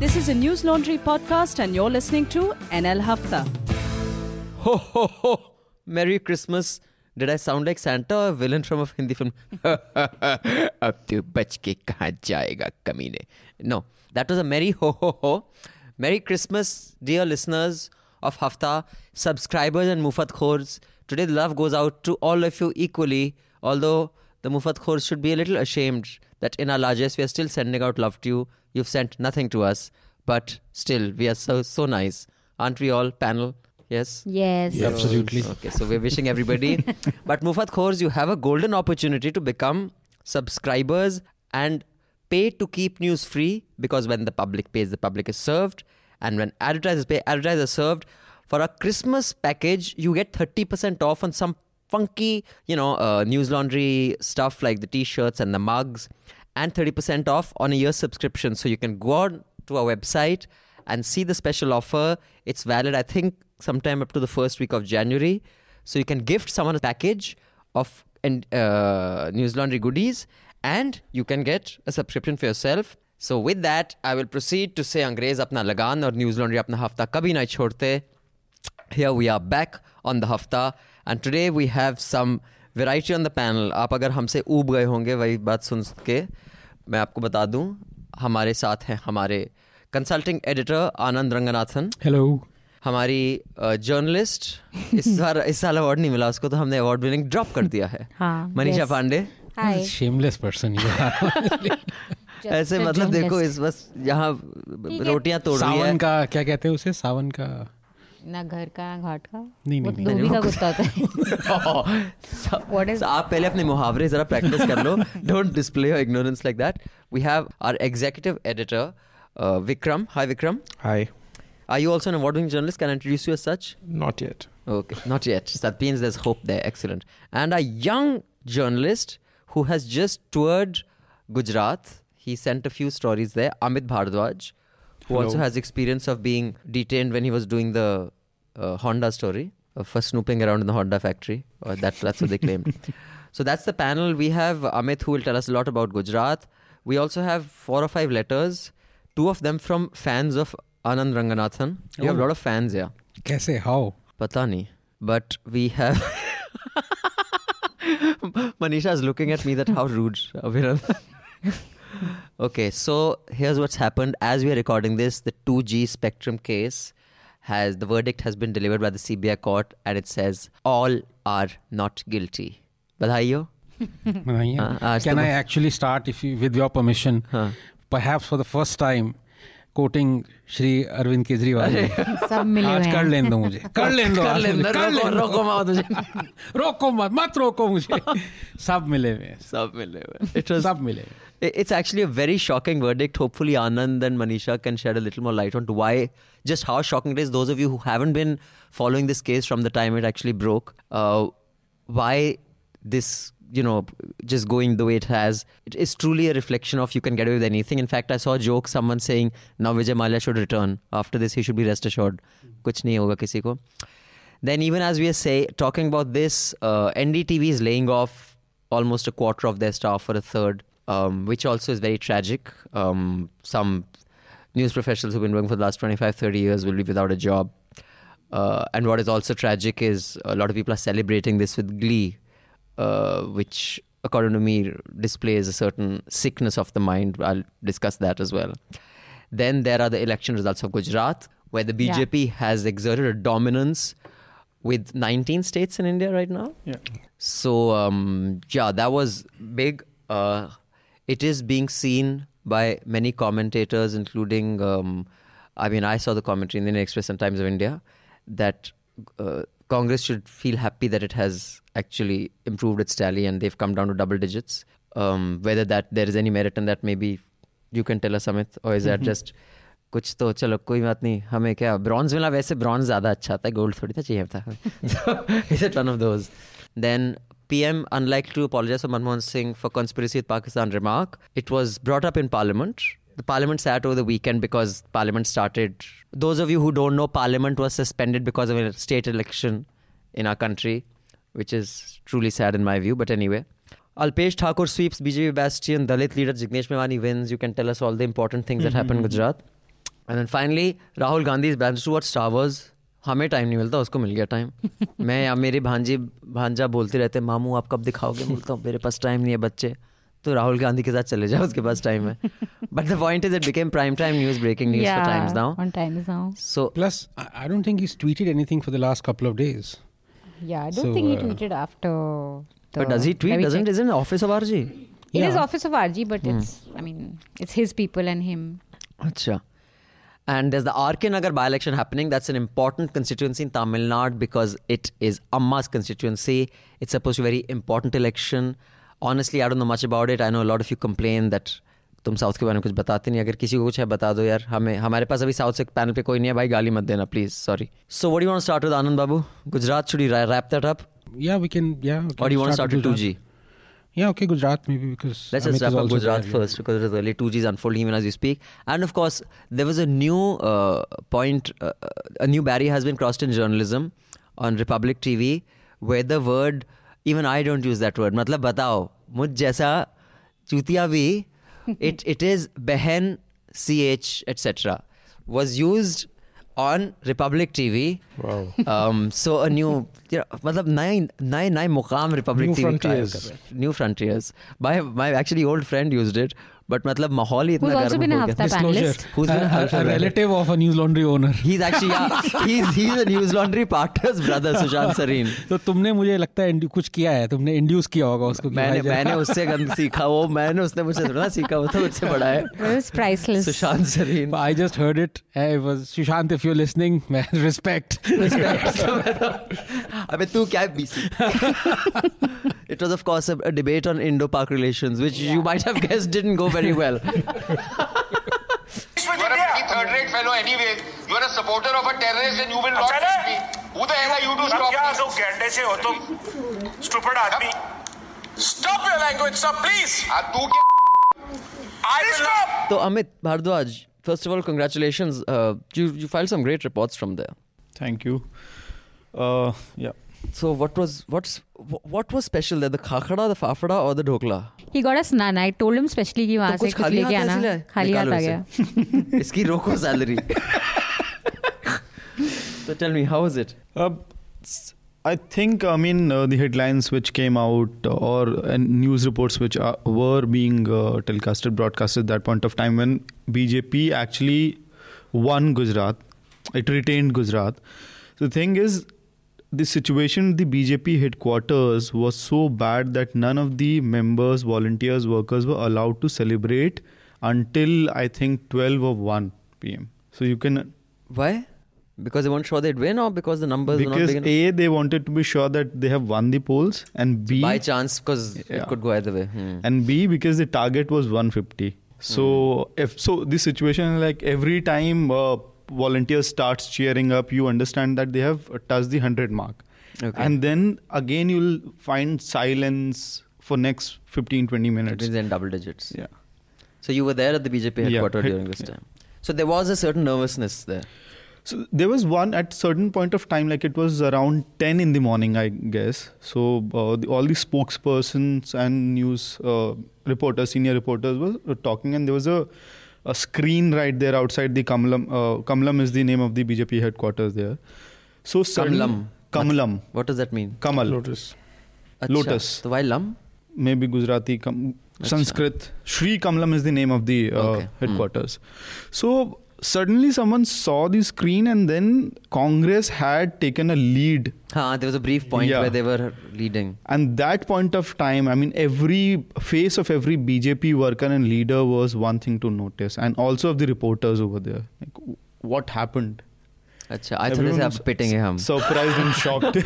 This is a News Laundry podcast, and you're listening to NL Hafta. Ho ho ho! Merry Christmas. Did I sound like Santa or a villain from a Hindi film? अब तू बच के कहाँ जाएगा कमीने? No, that was a merry ho ho ho. Merry Christmas, dear listeners of Hafta, subscribers and Mufat Khors. Today the love goes out to all of you equally, although the Mufat Khors should be a little ashamed that in our largest we are still sending out love to you. You've sent nothing to us, but still we are so so nice. Aren't we all, panel? Yes? Yes. Absolutely. Okay, so we're wishing everybody. but Mufat Khors, you have a golden opportunity to become subscribers and pay to keep news free because when the public pays, the public is served. And when advertisers pay, advertisers are served. For a Christmas package, you get 30% off on some funky, you know, uh, news laundry stuff like the t shirts and the mugs, and 30% off on a year subscription. So you can go on to our website and see the special offer. It's valid, I think, sometime up to the first week of January. So you can gift someone a package of uh, News Laundry goodies, and you can get a subscription for yourself. So with that, I will proceed to say Angrez apna lagan or News Laundry apna hafta kabhi na chhodte. Here we are back on the hafta, and today we have some variety on the panel. आप अगर हमसे ऊब गए होंगे वही बात सुन के मैं आपको बता दूँ हमारे साथ हैं हमारे consulting editor Anand Ranganathan. Hello हमारी जर्नलिस्ट इस साल इस साल अवार्ड नहीं मिला उसको तो हमने अवार्ड विनिंग ड्रॉप कर दिया है। हाँ, Manisha yes. Pandey. Shameless person ऐसे मतलब देखो इस बस यहाँ। रोटियाँ तोड़ रही है। सावन का क्या कहते हैं उसे? सावन का ना घर का ना घाट का नहीं, वो नहीं, धोबी नहीं, का वो- कुत्ता होता है What is- आप पहले अपने मुहावरे जरा प्रैक्टिस कर लो don't display your ignorance like that we have our executive editor Vikram hi Vikram Hi. Are you also an award winning journalist? Can I introduce you as such? Not yet. Okay, not yet. That means there's hope there. Excellent. And a young journalist who has just toured Gujarat. He sent a few stories there. Amit Bhardwaj, who Hello. also has experience of being detained when he was doing the uh, Honda story uh, for snooping around in the Honda factory. Uh, that, that's what they claimed. so that's the panel. We have Amit who will tell us a lot about Gujarat. We also have four or five letters, two of them from fans of Anand Ranganathan. We oh. have a oh. lot of fans Yeah. Kaise? How? Pata nahi. But we have. Manisha is looking at me that how rude, okay, so here's what's happened. As we are recording this, the 2G spectrum case has the verdict has been delivered by the CBI court, and it says all are not guilty. Badhaiyo. Badhaiyo. Uh, uh Can I actually start, if you, with your permission? Huh. Perhaps for the first time, quoting Shri Arvind Kejriwal सब मिले आज कर लेने दो मुझे। कर लेने दो रोको मत मुझे। रोको मत मत रोको मुझे। सब मिले हुए सब मिले हुए इट वाज सब मिले it's actually a very shocking verdict hopefully Anand and Manisha can shed a little more light on why just how shocking is those of you who haven't been following this case from the time it actually broke why this you know just going the way it has it is truly a reflection of you can get away with anything. In fact i saw a joke someone saying now vijay mallya should return. After this he should be rest assured. Kuch nahi hoga kisi ko then even as we are say talking about this uh, ndtv is laying off almost a quarter of their staff for a third um, which also is very tragic. Um, some news professionals who've been working for the last 25 30 years will be without a job. Uh, and what is also tragic is a lot of people are celebrating this with glee uh, which, according to me, displays a certain sickness of the mind. I'll discuss that as well. Then there are the election results of Gujarat, where the Yeah. BJP has exerted a dominance with 19 states in India right now. Yeah. So um, yeah, that was big. Uh, it is being seen by many commentators, including um, I mean, I saw the commentary in the Indian Express and Times of India that uh, Congress should feel happy that it has actually improved its tally and they've come down to double digits. Um, whether that there is any merit in that, maybe you can tell us, Amit, or is that just कुछ तो चलो कोई बात नहीं हमें क्या bronze मिला वैसे ब्रॉन्ज ज़्यादा अच्छा था गोल्ड थोड़ी था चाहिए था is it one of those then PM, unlike to apologize for Manmohan Singh for conspiracy with Pakistan remark, it was brought up in Parliament. the parliament sat over the weekend because parliament started. Those of you who don't know, parliament was suspended because of a state election in our country, which is truly sad in my view. But anyway, Alpesh Thakor sweeps BJP bastion. Dalit leader Jignesh Mewani wins. You can tell us all the important things that happened in mm-hmm. Gujarat. And then finally, Rahul Gandhi's bans towards Star Wars. हमें time नहीं मिलता उसको मिल गया time मैं या मेरी भांजी भांजा बोलते रहते मामू आप कब दिखाओगे बोलता हूँ मेरे पास टाइम नहीं है बच्चे तो राहुल गांधी के साथ चले जाओ उसके पास टाइम है but the point is it became prime time breaking news for times now. On times now. So plus, I don't think he tweeted anything for the last couple of days yeah i don't think he uh, tweeted after but does he tweet doesn't check. isn't office of rg In his office of rg but hmm. it's i mean it's his people and him acha and there's the RK Nagar by election happening. That's an important constituency in Tamil Nadu because it is Amma's constituency. It's supposed to be a very important election. Honestly, I don't know much about it. I know a lot of you complain that तुम south के बारे में कुछ बताते नहीं अगर किसी को कुछ है बता दो यार हमें हमारे पास अभी साउथ से पैनल पे कोई नहीं है भाई गाली मत देना please sorry so what you want start with Anand Babu Gujarat should you wrap that up Yeah, we can. Yeah. We or do you want to start with Gujarat. 2G Yeah, okay, Gujarat maybe because. Let's Amit just wrap is up also Gujarat there, yeah. first because it is early. 2G is unfolding even as we speak. And of course, there was a new uh, point, uh, a new barrier has been crossed in journalism on Republic TV where the word, even I don't use that word, मतलब बताओ मुझ जैसा चूतिया भी it it is बहन ch etc was used on Republic TV. Wow. Um, so a new, you know, मतलब नए नए नए मुकाम Republic New TV try frontiers. कर रहे हैं. New frontiers. My my actually old friend used it, but मतलब माहौल ही इतना गर्म हो गया। Disclosure who is a relative of a Newslaundry owner he is actually he is he is a Newslaundry partner's brother Sushant Sareen तो तुमने मुझे लगता है कुछ किया है? तुमने इंड्यूस किया होगा उसको मैंने मैंने उससे गंद सीखा वो मैंने उसने मुझसे थोड़ा सीखा वो तो मुझसे बड़ा है। Priceless Sushant Sareen I just heard it I was Sushant if you are listening man respect अबे तू क्या BC it was of course a debate on Indo Pak relations which you might have guessed didn't go very well. You are a pretty third-rate fellow anyways. You are a supporter of a terrorist and you will not अच्छा let me. Who the hell are you to अब stop क्या me? तो गैंडे से हो तुम stupid आदमी Stop your language, sir, please. Ah, तू क्या I will stop So Amit Bhardwaj, first of all, congratulations. Uh, you you filed some great reports from there. Thank you. Uh, yeah. So what was what's wh- what was special there? The khakada, the fafada, or the dhokla? He got us naan. I told him specially कि वहाँ तो से कुछ कुछ खाली लेके हाथ आना ऐसे लाए? खाली हाथ निकालो आ इसे। गया इसकी रोको salary so tell me how was it Uh, s- I think, I mean, uh, the headlines which came out uh, or uh, news reports which are, were being uh, telecasted, broadcasted at that point of time when BJP actually won Gujarat, it retained Gujarat. The thing is, the situation at the BJP headquarters was so bad that none of the members, volunteers, workers were allowed to celebrate until I think 12 or 1 p.m. So you can why because they weren't sure they'd win or because the numbers were not because a they wanted to be sure that they have won the polls and b by chance because it could go either way Hmm. and b because the target was 150 so Hmm. if so this situation like every time uh, volunteers starts cheering up you understand that they have touched the 100 mark. Okay. And then again you'll find silence for next 15 20 minutes. Means in double digits. Yeah. So you were there at the BJP headquarters head- during this yeah. time. So there was a certain nervousness there. So there was one at certain point of time, like it was around ten in the morning, I guess. So uh, the, all the spokespersons and news uh, reporters, senior reporters, were talking, and there was a, a screen right there outside the Kamalam. Uh, Kamalam is the name of the BJP headquarters there. So suddenly- Kamalam. Kamalam. what does that mean Kamal. Lotus. Acha. Lotus. so why lam Maybe Gujarati, Kam- Sanskrit. Shri Kamalam is the name of the uh, Okay. Hmm. headquarters. So suddenly someone saw the screen, and then Congress had taken a lead Huh, there was a brief point Yeah. where they were leading And that point of time, I mean, every face of every BJP worker and leader was one thing to notice, and also of the reporters over there. Like, w- what happened? अच्छा आज थोड़े Everyone से was आप पिटेंगे हम Surprised and shocked.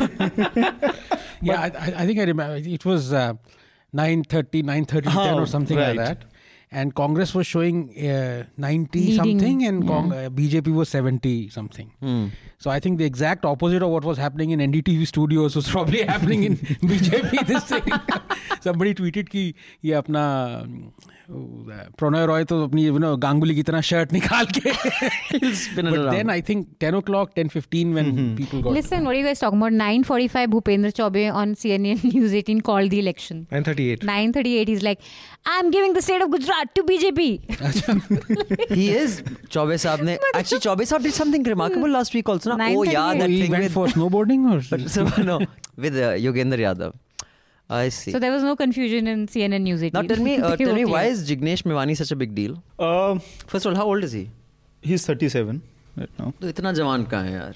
Yeah, I, I I think I remember. It was uh, 9.30, 9.30 to 10 or Oh, something right. like that. and Congress was showing uh, 90 Leading, something and yeah. Cong- uh, BJP was 70 something. Hmm. So I think the exact opposite of what was happening in NDTV studios was probably happening in BJP this thing. Somebody tweeted कि ये अपना प्रणय रॉय तो अपनी you know, Ganguly की तरह shirt निकाल के spin it but around. then I think 10 o'clock 10:15 when people got Listen, what are you guys talking about? 9:45, Bhupendra Chaube on CNN News 18 called the election. 938. 9:38, he's like, "I'm giving the state of Gujarat to BJP." he is Chaube Saab ne actually Chaube Saab did something remarkable last week also na? oh yeah 9:38. that he thing went with for snowboarding or so, no with uh, Yogendra Yadav I see So there was no confusion in CNN News 18. now tell me uh, They tell were me why clear. is Jignesh Mewani such a big deal Uh, first of all how old is he he's 37 right now. तो इतना जवान कहाँ है यार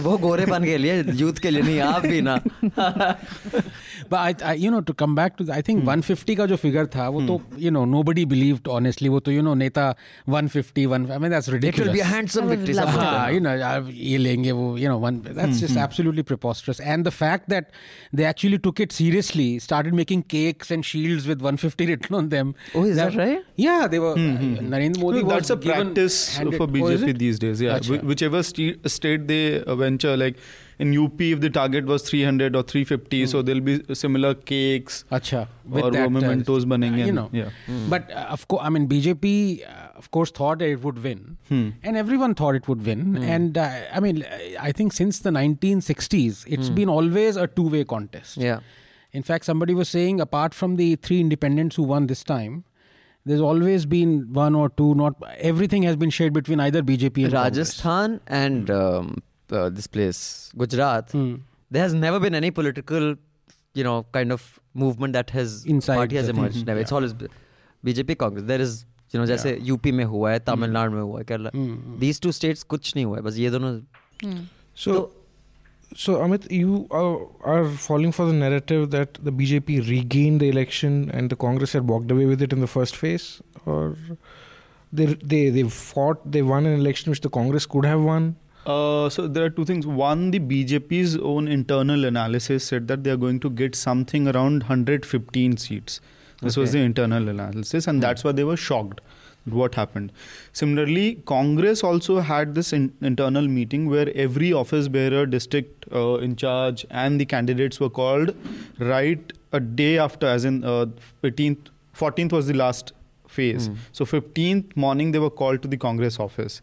वो ना। Youth के लिए नहीं आप भी ना। But I you know to come back to I think 150 का जो फिगर था वो तो you know nobody believed honestly वो तो यू नो नेता 150 आई मीन दैट्स रिडिकुलस ये लेंगे वो you know one that's know, one, that's just absolutely preposterous. And the fact that they actually took it seriously, started making cakes and shields with 150 written on them. Oh, is that right? Yeah, they were. Uh, Narendra Modi was that's a given practice handed- for Oh, BJP it? these days. Yeah, Acha. Wh- whichever st- state they venture, like in UP, if the target was 300 or 350, mm. so hmm. there'll be similar cakes. Acha, or mementos uh. You know. Yeah. Mm. But uh, of course, I mean, BJP, uh, of course, thought it would win. Hmm. And everyone thought it would win. Hmm. And uh, I mean, I think since the 1960s, it's hmm. been always a two way contest. Yeah. In fact, somebody was saying, apart from the three independents who won this time, there's always been one or two. Not everything has been shared between either BJP and Rajasthan Congress. and um, uh, this place Gujarat there has never been any political you know kind of movement that has Inside party has the emerged thing. never it's always BJP Congress there is you know जैसे UP में हुआ है तमिलनाडु में हुआ है Kerala these two states कुछ नहीं हुआ है बस ये दोनों So, so Amit, you are, are falling for the narrative that the BJP regained the election and the Congress had walked away with it in the first phase, or they they they fought, they won an election which the Congress could have won. uh, so there are two things. One, the BJP's own internal analysis said that they are going to get something around 115 seats. This was the internal analysis, and that's why they were shocked what happened. Similarly, Congress also had this in- internal meeting where every office bearer, district uh, in charge, and the candidates were called right a day after, as in uh, 15th, 14th was the last phase. So 15th morning they were called to the Congress office.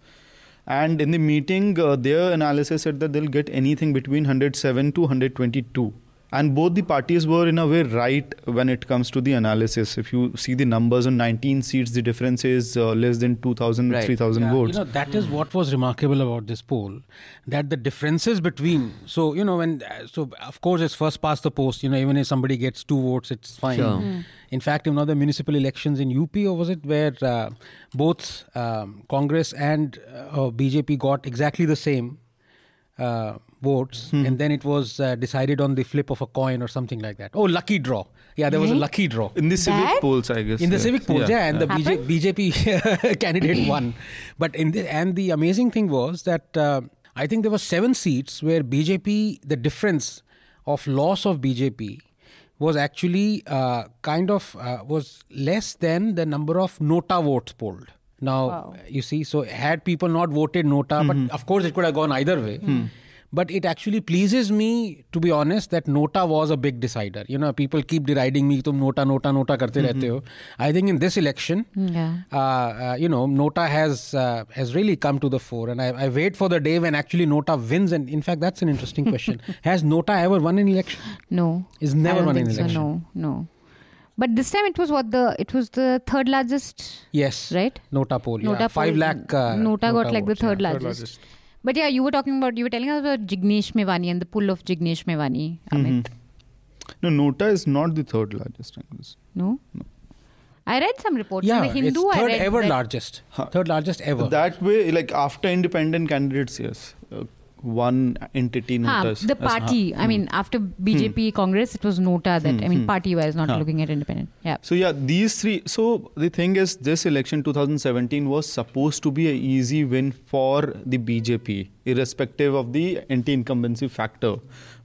And in the meeting, uh, their analysis said that they'll get anything between 107 to 122. And both the parties were in a way right when it comes to the analysis. If you see the numbers on 19 seats, the difference is uh, less than 2,000, Right. 3,000 Yeah, votes. You know, that is what was remarkable about this poll, that the differences between. So you know, when so of course it's first past the post. You know, even if somebody gets two votes, it's fine. Sure. Mm. In fact, in other municipal elections in UP, or was it where uh, both um, Congress and uh, BJP got exactly the same uh, votes, and then it was uh, decided on the flip of a coin or something like that. Oh, lucky draw! Yeah, there was a lucky draw in the civic That? polls, I guess. in the yeah. civic polls, yeah, and the BJ, Happened? BJP candidate won. But in the and the amazing thing was that uh, I think there were seven seats where BJP, the difference of loss of BJP was actually uh, kind of uh, was less than the number of nota votes polled. Now, wow. you see, so had people not voted Nota, mm-hmm. but of course it could have gone either way. Mm. But it actually pleases me, to be honest, that Nota was a big decider. You know, people keep deriding me, tum Nota, Nota, Nota karte mm-hmm. rehte ho. I think in this election, yeah. uh, uh, you know, Nota has uh, has really come to the fore. And I, I, wait for the day when actually Nota wins. And in fact, that's an interesting question. has Nota ever won an election? No. is never won an election. So, no, no. But this time it was what the it was the third largest, Yes, right? Nota poll. Nota yeah. five poll- lakh. Uh, Nota got like the third yeah. largest. But yeah, you were talking about you were telling us about Jignesh Mevani and the pull of Jignesh Mewani. Amit. No, Nota is not the third largest. I guess. No. I read some reports Yeah, in the Hindu. it's I third read ever that- largest. Huh. Third largest ever. That way, like after independent candidates, yes. One entity Haan, the party. I mean, after BJP Congress, it was Nota that I mean, party-wise, not Haan. looking at independent. Yeah. So yeah, these three. So the thing is, this election 2017 was supposed to be an easy win for the BJP, irrespective of the anti-incumbency factor.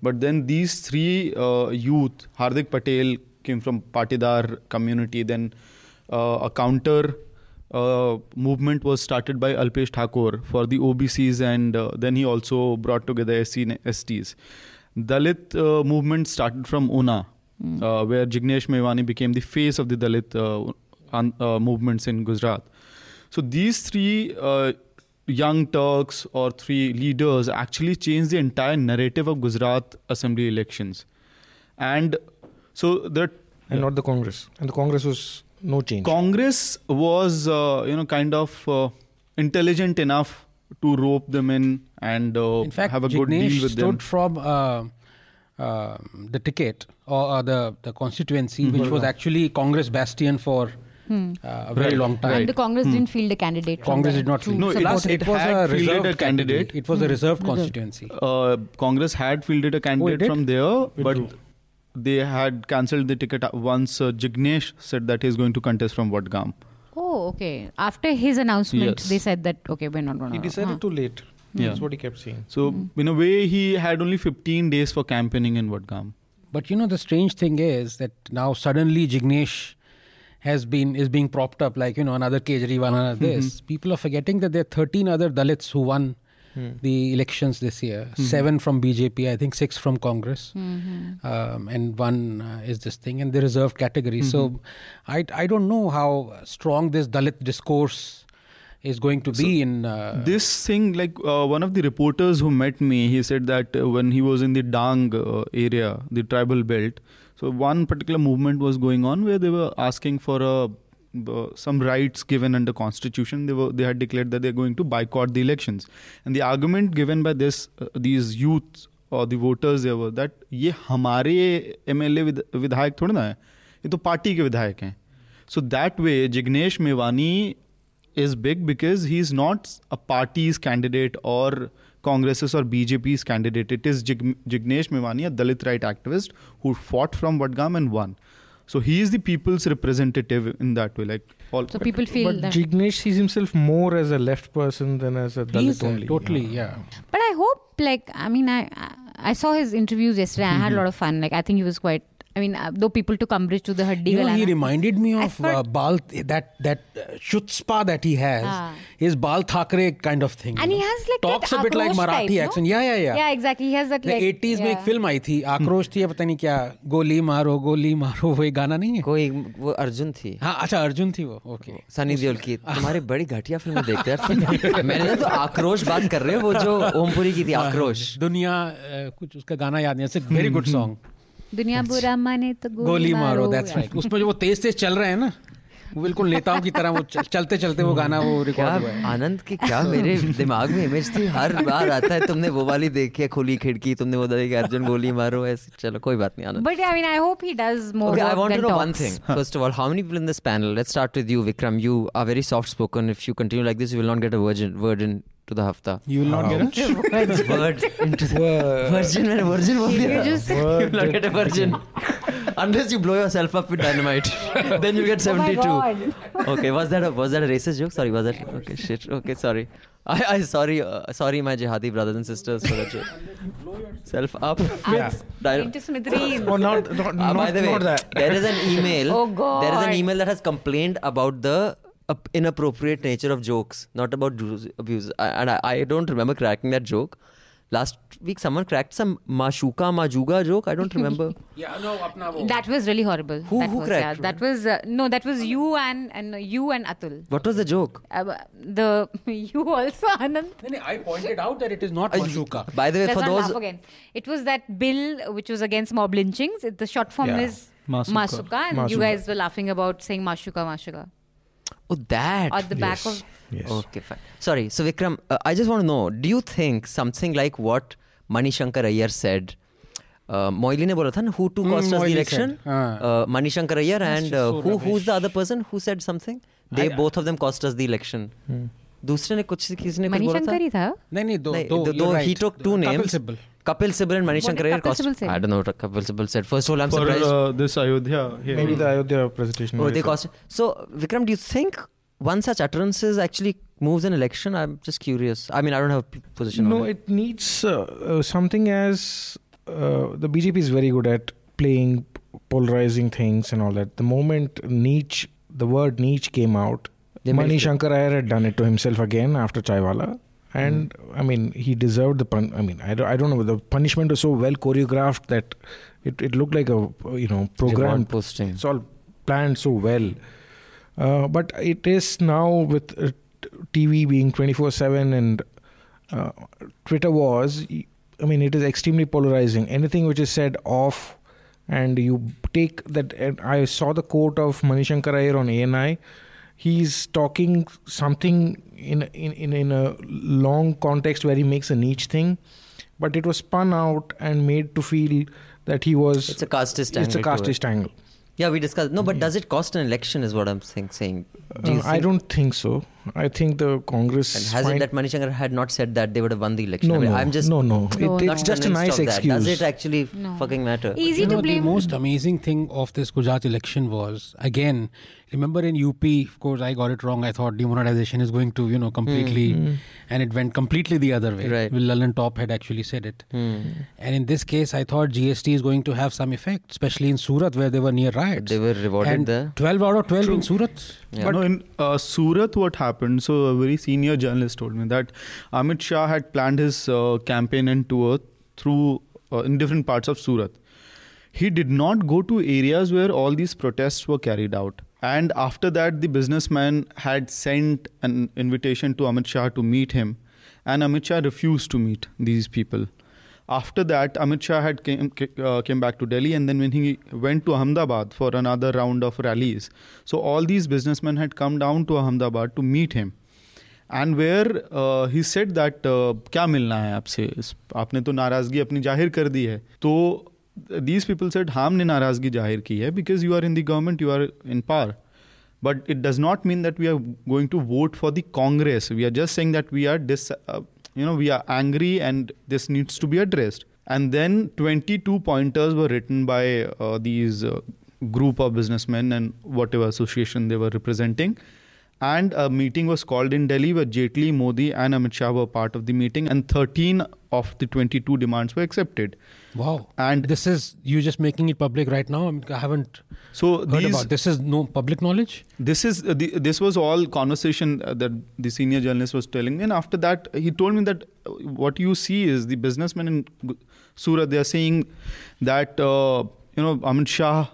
But then these three uh, youth, Hardik Patel came from Patidar community, then uh, a counter uh, movement was started by Alpesh Thakor for the OBCs, and uh, then he also brought together SC and STs. Dalit uh, movement started from Una, uh, where Jignesh Mevani became the face of the Dalit uh, un- uh, movements in Gujarat. So these three young Turks or three leaders actually changed the entire narrative of Gujarat assembly elections, and so that and not the Congress. And the Congress was no change. Congress was, uh, you know, kind of uh, intelligent enough to rope them in and uh, In fact, have a good deal with stood them. from uh, uh, the ticket or uh, the the constituency, Mm-hmm. which was actually Congress bastion for uh, a very Right, long time. And the Congress didn't field a candidate. Congress did not field. No, it support was- it was a reserved a candidate. candidate. It was a reserved constituency. Uh, Congress had fielded a candidate did? from there, It but do. They had cancelled the ticket once uh, Jignesh said that he's going to contest from Vadgam. Oh, okay. After his announcement, Yes. they said that okay, we're not going He to. decided too late. Yeah. That's what he kept saying. So in a way, he had only 15 days for campaigning in Vadgam. But you know the strange thing is that now suddenly Jignesh has been is being propped up like you know another Kejriwal, another this. People are forgetting that there are 13 other Dalits who won the elections this year. Seven from BJP, I think six from Congress, um, and one uh, is this thing, and the reserved category. So I I don't know how strong this Dalit discourse is going to be in. Uh, this thing like uh, one of the reporters who met me he said that uh, when he was in the dang uh, area the tribal belt so one particular movement was going on where they were asking for a uh, some rights given under constitution they were they had declared that they're going to boycott the elections and the argument given by this uh, these youth or the voters there were that ये हमारे MLA विधायक थोड़ा ना है ये तो party के विधायक हैं so that way Jignesh Mevani is big because he's not a party's candidate or Congress's or BJP's candidate. It is Jig- Jignesh Mevani, a Dalit right activist who fought from Vadgam and won. So he is the people's representative in that way. Like all, So people feel but that. Jignesh sees himself more as a left person than as a Dalit he's, uh, only. totally, yeah. But I hope, like, I mean, I I- I saw his interviews yesterday. I had a lot of fun. Like, I think he was quite. I mean, uh, though people took umbrage to the Haddi You know, he reminded me of thought- uh, Bal that that uh, chutzpah that he has Ah. is Bal Thackeray kind of thing. and he know. has like talks that a bit like Marathi type, accent. no? Yeah, yeah, yeah. Yeah, exactly. He has that The like. 80s में yeah. एक film आई थी आक्रोश थी या पता नहीं क्या गोली मारो गोली मारो वो एक गाना नहीं है कोई वो अर्जुन थी हाँ अच्छा अर्जुन थी वो ओके सनी देओल की तुम्हारी बड़ी घटिया फ़िल्में देखते हैं मैंने तो आक्रोश बात कर रहे हो वो जो ओमपुरी की थी आक्रोश दुनिया अ, कुछ उसका गाना याद नहीं है वेरी गुड सॉन्ग दुनिया बुरा माने तो गोली, मारो दैट्स राइट उसमें जो वो तेज तेज चल रहे हैं ना वो बिल्कुल नेताओं की तरह वो चलते चलते वो गाना वो रिकॉर्ड हुआ है। आनंद की क्या मेरे दिमाग में इमेज थी? हर बार आता है तुमने वो वाली देखी है खुली खिड़की तुमने वो देखी है अर्जुन गोली मारो ऐसे। चलो कोई बात नहीं Anand. But I mean I hope he does more okay I want to know one thing first of all how many people in this panel let's start with you Vikram you are very soft spoken if you continue like this you will not get a word in a virgin word into the hafta. You will not get it. Word into the virgin. मैंने virgin बोल दिया. You just- You will not get a virgin. Unless you blow yourself up with dynamite, then you'll get Oh my 72. God. okay, was that a was that a racist joke? Sorry, was that okay? Shit. Okay, sorry. I I sorry uh, sorry my jihadi brothers and sisters for that joke. Self up. Yeah. Dy- Into smithereens. Oh, not, not, uh, not, by the way, not that. there is an email. Oh, There is an God. email that has complained about the uh, inappropriate nature of jokes, not about abuse. And I, I don't remember cracking that joke. Last week, someone cracked some Mashuka Majuga joke. I don't remember. yeah, no, apna wo. That was really horrible. Who, that who was, cracked? Yeah, that was uh, no, that was you and and uh, you and Atul. What was the joke? Uh, the you also Anand. I pointed out that it is not uh, Mashuka. By the way, Let's for those again, it was that bill which was against mob lynchings. It, the short form yeah. is Masuka. Masuka, and Masuka. you guys were laughing about saying Mashuka Mashuka. Oh, that. At the back yes. of. Yes. Okay, fine. Sorry. So, Vikram, uh, I just want to know do you think something like what Mani Shankar Iyer said? Moily ने बोला था ना who to cost us election money uh, Iyer and who's the other person who said something? They I, both of them cost us the election. Hmm. दूसरे ने कुछ किसी ने कुछ बोला था मनी शंकर ही नहीं नहीं दो दो he took two names Kapil names. Sibal. And Manishankar did Iyer Kapil cost. Sibal say? I don't know what Kapil Sibal said. First of all, I'm For surprised. uh, this Ayodhya. here. Maybe the Ayodhya presentation. oh, they so. cost. So, Vikram, do you think one such utterances actually moves an election? I'm just curious. I mean, I don't have a position No, on it. it needs uh, uh, something as uh, the BJP is very good at playing polarizing things and all that. The moment niche, the word niche came out, They made Mani Shankar Iyer had done it to himself again after Chaiwala. And I mean, he deserved the pun. I mean, I don't, I don't know. The punishment was so well choreographed that it, it looked like a you know program. Posting. It's all planned so well. Uh, but it is now with uh, TV being 24 7 and uh, Twitter was, I mean, it is extremely polarizing. Anything which is said off, and you take that. And I saw the quote of Manishankar Iyer on ANI. He's talking something in, in, in, in a long context where he makes a niche thing, but it was spun out and made to feel that he was. It's a casteist angle. It's a casteist angle. Yeah, we discussed. No, but does it cost an election? Is what I'm think, saying. Do Uh, I don't think so. I think the Congress. And has it find- that Manishankar had not said that they would have won the election? No, I mean, no, I'm just no, no. No, It, no. it's just a nice excuse. Does it actually No. fucking matter? Easy you to know, blame. The most amazing thing of this Gujarat election was again. Remember in UP, of course, I got it wrong. I thought demonetization is going to, you know, completely, and it went completely the other way. Right. Will Lallantop had actually said it. Hmm. And in this case, I thought GST is going to have some effect, especially in Surat where they were near riots. They were rewarded and there. 12 out of 12 in Surat. Yeah. no, in uh, Surat, what happened? So, a very senior journalist told me that Amit Shah had planned his uh, campaign and tour through uh, in different parts of Surat. He did not go to areas where all these protests were carried out. And after that, the businessman had sent an invitation to Amit Shah to meet him, and Amit Shah refused to meet these people. After that, Amit Shah had came, uh, came back to Delhi, and then when he went to Ahmedabad for another round of rallies, so all these businessmen had come down to Ahmedabad to meet him. And where he said that क्या मिलना है आपसे आपने तो नाराज़गी अपनी ज़ाहिर कर दी है तो दीज पीपल हाँ हमने नाराज़गी ज़ाहिर की है because you are in the government you are in but it does not mean that we are going to vote for the congress we are just saying that we are dis uh, you know we are angry and this needs to be addressed. And then 22 pointers were written by uh, these uh, group of businessmen and whatever association they were representing. And a meeting was called in Delhi where Jaitley, Modi, and Amit Shah were part of the meeting, and 13 of the 22 demands were accepted. Wow. And This is, you just making it public right now? I, mean, I haven't so heard these about This is no public knowledge? this is uh, the, this was all conversation uh, that the senior journalist was telling me and after that he told me that uh, what you see is the businessmen in surat they are saying that uh, you know amit shah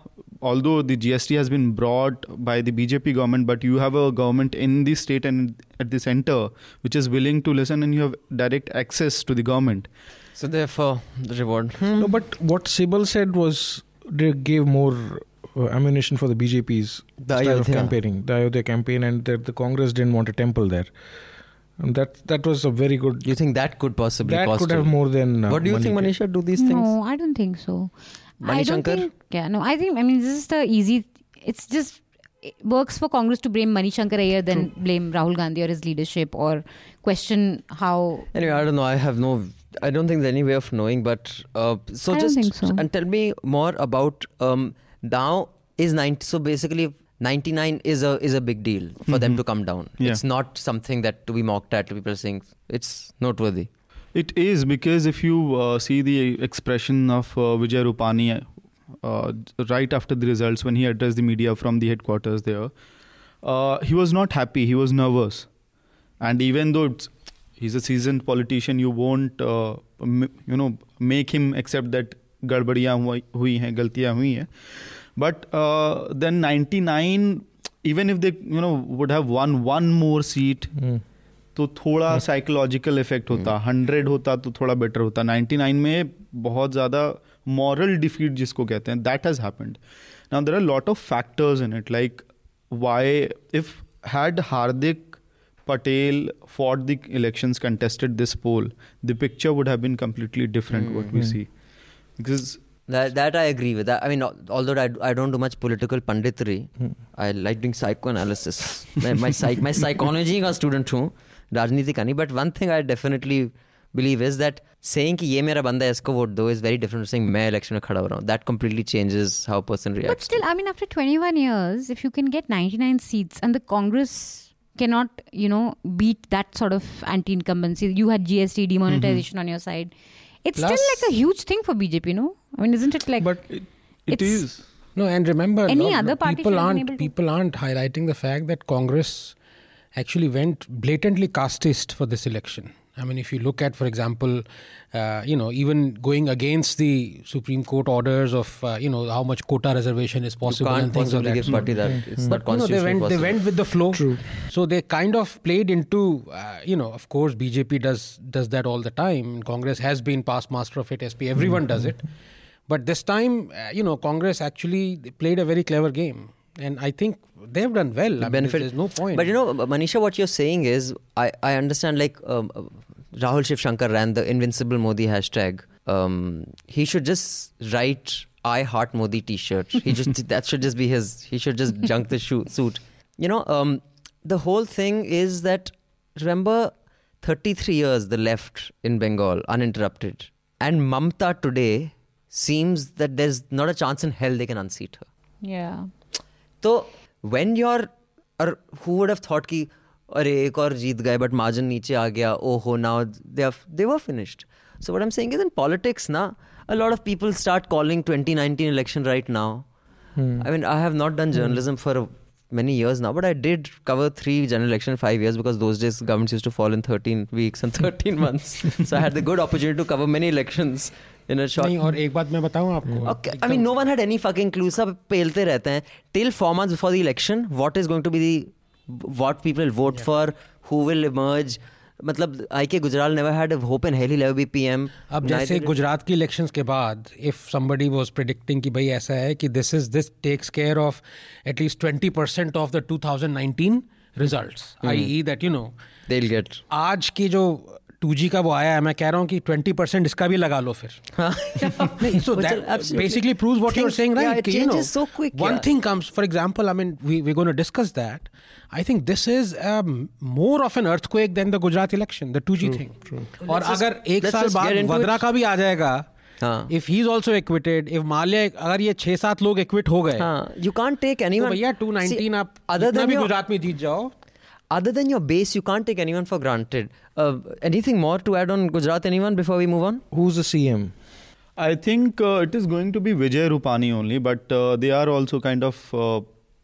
although the gst has been brought by the bjp government but you have a government in the state and at the center which is willing to listen and you have direct access to the government So therefore, the reward. Hmm. No, but what Sibal said was they gave more uh, ammunition for the BJP's The style of campaigning, the Ayodhya campaign, and that the Congress didn't want a temple there. And that that was a very good. You think that could possibly that cost could you? have more than. Uh, what do you think. Manisha? Do these no, things? No, I don't think so. Mani I don't Shankar? think. Yeah, no, I think. I mean, this is the easy. It's just it works for Congress to blame Mani Shankar Iyer than blame Rahul Gandhi or his leadership or question how. Anyway, I don't know. I have no. I don't think there's any way of knowing. But uh, so I don't just think so. and tell me more about um, now is 90. So basically, 99 is a is a big deal for them Mhm. to come down. Yeah. It's not something that to be mocked at. People are saying it's noteworthy. It is because if you uh, see the expression of uh, Vijay Rupani uh, right after the results when he addressed the media from the headquarters there, uh, he was not happy. He was nervous, and even though it's, he's a seasoned politician, you won't uh, m- you know make him accept that गड़बड़ियाँ हुई हुई हैं गलतियाँ हुई हैं but uh, then 99 even if they you know would have won one more seat Hmm. तो थोड़ा हम्म। Psychological effect होता हम्म। हंड्रेड होता तो थोड़ा बेटर होता नाइनटी नाइन में बहुत ज़्यादा मॉरल डिफीट जिसको कहते हैं that has happened now there are lot of factors in it like why if had Hardik Patel for the election contested this poll the picture would have been completely different what we see because That, that I agree with. I, mean, although I, I don't do much political punditry, hmm. I like doing psychoanalysis. my, my, psych, my psychology student too. राजनीति का नहीं but one thing I definitely believe is that saying कि ये मेरा बंदा है इसको vote दो इज वेरी डिफरेंट सेइंग मैं इलेक्शन में खड़ा हो रहा हूँ that completely changes how a person But reacts still, I mean, after 21 years, if you can get 99 seats and the Congress cannot, you know, beat that sort of anti incumbency, you had GST demonetization on your side. It's Plus- still like a huge thing for BJP, no? I mean, isn't it like. But It It's- is. No, and remember, Any lot- other party people should have been aren't able to- people aren't highlighting the fact that Congress actually went blatantly casteist for this election. I mean, if you look at, for example, uh, you know, even going against the Supreme Court orders of, uh, you know, how much quota reservation is possible and things of possibly that give sort. party that it's not But you know, they constitutionally went they went with the flow. True. So they kind of played into uh, you know, of course, BJP does does that all the time. Congress has been past master of it. SP, everyone does it. But this time, uh, you know, Congress actually played a very clever game, and I think they've done well. I mean, benefit. there's no point. But you know, Manisha, what you're saying is, I, I understand like um, uh, Rahul Shiv Shankar ran the Invincible Modi hashtag. Um, he should just write I Heart Modi t shirt. He just That should just be his. He should just junk the shoe, suit. You know, um, the whole thing is that, remember, 33 years the left in Bengal, uninterrupted. And Mamta today seems that there's not a chance in hell they can unseat her. yeah. तो when you're और who would have thought कि अरे एक और जीत गए but margin नीचे आ गया oh ho now they have they were finished so what I'm saying is in politics na a lot of people start calling 2019 election right now I mean I have not done journalism for a, many years now but I did cover three general election in five years because those days governments used to fall in 13 weeks and 13 months so I had the good opportunity to cover many elections In a shot नहीं और एक बात मैं बताऊँ आपको। I mean no one had any fucking clue सब पेलते रहते हैं। Till four months before the election what is going to be the what people vote for who will emerge मतलब I K Gujral never had a hope in hell he be PM अब जैसे गुजरात की elections के बाद if somebody was predicting कि भाई ऐसा है कि this is this takes care of at least twenty percent of the 2019 results I E that you know they will get आज की जो टू जी का वो आया है मैं कह रहा हूँ कि ट्वेंटी परसेंट इसका भी लगा लो फिर। Basically prove what you're saying one thing comes for example I mean we we gonna discuss that I think this is more of an earthquake एक than the Gujarat election the two G thing और अगर एक साल बाद वद्रा का भी आ जाएगा if he. Is also acquitted if Mallya अगर ये छह सात लोग एक्विट हो गए यू कांट टेक एनी भैया टू नाइनटीन आप अदर देन गुजरात में जीत जाओ। Other than your base, you can't take anyone for granted. Uh, anything more to add on Gujarat? Anyone before we move on? who's the CM? I think uh, it is going to be Vijay Rupani only, but uh, they are also kind of uh,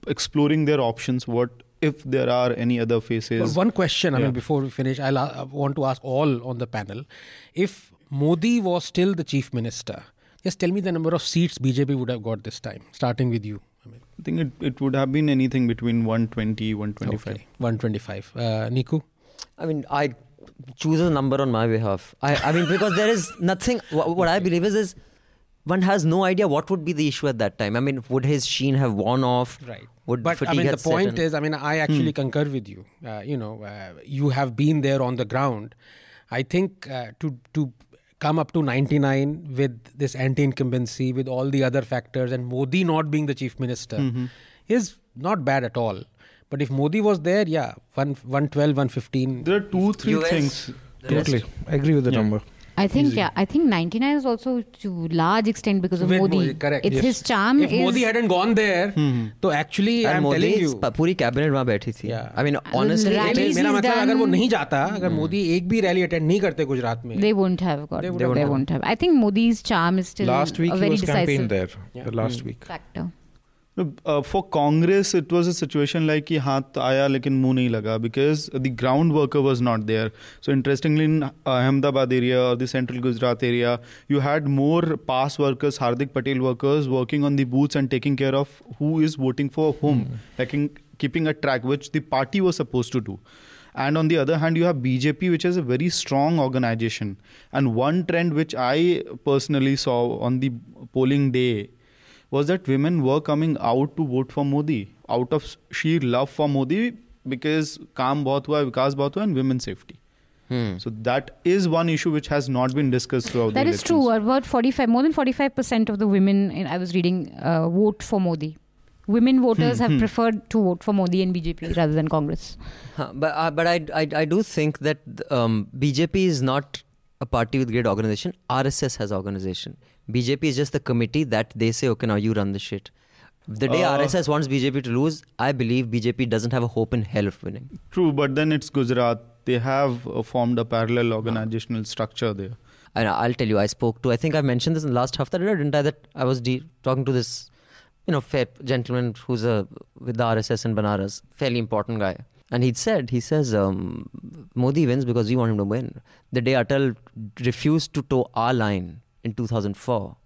exploring their options. What if there are any other faces? But one question, I Yeah. mean, before we finish, I'll, uh, I want to ask all on the panel. If Modi was still the chief minister, just tell me the number of seats BJP would have got this time, starting with you. I think it, it would have been anything between 120, 125. okay, 125. Uh, Niku? I mean, I choose a number on my behalf. I, I mean, because there is nothing. What, what I believe is, is one has no idea what would be the issue at that time. I mean, would his sheen have worn off? Right. Would but I mean, the point in? is, I mean, I actually concur with you. Uh, you know, uh, you have been there on the ground. I think uh, to to come up to 99 with this anti-incumbency, with all the other factors, and Modi not being the chief minister, mm-hmm. is not bad at all. But if Modi was there, yeah, one, 112, 115. There are two, three US, things. Totally. I agree with the Yeah. number. I think, yeah, I think 99 is also to large extent because of With Modi. Modi, correct, It's yes. his charm. if is, Modi hadn't gone there, तो actually And I'm telling Modi's you. प- पूरी cabinet वहाँ बैठी थी Yeah. I mean Uh, honestly rallies it is, मेरा he's मतलब अगर वो done- नहीं जाता अगर मोदी एक भी रैली अटेंड नहीं करते गुजरात में They won't have got. They They, wouldn't have. won't have. I think Modi's charm is still Last week a he very was decisive campaigned there. Yeah. The last week. factor. Uh, for Congress, it was a situation like कि हाथ आया लेकिन मुंह नहीं लगा because the ground worker was not there. So interestingly, in uh, Ahmedabad area or the central Gujarat area, you had more pass workers, Hardik Patel workers working on the booths and taking care of who is voting for whom, like in, keeping a track, which the party was supposed to do. And on the other hand, you have BJP, which is a very strong organization. And one trend which I personally saw on the polling day was that women were coming out to vote for Modi out of sheer love for Modi because काम बहुत हुआ विकास बहुत हुआ and women's safety. Hmm. So that is one issue which has not been discussed throughout That the is true. elections. About 45, more than 45% of the women, in, I was reading, uh, vote for Modi. women voters have preferred to vote for Modi and BJP rather than Congress. Huh, but uh, but I, I I do think that um, BJP is not a party with great organization. RSS has organization. BJP is just the committee that they say, okay, now you run the shit. The day Uh, RSS wants BJP to lose, I believe BJP doesn't have a hope in hell of winning. True, but then it's Gujarat. They have uh, formed a parallel organizational structure there. And I'll tell you, I spoke to, I think I mentioned this in the last half that I, didn't I? That I was de- talking to this, you know, fair gentleman who's a, with the RSS in Banaras, fairly important guy. And he'd said, he says, um, Modi wins because we want him to win. The day Atal refused to toe our line in 2004,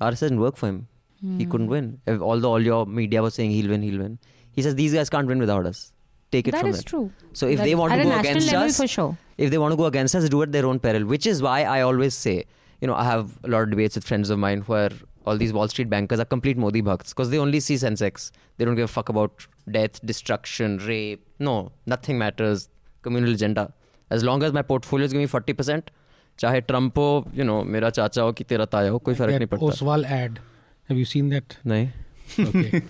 RSS didn't work for him. He Hmm. couldn't win. If- Although all your media was saying he'll win, he'll win. He says, these guys can't win without us. Take it That from is them. true. So if That- they want to go against us, for sure. if they want to go against us, do it at their own peril. Which is why I always say, you know, I have a lot of debates with friends of mine where all these Wall Street bankers are complete Modi bhakts because they only see Sensex. They don't give a fuck about death, destruction, rape. No, nothing matters. Communal agenda. As long as my portfolio is giving me forty percent, चाहे Trump हो you know मेरा चाचा हो कि तेरा ताया हो कोई फर्क नहीं That पड़ता Oswal ad. Have you seen that? नहीं Okay.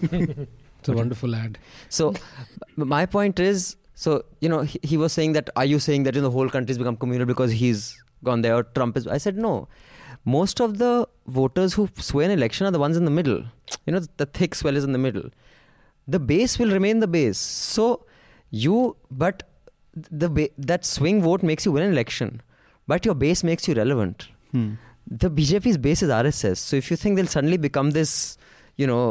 it's a wonderful ad. So m- my point is, so you know, he, he was saying that. Are you saying that you know, the whole country's become communal because he's gone there? Or Trump is. I said no. Most of the voters who sway an election are the ones in the middle. You know, the thick swell is in the middle. The base will remain the base. So you, but the ba- that swing vote makes you win an election, but your base makes you relevant Hmm. the BJP's base is RSS. So if you think they'll suddenly become this, you know,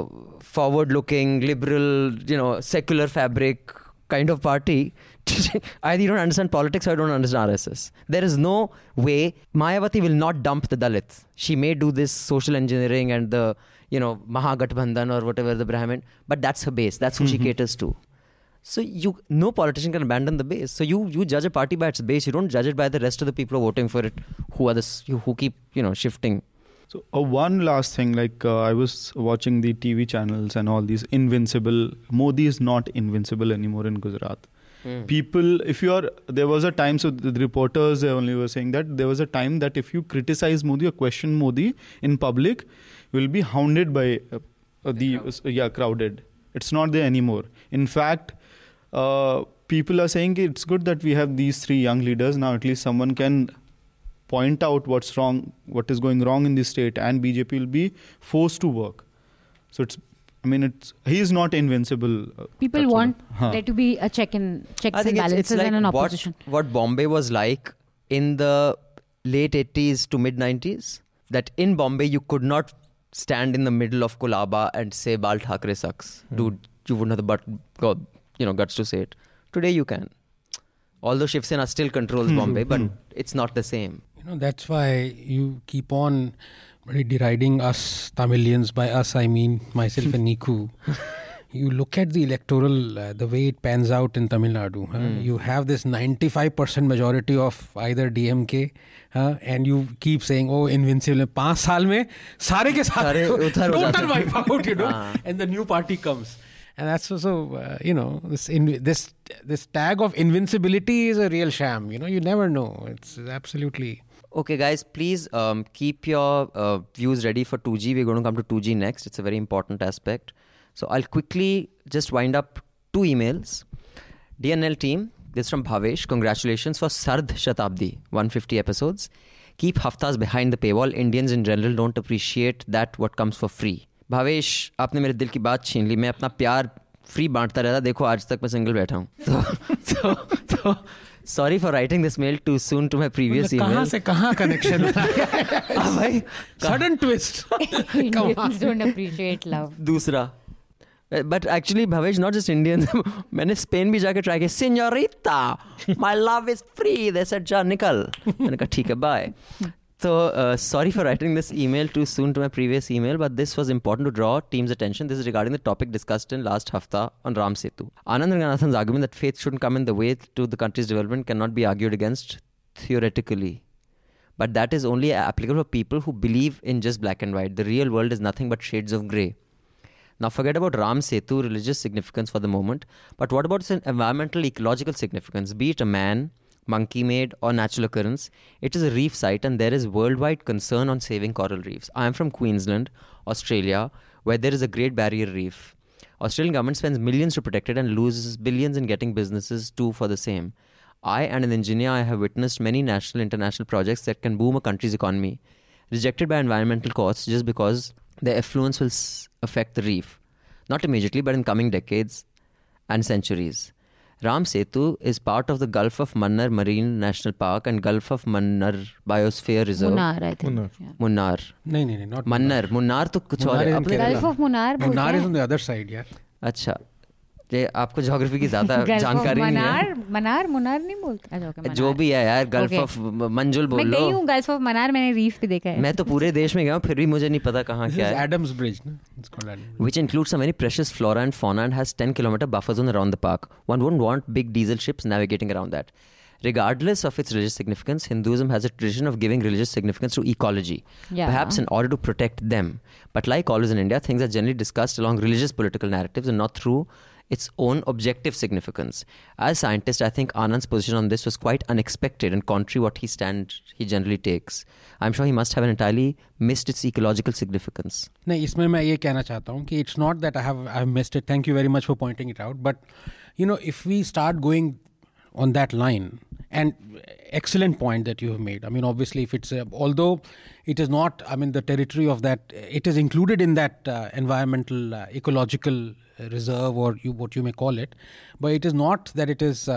forward-looking, liberal, you know, secular fabric kind of party, either you don't understand politics or you don't understand RSS. There is no way Mayawati will not dump the Dalits. She may do this social engineering and the, you know, Mahagathbandhan or whatever the Brahmin, but that's her base. That's who she caters to. So you, no politician can abandon the base. So you, you judge a party by its base. You don't judge it by the rest of the people who are voting for it, who are this, who keep, you know, shifting. So uh, one last thing, like uh, I was watching the TV channels and all these invincible. Modi is not invincible anymore in Gujarat. People, if you are, there was a time. So the, the reporters they only were saying that there was a time that if you criticize Modi or question Modi in public, you will be hounded by uh, uh, the uh, yeah crowded. It's not there anymore. In fact, uh, people are saying it's good that we have these three young leaders now. At least someone can point out what's wrong, what is going wrong in the state, and BJP will be forced to work. So it's, I mean, it's he is not invincible. uh, People that's want Huh. there to be a check and checks I and it's, balances it's like and an what, opposition. what Bombay was like in the late 80s to mid 90s. That in Bombay you could not stand in the middle of Colaba and say Bal Thackeray sucks. Dude, you wouldn't have the but, go, you know, guts to say it. Today you can. Although Shiv Sena still controls Bombay, but it's not the same. You know, that's why you keep on really deriding us Tamilians. By us, I mean myself and Niku. You look at the electoral, uh, the way it pans out in Tamil Nadu. huh? You have this 95% majority of either DMK, huh? and you keep saying, "Oh, invincible." पांच साल में सारे के सारे सारे उधर हो जाते total हैं। wipe out, you know, हाँ। and the new party comes. And that's also, uh, you know, this in, this this tag of invincibility is a real sham. You know, you never know. It's absolutely. Okay, guys, please um, keep your uh, views ready for 2G. We're going to come to 2G next. It's a very important aspect. So I'll quickly just wind up two emails. DNL team, this from Bhavesh. Congratulations for Sard Shatabdi, 150 episodes. Keep haftas behind the paywall. Indians in general don't appreciate that what comes for free. Bhavesh आपने मेरे दिल की बात छीन ली मैं अपना प्यार free बांटता रहता देखो आज तक मैं सिंगल बैठा हूँ। तो तो तो sorry for writing this mail too soon to my previous मतलब कहाँ से कहाँ कनेक्शन भाई सडन ट्विस्ट दूसरा। But actually Bhavesh not just Indian मैंने स्पेन भी जाके ट्राई किया। Senorita my love is free they said जा निकल। मैंने कहा ठीक है bye So, uh, sorry for writing this email too soon to my previous email, but this was important to draw team's attention. This is regarding the topic discussed in last hafta on Ram Setu. Anand Ranganathan's argument that faith shouldn't come in the way to the country's development cannot be argued against theoretically. But that is only applicable for people who believe in just black and white. The real world is nothing but shades of grey. Now, forget about Ram Setu religious significance for the moment, but what about its environmental ecological significance? Be it a man, monkey made, or natural occurrence, it is a reef site and there is worldwide concern on saving coral reefs. I am from Queensland, Australia, where there is a Great Barrier Reef. Australian government spends millions to protect it and loses billions in getting businesses too for the same. I and an engineer I have witnessed many national international projects that can boom a country's economy, rejected by environmental costs just because their effluence will affect the reef. Not immediately, but in coming decades and centuries. Ram Setu is part of the Gulf of Mannar Marine National Park and Gulf of Mannar Biosphere Reserve. Munnar, I think. Munnar. Yeah. Munnar. No, no, no, not Mannar. Munnar तो कुछ और Munnar है is in अपने Kerala. Gulf of Munnar. बोलते Munnar हैं। is on the other side, yeah. अच्छा ये आपको ज्योग्राफी की ज़्यादा जानकारी नहीं है मनार मुनार नहीं बोलते अच्छा जो भी है यार गल्फ Okay. ऑफ़ मंजुल बोल मैं लो गई हूँ गल्फ ऑफ़ मनार मैंने रीफ भी देखा है मैं तो पूरे देश में गया हूँ फिर भी मुझे नहीं पता कहाँ क्या है Adams Bridge. which includes some very precious flora and fauna and has 10 kilometer buffer zone around the park. One wouldn't want big diesel ships navigating around that. Regardless of its religious significance, Hinduism has a tradition of giving religious significance to ecology, Yeah. perhaps in order to protect them. But like always in India, things are generally discussed along religious political narratives and not through its own objective significance. As scientist, I think Anand's position on this was quite unexpected and contrary what he stand he generally takes. I'm sure he must have entirely missed its ecological significance. नहीं इसमें मैं ये कहना चाहता हूँ कि it's not that I have I have missed it. Thank you very much for pointing it out. But you know, if we start going on that line, and excellent point that you have made. I mean, obviously, if it's uh, although it is not, I mean, the territory of that, it is included in that uh, environmental uh, ecological reserve or you, what you may call it, but it is not that it is.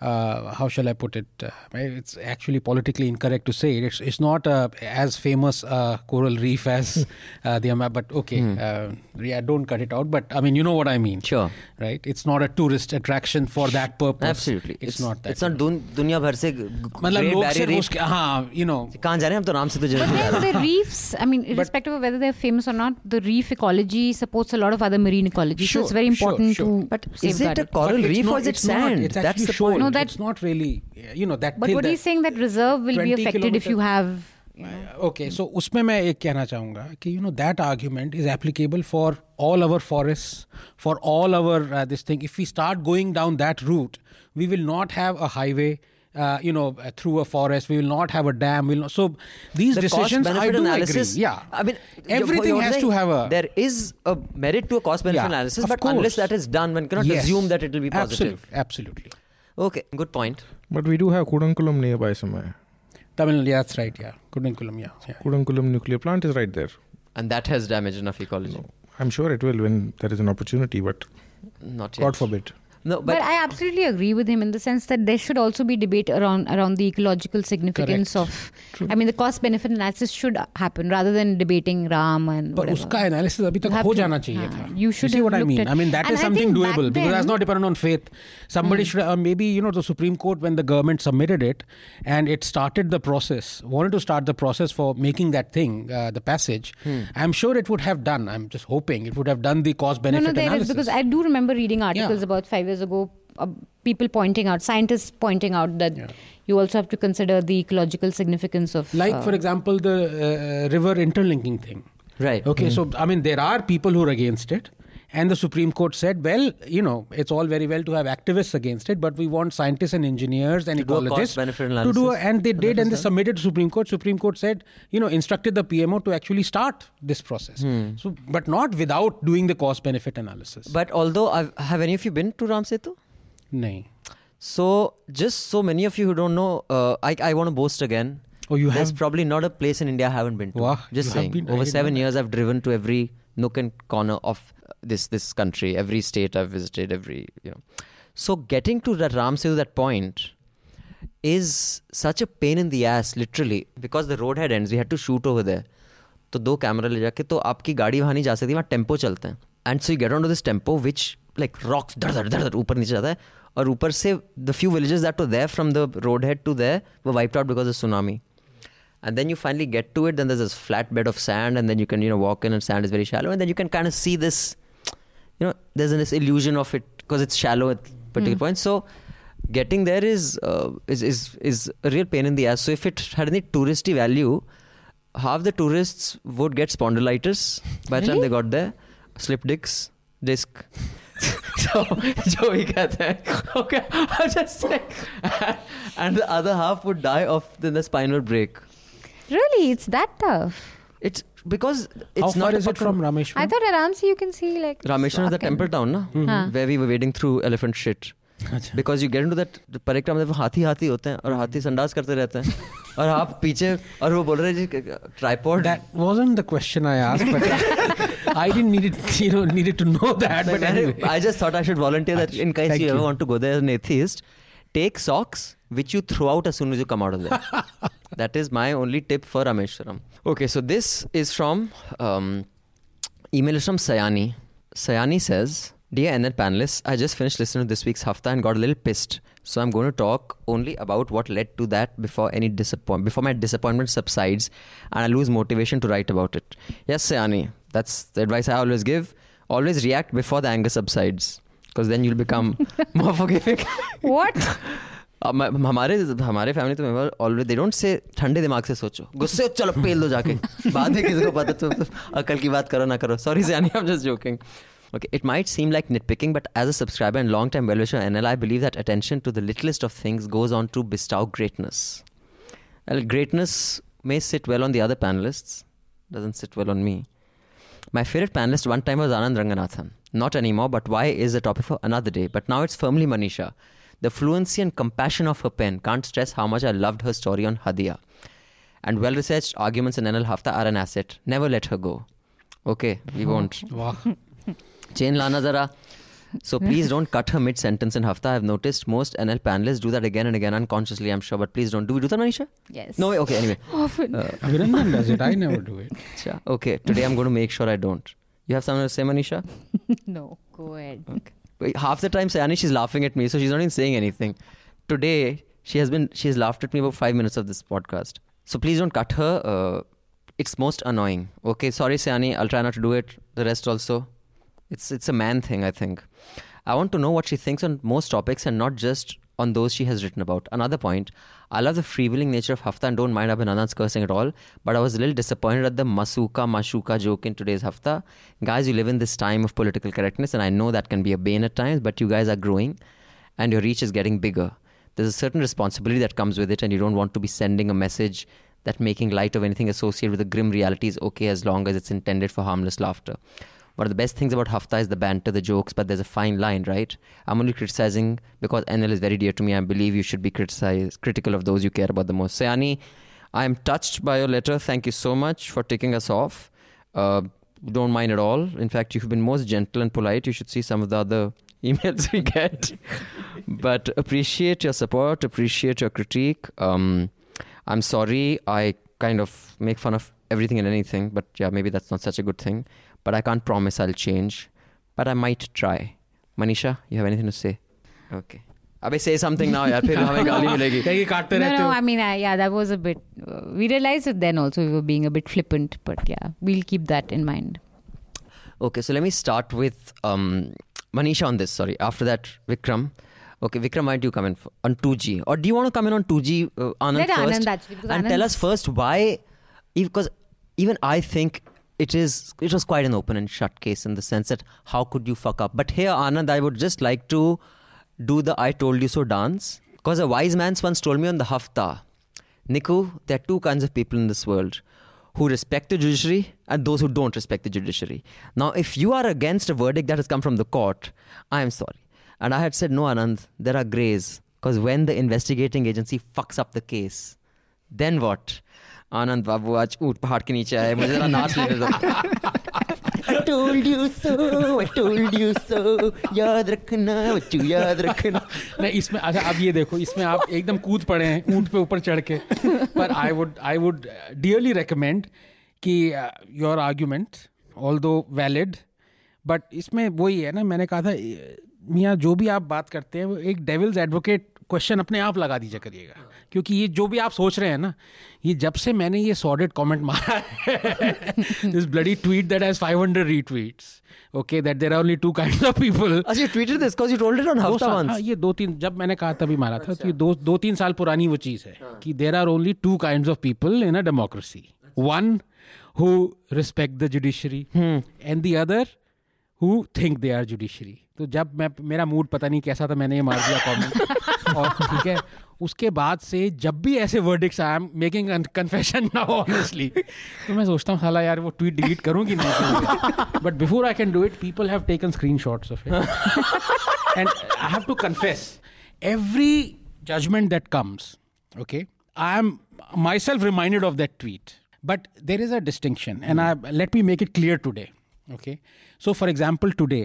Uh, uh, how shall I put it? Uh, it's actually politically incorrect to say it. It's, it's not uh, as famous uh, coral reef as uh, the Ama, but okay, uh, yeah, don't cut it out. But I mean, you know what I mean, Sure. right? It's not a tourist attraction for that purpose. Absolutely. it's, not that. It's not दुन, दुनिया भर से मतलब Great लोग Barrier सिर्फ Reef- उसके हाँ you know कहाँ जा रहे हैं हम तो नाम से तो जरूर जा रहे हैं the reefs, I mean, irrespective of whether they're famous or not, the reef ecology supports a lot of other marine ecology. so Sure, it's very sure, important sure. to But is safeguard it a coral But it's reef not- or is it it's not. sand? It's That's actually the shown. point. No, that- it's not really you know that But till what that- he's saying that reserve will be 20 affected if you kilometer- have. Okay so उसमें मैं एक कहना चाहूँगा कि you know that argument is applicable for all our forest for all our this thing if we start going down that route we will not have a highway uh, you know, uh, through a forest, we will not have a dam. We'll not, so these the cost decisions, I benefit do analysis. agree. Yeah, I mean, everything you're has saying to have a. There is a merit to a cost benefit Yeah, analysis, of but unless course. that is done, one cannot Yes. assume that it will be positive. Absolutely, absolutely. Okay, good point. But we do have Kudankulam nearby somewhere. Tamil, yeah, that's right. Yeah, Kudankulam. Yeah, yeah. Kudankulam nuclear plant is right there. And that has damaged enough ecology. I'm sure it will when there is an opportunity, but Not yet. God forbid. No, but, but, I absolutely agree with him in the sense that there should also be debate around around the ecological significance correct. of. True. I mean, the cost benefit analysis should happen rather than debating Ram and. But uska analysis abhi tak ho jana chahiye ah, tha. You should you see what I mean. At, I mean that is something doable then, because that's not dependent on faith. Somebody hmm. should uh, maybe you know the Supreme Court when the government submitted it and it started the process wanted to start the process for making that thing uh, the passage. Hmm. I'm sure it would have done. I'm just hoping it would have done the cost benefit no, no, analysis. Because I do remember reading articles yeah. about five years ago, uh, people pointing out, scientists pointing out that Yeah. you also have to consider the ecological significance of. like uh, for example the uh, river interlinking thing right. Okay, so I mean, there are people who are against it. And the Supreme Court said, well, you know, it's all very well to have activists against it, but we want scientists and engineers and To do ecologists cost-benefit to do, a, and they did, and they submitted to Supreme Court. Supreme Court said, you know, instructed the PMO to actually start this process. Hmm. So, but not without doing the cost-benefit analysis. But although, I've, have any of you been to Ram Setu? Nahin. So, just so many of you who don't know, uh, I, I want to boast again. Oh, you There's have- probably not a place in India I haven't been to. Wow, just saying. Over seven years, I've driven to every nook and corner of this this country, every state I've visited, every you know. So getting to that Ram Setu, that point, is such a pain in the ass, literally, because the road head ends. We had to shoot over there. तो दो camera ले जाके तो आपकी गाड़ी वहाँ नहीं जा सकती वहाँ टेम्पो चलते हैं and so you get on to this tempo which like rocks धड़ धड़ धड़ धड़ ऊपर नीचे जाता है और ऊपर से the few villages that were there from the road head to there were wiped out because of tsunami and then you finally get to it then there's this flat bed of sand and then you can you know walk in and sand is very shallow and then you can kind of see this you know there's this illusion of it because it's shallow at particular points so getting there is, uh, is is is a real pain in the ass so if it had any touristy value half the tourists would get spondylitis by the time they got there slip discs disc so जो भी कहते हैं okay I'm just saying and the other half would die of then the spinal break really, it's that tough. it's because it's How far not is it from I Rameshwaram? thought Aramsi you can see like. Rameshwaram is the Okay. temple town, na? हाँ. Where we were wading through elephant shit. Because you get into that परिक्रमा में हाथी हाथी होते हैं और हाथी संडास करते रहते हैं और आप पीछे और वो बोल रहे हैं जी tripod That wasn't the question I asked, but I didn't need it, you know, needed to know that. But anyway. I just thought I should volunteer that in case Thank you, ever you. want to go there as an atheist, take socks which you throw out as soon as you come out of there. that is my only tip for Rameshwaram. Okay, so this is from um, email is from Sayani. Sayani says, Dear NL panelists, I just finished listening to this week's Hafta and got a little pissed. So I'm going to talk only about what led to that before any disappointment, before my disappointment subsides and I lose motivation to write about it. Yes, Sayani, that's the advice I always give. Always react before the anger subsides, because then you'll become more forgiving. What? अब मैं- हमारे हमारे family तो member always they don't say ठंडे दिमाग से सोचो गुस्से हो, चलो पेल दो जाके बाद में किसी को पता तो, तो अकल की बात करो ना करो सॉरी से आई am just joking Okay, it might seem like nitpicking, but as a subscriber and long-time well-wisher of NL, I believe that attention to the littlest of things goes on to bestow greatness. Well, greatness may sit well on the other panelists, doesn't sit well on me. My favorite panelist one time was Anand Ranganathan. Not anymore, but why is a topic for another day. But now it's firmly Manisha. The fluency and compassion of her pen can't stress how much I loved her story on Hadia. And well researched arguments in NL Hafta are an asset. Never let her go. Okay, we hmm. won't. Wow. Chain Lana Zara. So please don't cut her mid sentence in Hafta. I've noticed most NL panelists do that again and again unconsciously, I'm sure. But please don't. Do we do that, Manisha? Yes. No, way. okay, anyway. Often. Uh, Virandan does it. I never do it. Okay, today I'm going to make sure I don't. You have something to say, Manisha? no. Go ahead. Wait, half the time, Sayani, she's laughing at me, so she's not even saying anything. Today, she has been, she's laughed at me about five minutes of this podcast. So please don't cut her. Uh, it's most annoying. Okay, sorry, Sayani, I'll try not to do it. The rest also. It's it's a man thing, I think. I want to know what she thinks on most topics and not just on those she has written about. Another point, I love the freewheeling nature of Hafta and don't mind Abhinandan's cursing at all, but I was a little disappointed at the Masuka Mashuka joke in today's Hafta. Guys, you live in this time of political correctness, and I know that can be a bane at times, but you guys are growing and your reach is getting bigger. There's a certain responsibility that comes with it, and you don't want to be sending a message that making light of anything associated with a grim reality is okay as long as it's intended for harmless laughter. One of the best things about Hafta is the banter, the jokes, but there's a fine line, right? I'm only criticizing because NL is very dear to me. I believe you should be critical of those you care about the most. Sayani, I am touched by your letter. Thank you so much for taking us off. Uh, don't mind at all. In fact, you've been most gentle and polite. You should see some of the other emails we get. but appreciate your support, appreciate your critique. Um, I'm sorry I kind of make fun of everything and anything, but yeah, maybe that's not such a good thing But I can't promise I'll change. But I might try. Manisha, you have anything to say? Okay. अबे say something now यार फिर हमें गाली मिलेगी क्या ये काटते No, रहते no, हो I mean, I, yeah, that was a bit. Uh, we realized it then also, we were being a bit flippant, but yeah, we'll keep that in mind. Okay, so let me start with um, Manisha on this. Sorry. After that, Vikram. Okay, Vikram, why don't you come in f- on 2G? Or do you want to come in on 2G, uh, Anand Let first? Anand actually, because and tell us Anand's- first why, because even I think it is it was quite an open and shut case in the sense that how could you fuck up? But here, Anand, I would just like to do the I told you so dance. Because a wise man once told me on the Hafta, Niku, there are two kinds of people in this world who respect the judiciary and those who don't respect the judiciary. Now, if you are against a verdict that has come from the court, I am sorry. And I had said, no, Anand, there are grays. Because when the investigating agency fucks up the case, then what? आनंद बाबू आज ऊट पहाड़ के नीचे आए मुझे जरा नाच लेने दो। Told you so, I told you so, याद रखना बच्चू याद रखना। नहीं इसमें अच्छा अब ये देखो इसमें आप एकदम कूद पड़े हैं ऊँट पे ऊपर चढ़ के। पर I would I would dearly recommend कि your argument although valid but इसमें वही है ना मैंने कहा था मियाँ जो भी आप बात करते हैं वो एक डेविल्स एडवोकेट क्वेश्चन अपने आप लगा दीजिए करिएगा। क्योंकि ये जो भी आप सोच रहे हैं ना ये जब से मैंने ये सॉडेड कमेंट मारा है this bloody tweet that has 500 retweets okay that there are only two kinds of people अच्छा you tweeted this because you told it on दो Hafta साल once हाँ, ये दो तीन जब मैंने कहा तभी मारा था तो ये दो दो तीन साल पुरानी वो चीज़ है कि there are only two kind of people in a democracy one who respect the judiciary and the other who think they are judiciary तो जब मैं मेरा मूड पता नहीं कैसा था मैंने ये मार दिया कॉमेंट और ठीक है उसके बाद से जब भी ऐसे verdicts I am making confession now honestly तो मैं सोचता हूँ साला यार वो ट्वीट डिलीट करूँ कि नहीं but before I can do it people have taken screenshots of it and I have to confess every judgement that comes okay I am myself reminded of that tweet but there is a distinction and I let me make it clear today okay so for example today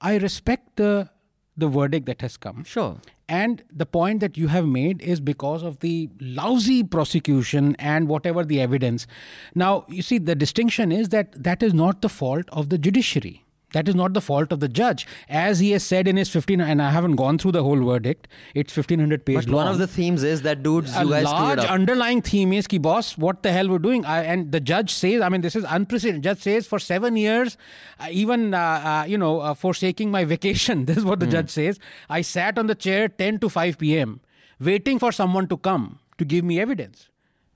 I respect the the verdict that has come. Sure. And the point that you have made is because of the lousy prosecution and whatever the evidence. Now, you see, the distinction is that that is not the fault of the judiciary. That is not the fault of the judge. As he has said in his 15, and I haven't gone through the whole verdict, it's 1500 pages But long. one of the themes is that dudes, a you guys large underlying theme is ki boss what the hell we're doing? I, and the judge says i mean this is unprecedented. Judge says for seven years uh, even uh, uh, you know uh, forsaking my vacation this is what the judge says. I sat on the chair 10 to 5 p.m waiting for someone to come to give me evidence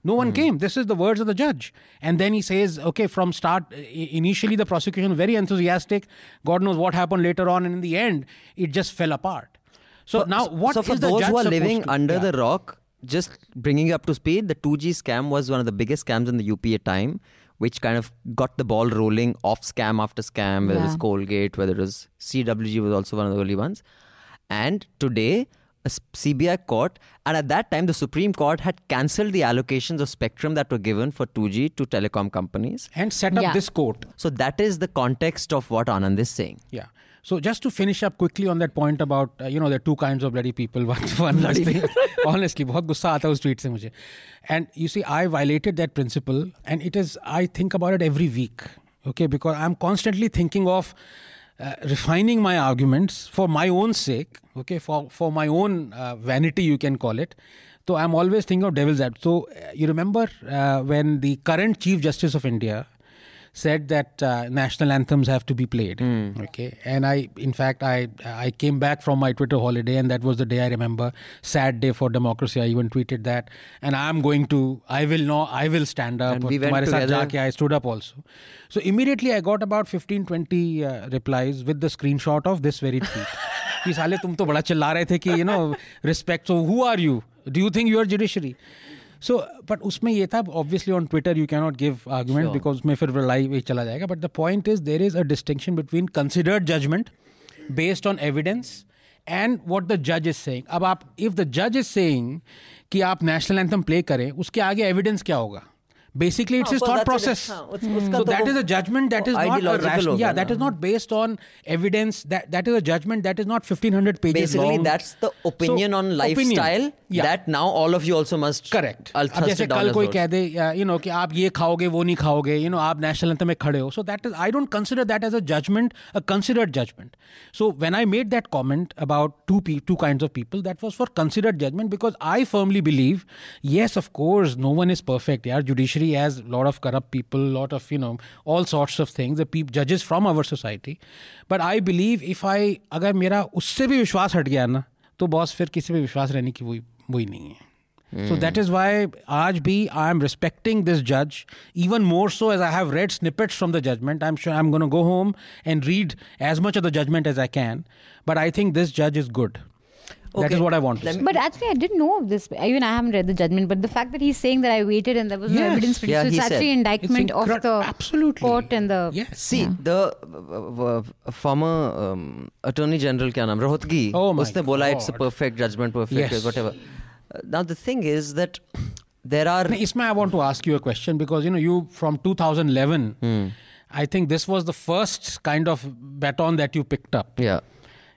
no one hmm. came. This is the words of the judge. And then he says, okay, from start, initially the prosecution very enthusiastic. God knows what happened later on. And in the end, it just fell apart. So now, what so is for the those judge who are living to- under Yeah. the rock, just bringing you up to speed, the 2G scam was one of the biggest scams in the UP at time, which kind of got the ball rolling off scam after scam, whether it was Yeah. Coalgate, whether it was CWG was also one of the early ones. And today, a s- CBI court, and at that time, the Supreme Court had cancelled the allocations of spectrum that were given for 2G to telecom companies. and set up Yeah. this court. So that is the context of what Anand is saying. Yeah. So just to finish up quickly on that point about uh, you know there are two kinds of bloody people. One, one last thing. Honestly, बहुत गुस्सा आता है उस tweet से मुझे. And you see, I violated that principle, and it is I think about it every week. Okay, because I'm constantly thinking of. uh, refining my arguments for my own sake, okay, for for my own uh, vanity, you can call it. So I'm always thinking of devil's advocate. So uh, you remember uh, when the current Chief Justice of India said that uh, national anthems have to be played. Okay, and I, in fact, I I came back from my Twitter holiday, and that was the day I remember. Sad day for democracy. I even tweeted that, and I'm going to. I will know. I will stand up. And और we went तुम्हारे साथ together. जाके I stood up also. So immediately I got about 15 20 uh, replies with the screenshot of this very tweet. कि साले तुम तो बड़ा चिल्ला रहे थे कि you know respect. So who are you? Do you think you are judiciary? so but उसमें ये था obviously on Twitter you cannot give argument because उसमें फिर लाइव ही चला जाएगा. But the point is there is a distinction between considered judgment based on evidence and what the जज is saying अब आप इफ़ द जज इज़ सेंग कि आप नेशनल एंथम प्ले करें उसके आगे एविडेंस क्या होगा? Basically, it's हाँ, his but thought that's a- process. हाँ, उस- उसका So तो that वो is a judgment that is not a ideological rational. होगा Yeah, ना। that is not based on evidence. That that is a judgment that is not 1500 pages Basically, long. that's the opinion So, on opinion. lifestyle Yeah. that now all of you also must correct I'll अब thrust जैसे it down कल your कोई throats. कह दे you know कि आप ये खाओगे वो नहीं खाओगे यू नो आप नेशनल एंथम में खड़े हो so that is I don't consider that as a judgement a considered judgement so when I made that comment about to to kinds of people that was for considered judgement because I firmly believe yes of course no one is perfect yeah judiciary has a lot of corrupt people lot of you know all sorts of things the peop- judges from our society but i believe if i अगर मेरा उससे भी विश्वास हट गया ना तो boss फिर किसी पे विश्वास रहने की वही वही नहीं है So that is why आज भी I am respecting this judge even more so as I have read snippets from the judgment. I'm sure I'm going to go home and read as much of the judgment as I can. But I think this judge is good. Okay. That is what I want to Let say. But actually, I didn't know of this. Even I haven't read the judgment. But the fact that he's saying that I waited and there was yes. no evidence produced, yeah, so it's actually indictment it's incru- of the absolutely. court and the. Yes. See, yeah. the uh, uh, uh, former um, Attorney General, kya naam, Rohatgi, oh my usne bola God. it's a perfect judgment, perfect, yes. whatever. Uh, now, the thing is that there are. Now, Isma, I want to ask you a question because, you know, you from 2011, hmm. I think this was the first kind of baton that you picked up. Yeah.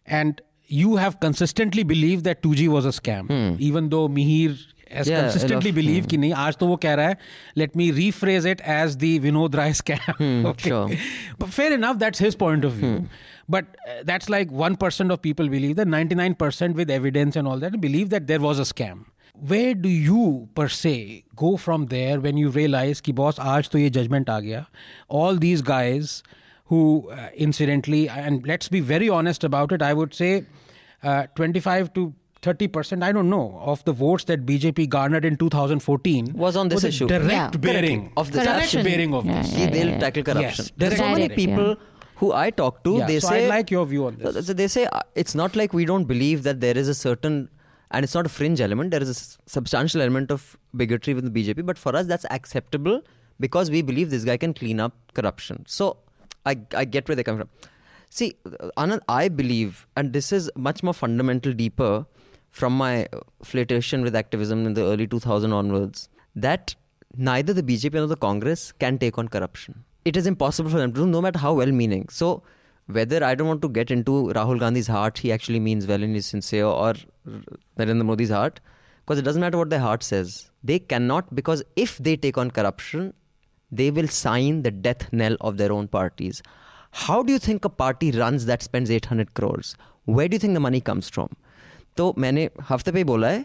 And you have consistently believed that 2G was a scam, even though Mihir has Hmm. Yeah, consistently enough. believed कि नहीं आज तो वो कह रहा है let me rephrase it as the Vinod Rai scam. okay. sure. But fair enough, that's his point of view. But uh, that's like 1% of people believe that 99% with evidence and all that believe that there was a scam. Where do you per se go from there when you realize कि boss आज तो ये judgment आ गया all these guys who uh, incidentally and let's be very honest about it I would say uh, 25 to 30% I don't know of the votes that BJP garnered in 2014 Was on this a issue. direct Yeah. bearing Of this direct bearing of Yeah, this yeah, See, they'll yeah. tackle corruption. Yes, There's so many Direct, people who I talk to, Yeah, they so say I'd like your view on this. So they say uh, it's not like we don't believe that there is a certain, and it's not a fringe element. There is a s- substantial element of bigotry within the BJP, but for us that's acceptable because we believe this guy can clean up corruption. So I I get where they come from. See, Anand, I believe, and this is much more fundamental, deeper from my flirtation with activism in the early 2000 onwards, that neither the BJP nor the Congress can take on corruption. It is impossible for them to do, no matter how well-meaning. So, whether I don't want to get into Rahul Gandhi's heart, he actually means well and is sincere, or Narendra Modi's heart, because it doesn't matter what their heart says. They cannot, because if they take on corruption, they will sign the death knell of their own parties. How do you think a party runs that spends 800 crores? Where do you think the money comes from? तो मैंने हफ्ते पे ही बोला है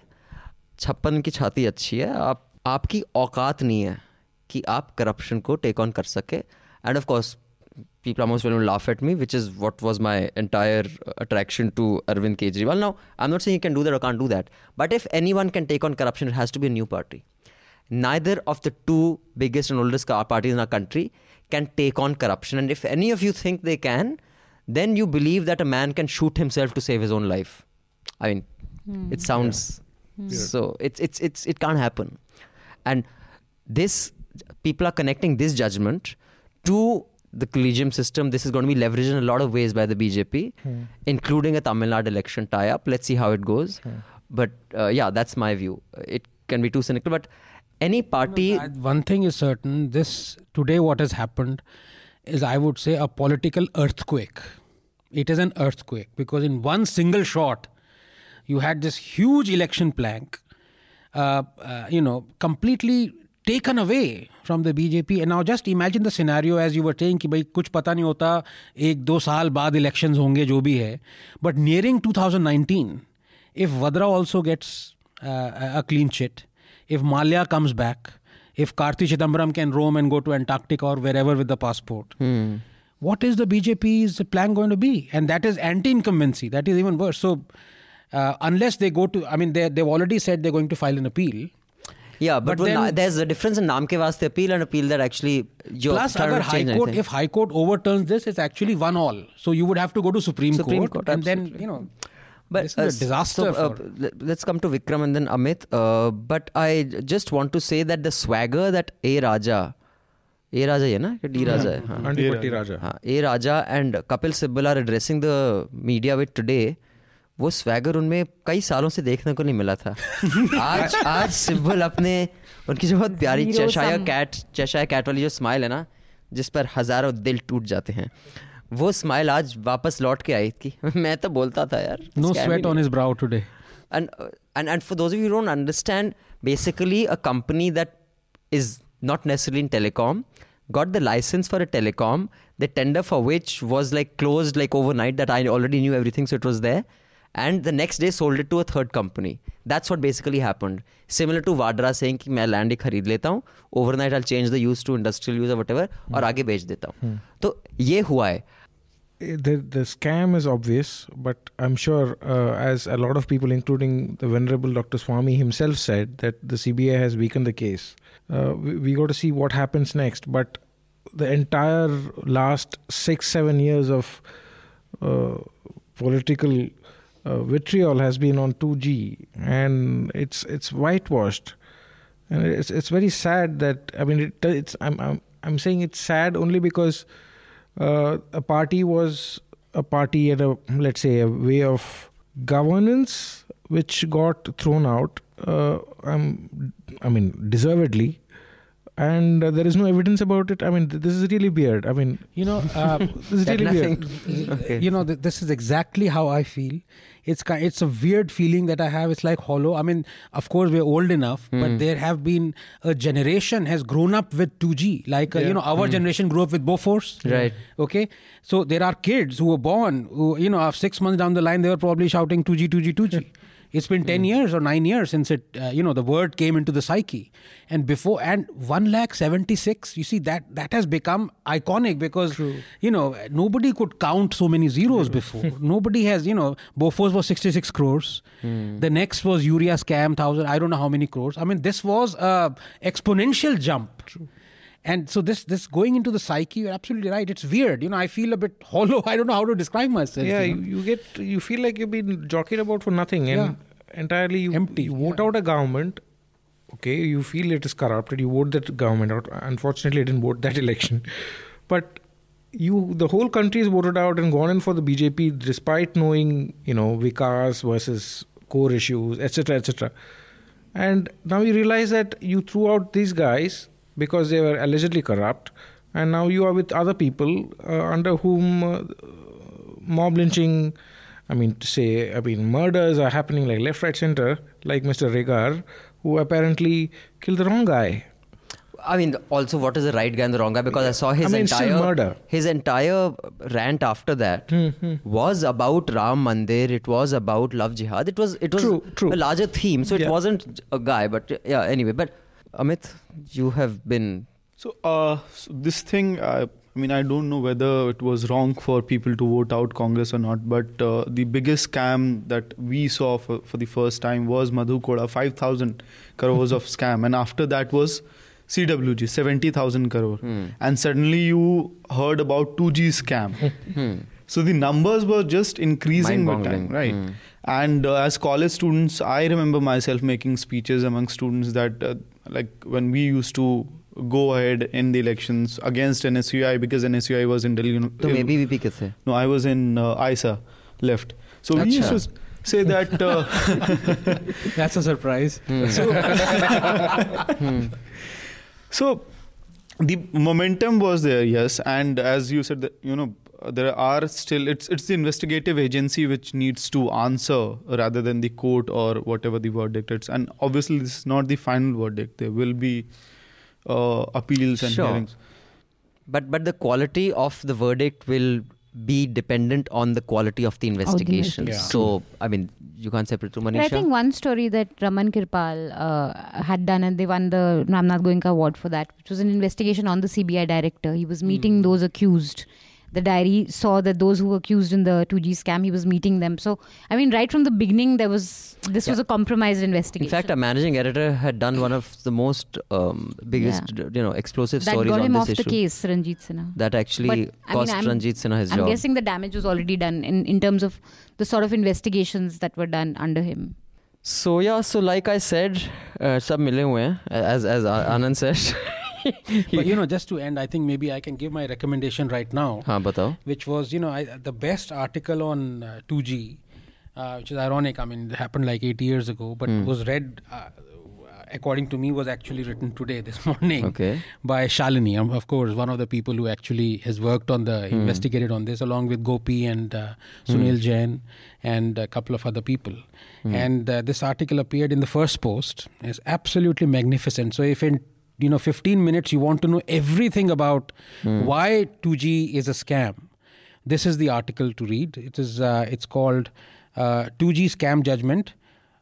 छप्पन की छाती अच्छी है आप आपकी औकात नहीं है कि आप करप्शन को टेक ऑन कर सके end of course people are most willing to laugh at me, which is what was my entire uh, attraction to Arvind Kejriwal. Now, I'm not saying he can do that or can't do that, but if anyone can take on corruption, it has to be a new party. Neither of the two biggest and oldest parties in our country can take on corruption. And if any of you think they can, then you believe that a man can shoot himself to save his own life. I mean, hmm. it sounds hmm. so. It's it's it's it can't happen, and this people are connecting this judgment to the collegium system. This is going to be leveraged in a lot of ways by the BJP, hmm. including a Tamil Nadu election tie-up. Let's see how it goes. But uh, yeah, that's my view. It can be too cynical, but any party. Uh, One thing is certain: this today, what has happened, is I would say a political earthquake. It is an earthquake because in one single shot, you had this huge election plank, uh, uh, you know, completely taken away from the BJP. And now just imagine the scenario as you were saying कि भाई कुछ पता नहीं होता एक दो साल बाद elections होंगे जो भी है. But nearing 2019, if Vadra also gets uh, a clean chit, if Mallya comes back, if Karthi Chidambaram can roam and go to Antarctica or wherever with the passport, hmm. what is the BJP's plan going to be? And that is anti-incumbency. That is even worse. So uh, unless they go to, I mean, they, they've already said they're going to file an appeal. Yeah, but, but then, na- there's a difference in Naam ke the appeal and appeal that actually your plus agar High Court if High Court overturns this, it's actually one all. So you would have to go to Supreme, Supreme Court, Court and absolutely. then you know but this is uh, a disaster. So, uh, for... let's come to Vikram and then Amit. Uh, but I just want to say that the swagger that A Raja. ए राजा है ना D Raja है A Raja and Kapil Sibal are addressing the media with today वो swagger उनमें कई सालों से देखने को नहीं मिला था। आज आज सिब्बल अपने उनकी जो बहुत प्यारी चशाया कैट चशाया कैट वाली जो स्माइल है ना जिस पर हज़ारों दिल टूट जाते हैं। वो स्माइल आज वापस लौट के आई थी। मैं तो बोलता था यार no sweat on his brow today understand basically a company that is not ने in telecom got the licence for a telecom the tender for which was like close like overnight that I already knew everything so it was the end the next day sold to a third company that's what basically happen similar to Vadra saying कि मैं land ही खरीद लेता हूँ। Over night I change the use to industrial use whatever और आगे बेच देता हूँ। तो ये हुआ है। The the scam is obvious, but I'm sure, uh, as a lot of people, including the venerable Dr. Swamy himself, said that the CBI has weakened the case. Uh, we, we got to see what happens next. But the entire last six seven years of uh, political uh, vitriol has been on 2G, and it's it's whitewashed, and it's it's very sad that I mean it, it's I'm I'm I'm saying it's sad only because uh, a party was a party at a let's say a way of governance which got thrown out uh, um, i mean deservedly and uh, there is no evidence about it i mean th- this is really weird i mean You know, uh, this is really nothing- weird Okay. you know, th- this is exactly how I feel. It's it's a weird feeling that I have. It's like hollow. I mean, of course, we're old enough, but hmm. there have been a generation has grown up with 2G. Like uh, you know, our hmm. generation grew up with Bofors. Right. Okay. So there are kids who were born, who you know, of six months down the line, they were probably shouting 2G, 2G, 2G. It's been 10 years or 9 years since it, uh, you know, the word came into the psyche. And before, and 1 lakh 76, you see, that that has become iconic because, you know, nobody could count so many zeros before. nobody has, you know, Bofors was 66 crores. The next was Urea scam, 1000, I don't know how many crores. I mean, this was a exponential jump. And so this this going into the psyche, you're absolutely right. It's weird. You know, I feel a bit hollow. I don't know how to describe myself. yeah, you you, know. you get you feel like you've been jockeyed about for nothing and entirely you, Empty, you vote yeah. out a government. Okay, you feel it is corrupted. You vote that government out. Unfortunately, I didn't vote that election, but you the whole country is voted out and gone in for the BJP despite knowing you know Vikas versus core issues, etc., etc. And now you realize that you threw out these guys because they were allegedly corrupt, and now you are with other people uh, under whom uh, mob lynching. I mean, to say, I mean, murders are happening like left, right, center, like Mr. Regar, who apparently killed the wrong guy. I mean, also, what is the right guy and the wrong guy? Because I saw his I mean, entire murder. his entire rant after that Hmm, was about Ram Mandir. It was about love jihad. It was it was True, true. a larger theme. So it wasn't a guy, but yeah. Anyway, but Amit, you have been So, uh, so this thing, uh, I mean, I don't know whether it was wrong for people to vote out Congress or not, but uh, the biggest scam that we saw for, for the first time was Madhu Koda, 5,000 crores of scam. And after that was CWG, 70,000 crore. And suddenly you heard about 2G scam. So the numbers were just increasing with time, right? Hmm. And uh, as college students, I remember myself making speeches among students that, uh, like when we used to go ahead in the elections against NSUI because NSUI was in Delhi. So maybe VP kaise? No, I was in uh, AISA left. So Achha. we used to say that. Uh, That's a surprise. Hmm. So, hmm. so the momentum was there, yes, and as you said, you know there are still it's it's the investigative agency which needs to answer rather than the court or whatever the verdict is, and obviously this is not the final verdict. There will be uh, appeals and Sure. hearings. But but the quality of the verdict will be dependent on the quality of the investigation. Yeah. So I mean, you can't separate two But I think one story that Raman Kirpal uh, had done, and they won the Ramnath Goenka Award for that, which was an investigation on the CBI director. He was meeting those accused The diary saw that those who were accused in the 2G scam, he was meeting them. So, I mean, right from the beginning, there was this was Yeah. a compromised In investigation. fact, a managing editor had done one of the most um, biggest, you know, explosive that stories got on him this off issue. the case, Ranjit Sinha. That actually But, I mean, cost I'm- Ranjit Sinha his I'm job. guessing the damage was already done in, in terms of the sort of investigations that were done under him. So yeah, so like I said, uh, सब मिले हुए हैं, as as Anand said. but you know, just to end, I think maybe I can give my recommendation right now. हाँ बताओ. Which was you know I, the best article on uh, 2G, uh, which is ironic. I mean, it happened like eight years ago, but mm. was read. Uh, uh, according to me was actually written today this morning okay. by shalini um, of course one of the people who actually has worked on the mm. investigated on this along with gopi and uh, hmm. sunil mm. jain and a couple of other people mm. and uh, this article appeared in the Firstpost it's absolutely magnificent so if in you know 15 minutes you want to know everything about why 2G is a scam, this is the article to read. It is uh, it's called uh, 2G scam judgment.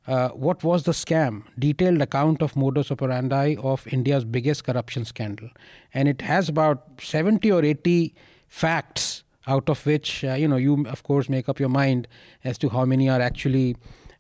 Uh, what was the scam? Detailed account of modus operandi of India's biggest corruption scandal, and it has about 70 or 80 facts out of which uh, you know you of course make up your mind as to how many are actually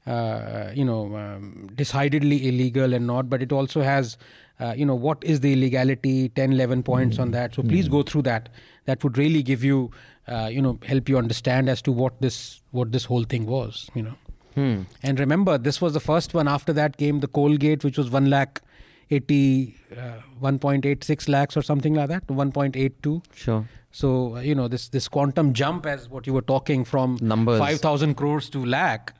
uh, you know um, decidedly illegal and not but it also has uh, you know what is the illegality 10 11 points on that so please go through that that would really give you uh, you know help you understand as to what this what this whole thing was you know Hmm. and remember this was the first one after that came the Coalgate which was 1 lakh 80 uh, 1.86 lakhs or something like that 1.82 Sure. so you know this this quantum jump, as what you were talking from Numbers. five thousand crores to lakh.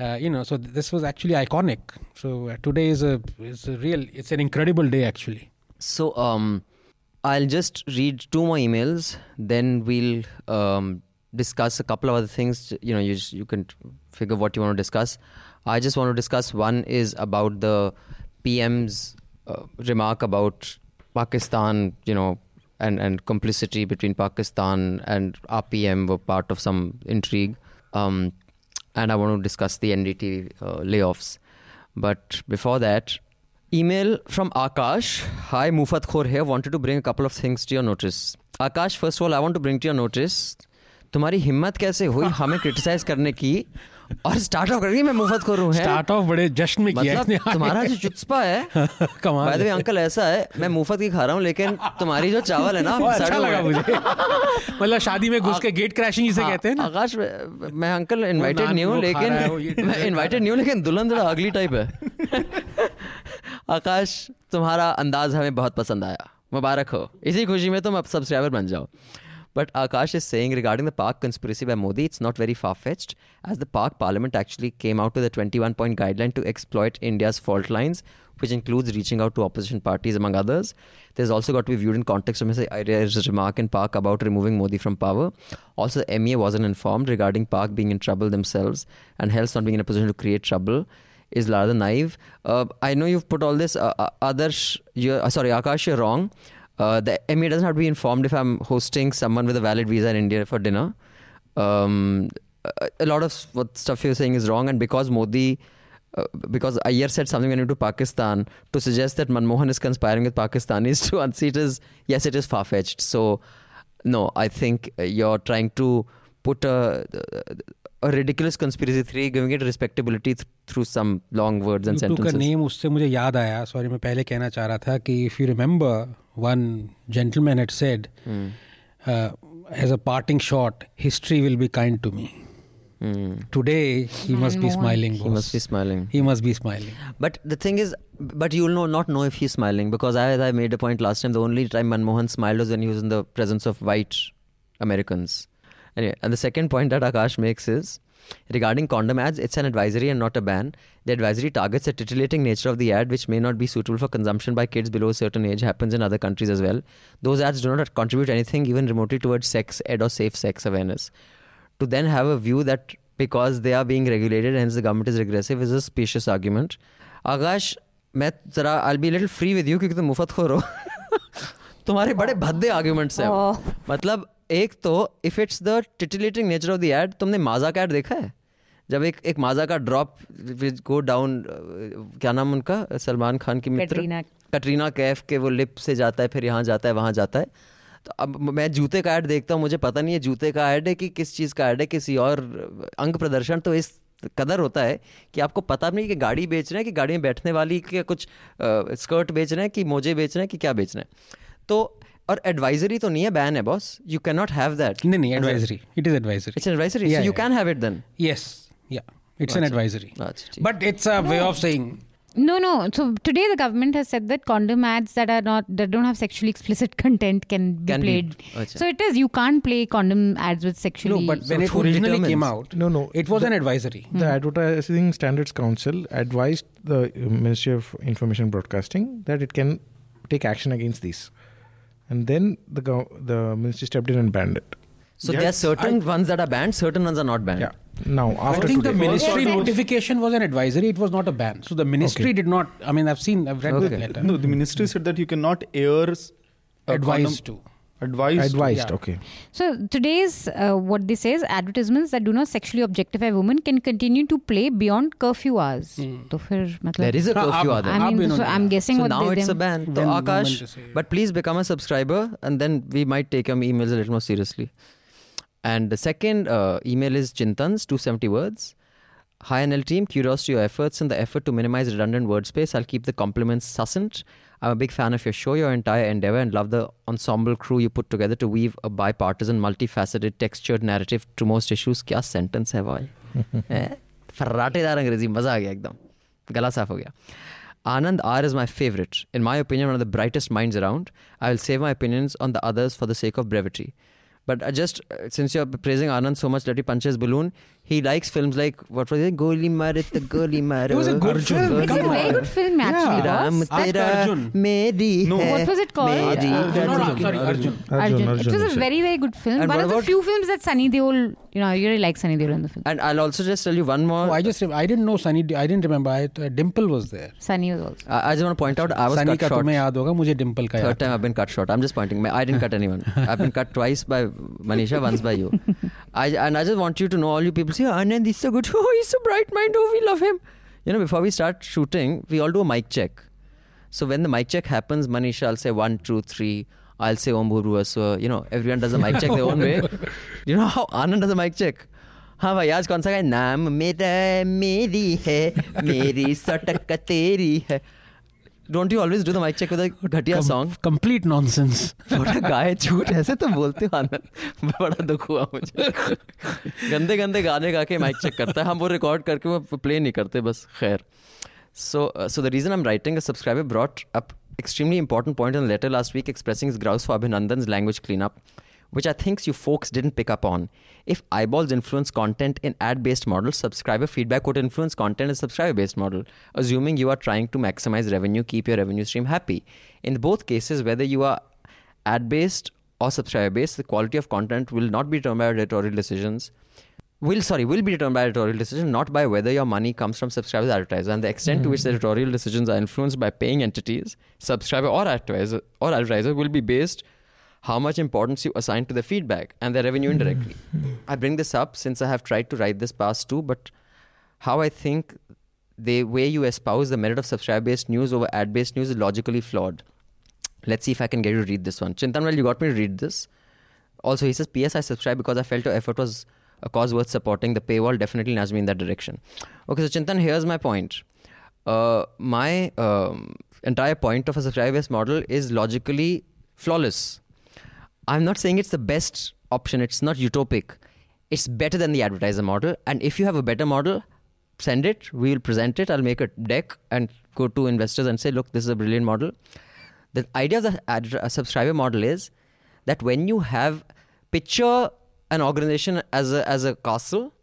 Uh, you know, so th- this was actually iconic. So uh, today is a is a real. It's an incredible day actually. So um, I'll just read two more emails, then we'll um, discuss a couple of other things. You know, you just, you can figure what you want to discuss. I just want to discuss one is about the PM's uh, remark about Pakistan. You know. And, and complicity between Pakistan and RPM were part of some intrigue. Um, and I want to discuss the NDTV uh, layoffs. But before that, email from Akash. Hi, Mufat Khor here. Wanted to bring a couple of things to your notice. Akash, first of all, I want to bring to your notice. तुम्हारी हिम्मत कैसे हुई हमें criticise करने की और start of करके मैं मुफ़्त है? स्टार्ट ऑफ़ बड़े जश्न में किया मतलब तुम्हारा जो चुस्पा है कमाल बाय द वे अंकल ऐसा है मैं मुफ़्त की खा रहा हूँ लेकिन तुम्हारी जो चावल है ना अच्छा लगा मुझे। मतलब शादी में घुस के गेट क्रैशिंग जिसे हाँ, कहते हैं ना। आकाश मैं अंकल इनवाइटेड नहीं हूँ लेकिन रहा मैं इनवाइटेड नहीं हूँ लेकिन दुल्हन थोड़ा अगली टाइप है। आकाश तुम्हारा अंदाज हमें बहुत पसंद आया। मुबारक हो। इसी खुशी में तुम अब सब्सक्राइबर बन जाओ। But Akash is saying regarding the Pak conspiracy by Modi, it's not very far fetched, as the Pak Parliament actually came out with a 21 point guideline to exploit India's fault lines, which includes reaching out to opposition parties, among others. There's also got to be viewed in context of. Iyer's remark in Pak about removing Modi from power. Also, the MEA wasn't informed regarding Pak being in trouble themselves and hence not being in a position to create trouble. Is rather naive. Uh, I know you've put all this. Uh, uh, Adarsh, you're, uh, sorry, Akash, you're wrong. Uh, the MEA doesn't have to be informed if I'm hosting someone with a valid visa in India for dinner. Um, a lot of what stuff you're saying is wrong, and because Modi, uh, because Iyer said something when he went to Pakistan to suggest that Manmohan is conspiring with Pakistanis to unseat his, yes, it is far fetched. So, no, I think you're trying to put a, a ridiculous conspiracy theory, giving it respectability th- through some long words and you sentences. Took a name, उससे मुझे याद Sorry, मैं पहले कहना चाह रहा if you remember one gentleman had said, mm. uh, as a parting shot, history will be kind to me. Mm. Today he I must know. be smiling. Boss. He must be smiling. He must be smiling. But the thing is, but you'll know not know if he's smiling because as I made a point last time, the only time Manmohan smiled was when he was in the presence of white Americans. Anyway, and the second point that Akash makes is regarding condom ads. It's an advisory and not a ban. The advisory targets the titillating nature of the ad, which may not be suitable for consumption by kids below a certain age. Happens in other countries as well. Those ads do not contribute anything even remotely towards sex ed or safe sex awareness to then have a view that because they are being regulated, hence the government is regressive, is a specious argument. Akash, मैं जरा I'll be a little free with you क्योंकि तुम मुफ्त खो रहो तुम्हारे बड़े भद्दे arguments हैं Oh. मतलब एक तो if it's the titillating nature of the ad तुमने माजा का एड देखा है? जब एक एक माजा का ड्रॉप गो डाउन क्या नाम उनका? सलमान खान की मित्र? कटरीना। कटरीना कैफ के वो लिप से जाता है फिर यहाँ जाता है वहाँ जाता है। तो अब मैं जूते का ऐड देखता हूँ मुझे पता नहीं है जूते का ऐड है कि किस चीज़ का ऐड है किसी और अंग प्रदर्शन। तो इस कदर होता है कि आपको पता नहीं कि गाड़ी बेच रहे हैं कि गाड़ी में बैठने वाली के कुछ स्कर्ट बेच रहे हैं कि मोजे बेच रहे हैं कि क्या बेच रहे हैं। तो और एडवाइजरी तो नहीं है बैन है boss you can not have that नहीं नहीं advisory it is advisory it's advisory Yeah, so you yeah. Can have it then yes yeah it's an advisory अच्छा, ठीक। but it's a way of saying No, no. So today the government has said that condom ads that are not that don't have sexually explicit content can be Can be- played. Acha. So it is you can't play condom ads with sexually. no but when So it who originally came determines? out No, no. it was an advisory The Advertising Standards Council advised the uh, Ministry of Information Broadcasting that it can take action against these, and then the gov- the ministry stepped in and banned it. So there are certain ones that are banned, certain ones are not banned. Yeah. Now after I after think the ministry Yes, notification was an advisory. It was not a ban. So the ministry did not. I mean, I've seen. I've read Okay. the letter. No, the ministry said that you cannot air s- a Advised condom- to advised advised yeah. okay. So today's uh, what this is advertisements that do not sexually objectify women can continue to play beyond curfew hours. Mm. so there is a curfew hour I mean, so I'm guessing so what now they, it's a ban. So Akash but please become a subscriber and then we might take your emails a little more seriously. And the second uh, email is chintans 270 words. Hi NL team, kudos to your efforts and the effort to minimize redundant word space. I'll keep the compliments succinct. I'm a big fan of your show, your entire endeavor, and love the ensemble crew you put together to weave a bipartisan, multifaceted, textured narrative to most issues. क्या sentence है भाई हैं? फर्राटेदार अंग्रेजी मजा आ गया एकदम गला साफ हो गया Anand R is my favorite. In my opinion, one of the brightest minds around. I will save my opinions on the others for the sake of brevity. But I just uh, since you're praising Anand so much that he punches balloon, he likes films like what was it? Goli Mare the Goli Mare. It was a good film. It's a very good film actually. Ram boss. Ask tera Arjun. meri No. hai, What was it called? meri Uh, hai. No, no, sorry, Arjun. Arjun. Arjun It was a is it. very very good film. And One what of the about- few films that Sunny Deol, you know, I really like Sunny Deol in the film. And I'll also just tell you one more. Oh, I just I didn't know Sunny. I didn't remember. I, uh, Dimple was there. Sunny was also. I, I just want to point out I was Sunny cut का short. तुम्हें याद होगा मुझे Dimple का Third याद time I've been cut short. I'm just pointing. I didn't cut anyone. I've been cut twice by Manisha, once by you. I and I just want you to know, all you people say, Anand, he's so good. Oh, he's so bright mind. Oh, we love him. You know, before we start shooting, we all do a mic check. So when the mic check happens, Manisha, I'll say one, two, three. I'll say Om Bhurva. So you know, everyone does a mic check their own way. You know how Anand does a mic check? हाँ भाई आज कौन सा गाय नाम मेरा मेरी है मेरी सटक तेरी है don't you always do the mike check with a घटिया song complete nonsense what a guy झूठ ऐसे तो बोलते हो आनंद। बड़ा दुख हुआ मुझे। गंदे गंदे गाने गा के माइक चेक करता है। हम वो रिकॉर्ड करके वो प्ले नहीं करते बस खैर। So so the reason I am writing a subscriber brought up extremely important point in letter last week expressing grouse for Abhinandan language clean up which i think you folks didn't pick up on. If eyeballs influence content in ad-based models subscriber feedback would influence content in subscriber-based model assuming you are trying to maximize revenue keep your revenue stream happy. In both cases whether you are ad-based or subscriber-based the quality of content will not be determined by editorial decisions. Will sorry will be determined by editorial decision not by whether your money comes from subscribers or advertisers. And the extent to which the hmm. editorial decisions are influenced by paying entities subscriber or advertiser or advertiser will be based how much importance you assign to the feedback and the revenue indirectly i bring this up since i have tried to write this past too but how i think the way you espouse the merit of subscriber based news over ad based news is logically flawed let's see if i can get you to read this one chintan well you got me to read this also, he says, P.S. I subscribed because I felt your effort was a cause worth supporting. The paywall definitely nudged me in that direction. Okay, so Chintan, here's my point. Uh, my um, entire point of a subscriber based model is logically flawless. I'm not saying it's the best option, it's not utopic. It's better than the advertiser model. And if you have a better model, send it. We will present it. I'll make a deck and go to investors and say, look, this is a brilliant model. The idea of the ad- a subscriber model is that when you have picture an organization as a, as a castle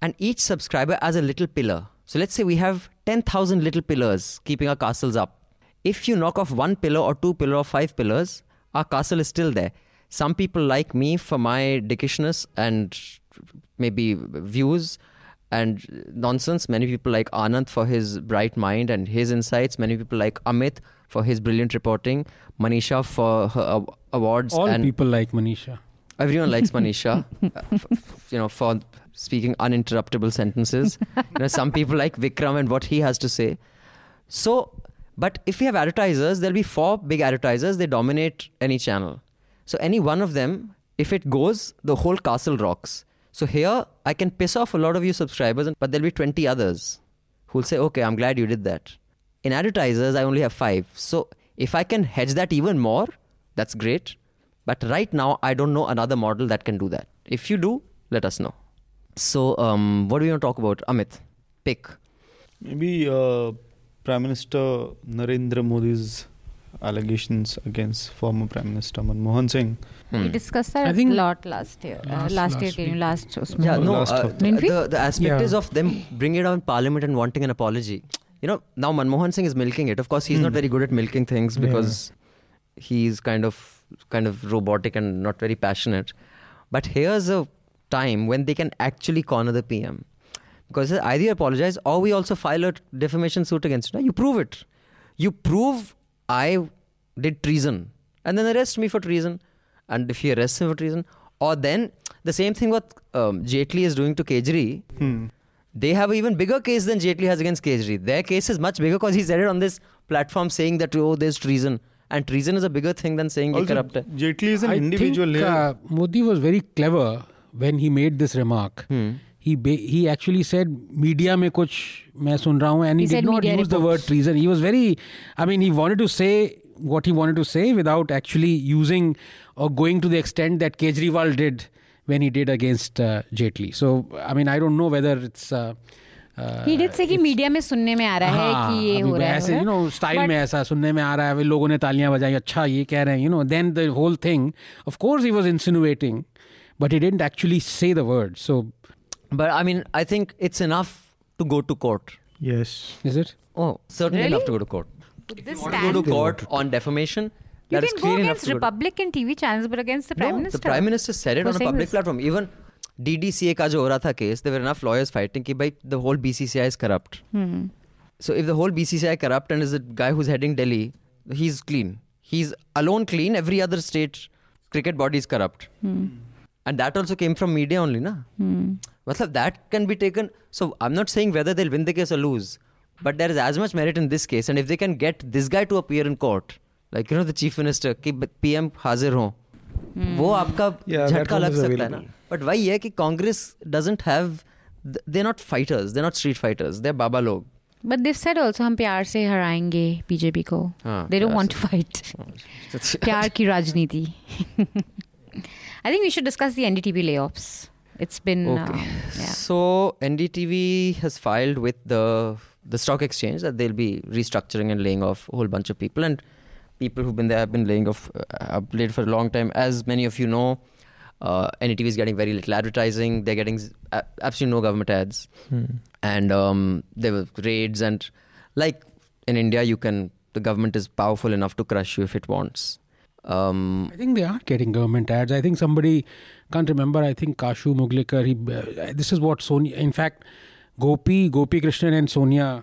and each subscriber as a little pillar. So let's say we have 10,000 little pillars keeping our castles up. If you knock off one pillar or two pillar or five pillars, our castle is still there. Some people like me for my dickishness and maybe views and nonsense. Many people like Anand for his bright mind and his insights. Many people like Amit for his brilliant reporting. Manisha for her awards. All and people like Manisha. Everyone likes Manisha, uh, you know, for speaking uninterruptible sentences. you know, some people like Vikram and what he has to say. So, but if we have advertisers, there'll be four big advertisers. They dominate any channel. So any one of them, if it goes, the whole castle rocks. So here, I can piss off a lot of you subscribers, but there'll be 20 others who'll say, okay, I'm glad you did that. In advertisers, I only have five. So if I can hedge that even more, that's great. But right now, I don't know another model that can do that. If you do, let us know. So, um, what do we want to talk about? Amit, pick. Maybe uh, Prime Minister Narendra Modi's allegations against former Prime Minister Manmohan Singh. Hmm. We discussed that I think a lot last year. Last, uh, last, last year, last, last yeah, no, last uh, the, the aspect yeah. is of them bringing down Parliament and wanting an apology. You know, now Manmohan Singh is milking it. Of course, he's hmm. not very good at milking things because yeah. he's kind of kind of robotic and not very passionate. But here's a time when they can actually corner the PM. Because either you apologize or we also file a defamation suit against you. Now you prove it. You prove I did treason and then arrest me for treason. And if he arrests him for treason, or then the same thing what um, Jaitley is doing to Kejri, they have an even bigger case than Jaitley has against Kejri. Their case is much bigger because he said it on this platform saying that, oh, there's treason. And treason is a bigger thing than saying you're Also, corrupt. hai. Jaitley is an I individual think uh, Modi was very clever when he made this remark. Hmm. He actually said media में कुछ मैं सुन रहा हूँ and not use the word treason he was very I mean he wanted to say what he wanted to say without actually using और going to the extent that Kejriwal did when he did against Jaitley so I mean I don't know whether it's media में सुनने में आ रहा है कि ये हो रहा है ऐसे यू नो स्टाइल में ऐसा सुनने में आ रहा है लोगों ने तालियाँ बजाई अच्छा ये कह रहे हैं you know then the whole thing of course he was insinuating but he didn't actually say the word so But I mean, I think it's enough to go to court. Yes. Is it Oh, certainly Really? enough to go to court. With this Want to go to stand, court on defamation? you that is can go clear enough against to go to- Republican TV channels, but against the Prime no, Minister. The Prime Minister said it for on a saying public this. platform. Even DDCA का जो हो रहा था case, there were enough lawyers fighting कि भाई the whole BCCI is corrupt. Hmm. So if the whole BCCI corrupt and is the guy who's heading Delhi, he's clean. He's alone clean. Every other state cricket body is corrupt. Hmm. And that also came from media only, na? मतलब that can be taken. So I'm not saying whether they'll win the case or lose, but there is as much merit in this case. And if they can get this guy to appear in court, like you know the chief minister, कि PM हाजिर हो, वो आपका Yeah, that झटका one लग is सकता है ना available. बट वही है कि Congress doesn't have they not fighters they not street fighters दे बाबा लोग But they've said also हम प्यार से हराएंगे बीजेपी को. हाँ, They don't प्यार want to fight. प्यार की राजनीति. I think we should discuss the NDTV layoffs. it's been Okay. um, yeah. So NDTV has filed with the the stock exchange that they'll be restructuring and laying off a whole bunch of people and people who've been there have been laying off uh, have laid for a long time. As many of you know, uh, NDTV is getting very little advertising. They're getting s- a- absolutely no government ads, and um, there were raids and like in India, you can the government is powerful enough to crush you if it wants. Um, I think they are getting government ads. I think somebody can't remember. I think Kashu Muglikar. He, uh, this is what Sonia. In fact, Gopi, Gopi Krishnan, and Sonia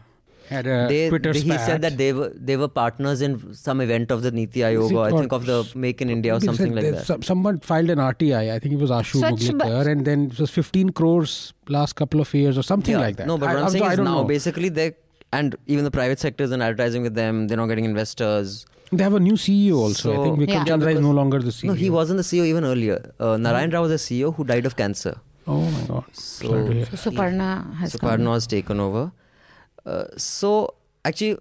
had a they, Twitter they- he spat. said that they were they were partners in some event of the Niti Aayog, or I think of the Make in India or something like that that. some- someone filed an RTI. I think it was Ashu Swachh Muglikar, and then it was 15 crores last couple of years or something Yeah, like that. No, but I, what I'm saying I is don't now know. basically they and even the private sector is advertising with them. They're not getting investors. They have a new CEO also. I think Vikram Yeah. Chandra is no longer the CEO. No, he wasn't the CEO even earlier. Uh, Narayan Rao was the CEO who died of cancer. Oh my God. So, Glad to hear. So Suparna has come. Suparna has taken over. Uh, so actually,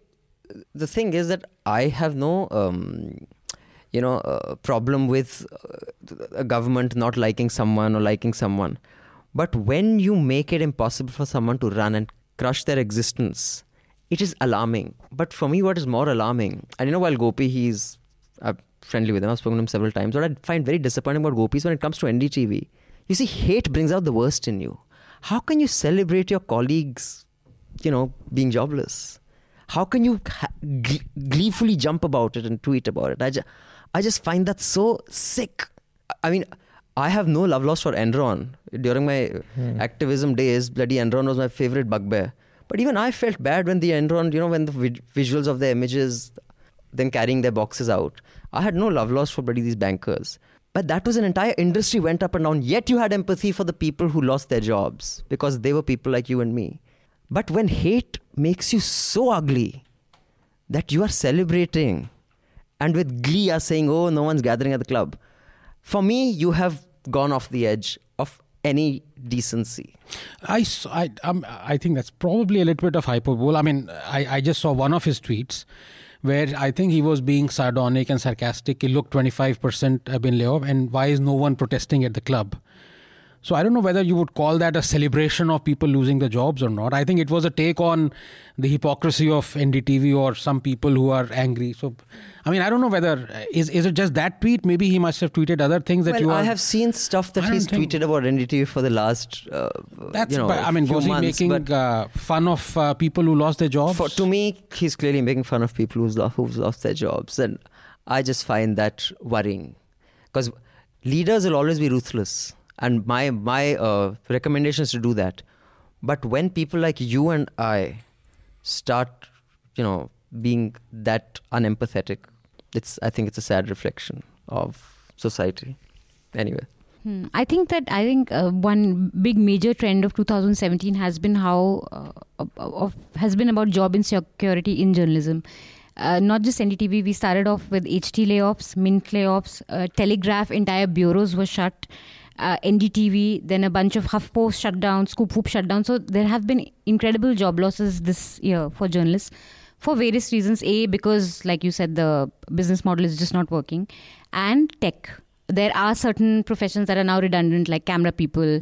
the thing is that I have no, um, you know, uh, problem with uh, a government not liking someone or liking someone. But when you make it impossible for someone to run and crush their existence, it is alarming. But for me, what is more alarming, and you know, while Gopi, he's I'm friendly with him, I've spoken to him several times. What I find very disappointing about Gopi is when it comes to NDTV, you see, hate brings out the worst in you. How can you celebrate your colleagues, you know, being jobless? How can you ha- gleefully jump about it and tweet about it? I, ju- I just find that so sick. I mean, I have no love lost for Enron. During my hmm. activism days, bloody Enron was my favorite bugbear. But even I felt bad when the Enron, you know, when the visuals of the images, them carrying their boxes out. I had no love lost for bloody these bankers. But that was an entire industry went up and down. Yet you had empathy for the people who lost their jobs because they were people like you and me. But when hate makes you so ugly that you are celebrating and with glee are saying, oh, no one's gathering at the club, for me, you have gone off the edge of any decency. I, I, um, I think that's probably a little bit of hyperbole. I mean, I, I just saw one of his tweets where I think he was being sardonic and sarcastic. He looked 25% have been laid and why is no one protesting at the club? So I don't know whether you would call that a celebration of people losing their jobs or not. I think it was a take on the hypocrisy of NDTV or some people who are angry. So, I mean, I don't know whether is is it just that tweet? Maybe he must have tweeted other things that well, you are. I have seen stuff that he's think- tweeted about NDTV for the last, uh, That's, you know, but, I mean, was he months, making uh, fun of uh, people who lost their jobs? for, to me, he's clearly making fun of people who's lost, who've lost their jobs, and I just find that worrying because leaders will always be ruthless, and my my uh, recommendation is to do that. But when people like you and I start, you know, being that unempathetic, it's I think it's a sad reflection of society. Anyway. Hmm. I think that I think uh, one big major trend of 2017 has been how uh, of, has been about job insecurity in journalism. Uh, not just NDTV, we started off with HT layoffs, Mint layoffs, uh, Telegraph, entire bureaus were shut, uh, NDTV, then a bunch of HuffPost shut down, Scoop Whoop shut down. So there have been incredible job losses this year for journalists for various reasons. A, because, like you said, the business model is just not working, and tech there are certain professions that are now redundant, like camera people,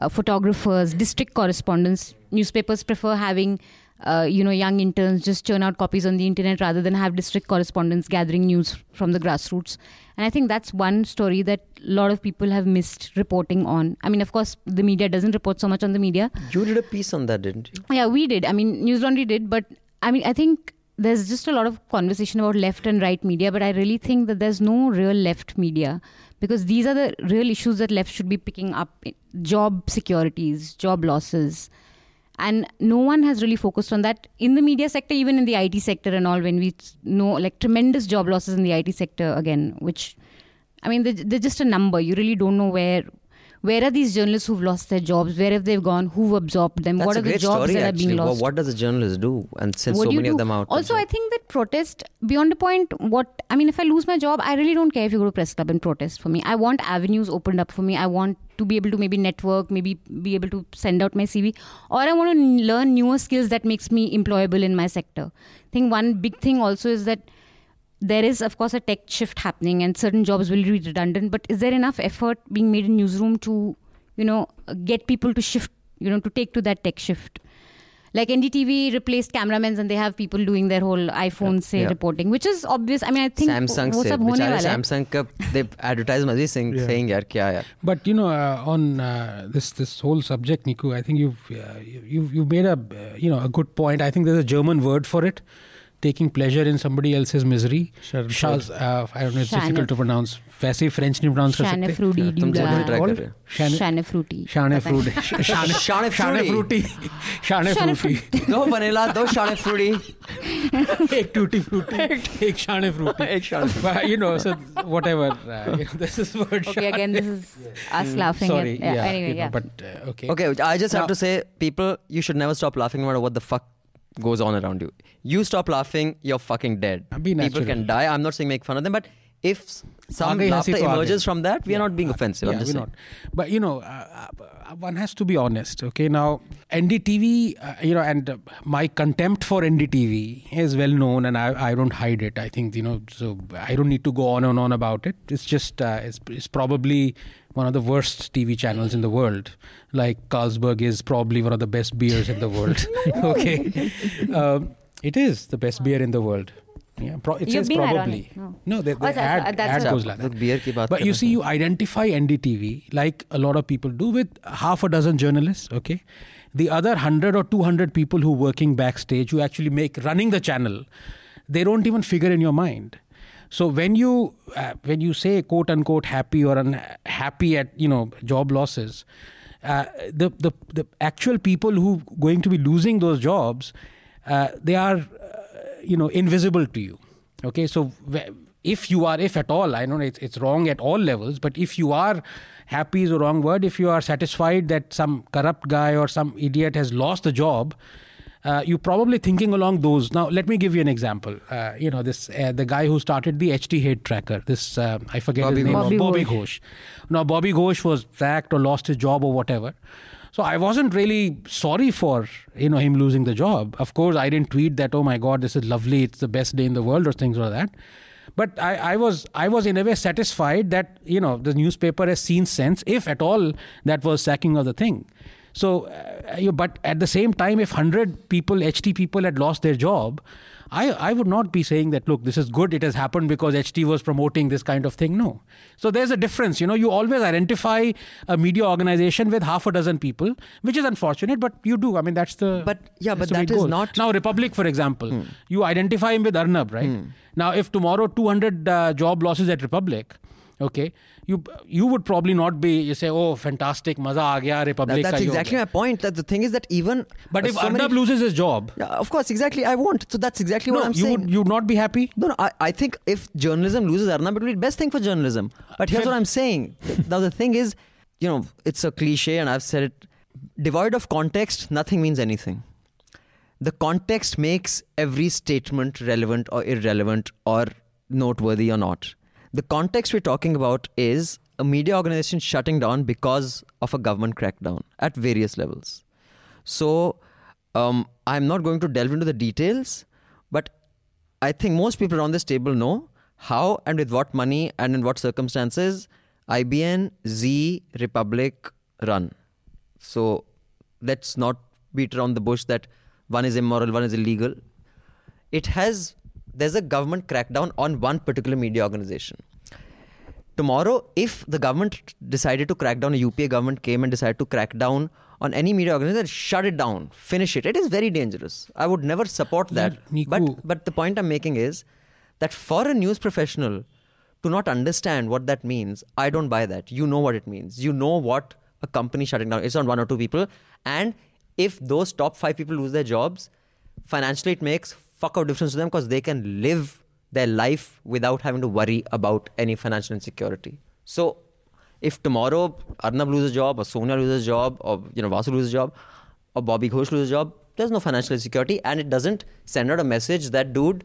uh, photographers, district correspondents. Newspapers prefer having, uh, you know, young interns just churn out copies on the internet rather than have district correspondents gathering news from the grassroots. And I think that's one story that a lot of people have missed reporting on. I mean, of course, the media doesn't report so much on the media. You did a piece on that, didn't you? Yeah, we did. I mean, News Laundry did, but I mean, I think there's just a lot of conversation about left and right media, but I really think that there's no real left media because these are the real issues that left should be picking up job securities, job losses. And no one has really focused on that in the media sector, even in the IT sector and all, when we know like tremendous job losses in the IT sector again, which I mean, they're, just a number. You really don't know where where are these journalists who've lost their jobs? Where have they gone? Who have absorbed them? That's what are the jobs story, that actually. are being lost? what does a journalist do? And since What so many do? of them out. Also, I think that protest beyond a point. What I mean, if I lose my job, I really don't care if you go to press club and protest for me. I want avenues opened up for me. I want to be able to maybe network, maybe be able to send out my CV, or I want to learn newer skills that makes me employable in my sector. I think one big thing also is that there is of course a tech shift happening and certain jobs will be redundant but is there enough effort being made in newsroom to you know get people to shift you know to take to that tech shift like ndtv replaced cameramen and they have people doing their whole iphone yeah. say yeah. reporting which is obvious i mean i think samsung wo, wo sab hone wala samsung ka they advertise mazi saying yeah. saying yaar kya yaar but you know uh, on uh, this this whole subject niku i think you've uh, you've you've made a uh, you know a good point i think there's a german word for it uh, taking pleasure in somebody else's misery. Schadenfreude. Shaz, uh, I don't know. It's Shane- difficult to pronounce. वैसे French नहीं pronounce कर Shane सकते. fruity तुम डूला जल्दी try कर रहे हो Shane- Shane fruity Shane पता नहीं। fruity. Shane Shane Shane fruity. fruity. Shane Shane fruity. दो vanilla दो shane fruity एक tutti fruity. एक Shane fruity. एक shane But, you know, so whatever. Uh, you know, this is word. okay again this is us laughing Sorry. at, yeah, anyway you know, yeah But uh, okay. Okay, I just have Now- to say, people, you should never stop laughing no matter what the fuck goes on around you. You stop laughing, you're fucking dead. People can die. I'm not saying make fun of them, but if some Aage laughter hansi to aage. emerges from that, we are not being offensive. I'm Yeah, just we're saying. not. But you know, uh, uh, one has to be honest. Okay, now NDTV, uh, you know, and uh, my contempt for NDTV is well known, and I, I don't hide it. I think you know, so I don't need to go on and on about it. It's just uh, it's, it's probably one of the worst TV channels in the world like Carlsberg is probably one of the best beers in the world. okay, um, it is the best beer in the world. Yeah, pro- it You're says probably. Ironic. No, no the, the oh, ad, that's ad goes like that. But you see, you identify NDTV like a lot of people do with half a dozen journalists. Okay, the other 100 or 200 people who working backstage who actually make running the channel they don't even figure in your mind so when you uh, when you say quote unquote happy or unhappy at you know job losses uh, the the the actual people who going to be losing those jobs, uh, they are uh, you know invisible to you. Okay, so if you are, if at all, I know it's, it's wrong at all levels, but if you are happy is a wrong word. If you are satisfied that some corrupt guy or some idiot has lost the job, uh, you're probably thinking along those. Now, let me give you an example. Uh, you know, this uh, the guy who started the HT hate tracker. This uh, I forget Bobby his name. Ghosh. Bobby Bobby Ghosh. Now, Bobby Ghosh was sacked or lost his job or whatever. So I wasn't really sorry for you know him losing the job. Of course, I didn't tweet that. Oh my God, this is lovely. It's the best day in the world or things like that. But I, I was I was in a way satisfied that you know the newspaper has seen sense, if at all, that was sacking of the thing. So, uh, you, but at the same time, if hundred people, HT people, had lost their job, I I would not be saying that. Look, this is good. It has happened because HT was promoting this kind of thing. No. So there's a difference. You know, you always identify a media organization with half a dozen people, which is unfortunate, but you do. I mean, that's the. But- yeah, but that is not- now Republic, for example. You identify him with Arnab, right? Now, if tomorrow 200 uh, job losses at Republic, okay, you you would probably not be. You say, oh, fantastic, maza aa gaya, That- Republic. that's ye ho exactly my point. That the thing is that even But uh, if so Arnab many- loses his job, yeah, of course, exactly. I won't. So that's exactly what I'm you saying. would you would not be happy. No, no, I, I think if journalism loses Arnab, it will be the best thing for journalism. But here's what I'm saying. now, the thing is, you know, it's a cliche and I've said it. Devoid of context, nothing means anything. The context makes every statement relevant or irrelevant or noteworthy or not. The context we're talking about is a media organization shutting down because of a government crackdown at various levels. So um, I'm not going to delve into the details, but I think most people around this table know how and with what money and in what circumstances IBN, Z, Republic run. So let's not beat around the bush that one is immoral, one is illegal. It has, there's a government crackdown on one particular media organization. Tomorrow, if the government decided to crack down, a UPA government came and decided to crack down on any media organization, shut it down, finish it. It is very dangerous. I would never support that. Yeah, But but the point I'm making is that for a news professional to not understand what that means, I don't buy that. You know what it means. You know what a company shutting down. It's not one or two people. And if those top five people lose their jobs, financially it makes fuck out difference to them because they can live their life without having to worry about any financial insecurity. So if tomorrow Arnab loses a job or Sonia loses a job or you know Vasu loses a job or Bobby Ghosh loses a job, there's no financial security and it doesn't send out a message that dude,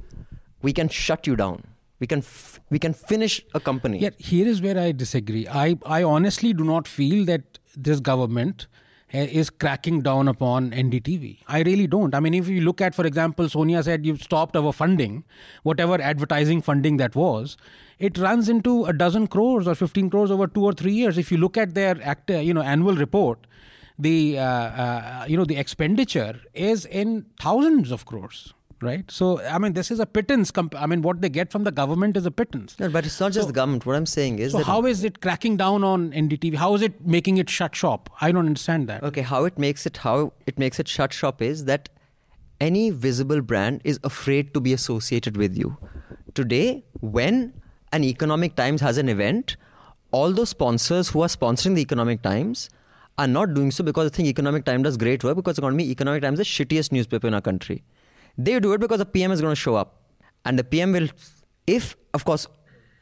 we can shut you down. We can f- we can finish a company. Yet here is where I disagree. I, I honestly do not feel that this government is cracking down upon NDTV. I really don't. I mean, if you look at, for example, Sonia said you've stopped our funding, whatever advertising funding that was, it runs into a dozen crores or 15 crores over two or three years. If you look at their act, you know, annual report, the uh, uh, you know the expenditure is in thousands of crores right so i mean this is a pittance comp- i mean what they get from the government is a pittance No, but it's not just the government. What I'm saying is so that how is it cracking down on ndtv how is it making it shut shop i don't understand that Okay, how it makes it how it makes it shut shop is that any visible brand is afraid to be associated with you. Today, when an Economic Times has an event, all those sponsors who are sponsoring the Economic Times are not doing so because they think Economic Times does great work because according to me, Economic Times is the shittiest newspaper in our country. They do it because the PM is going to show up. And the PM will, if, of course,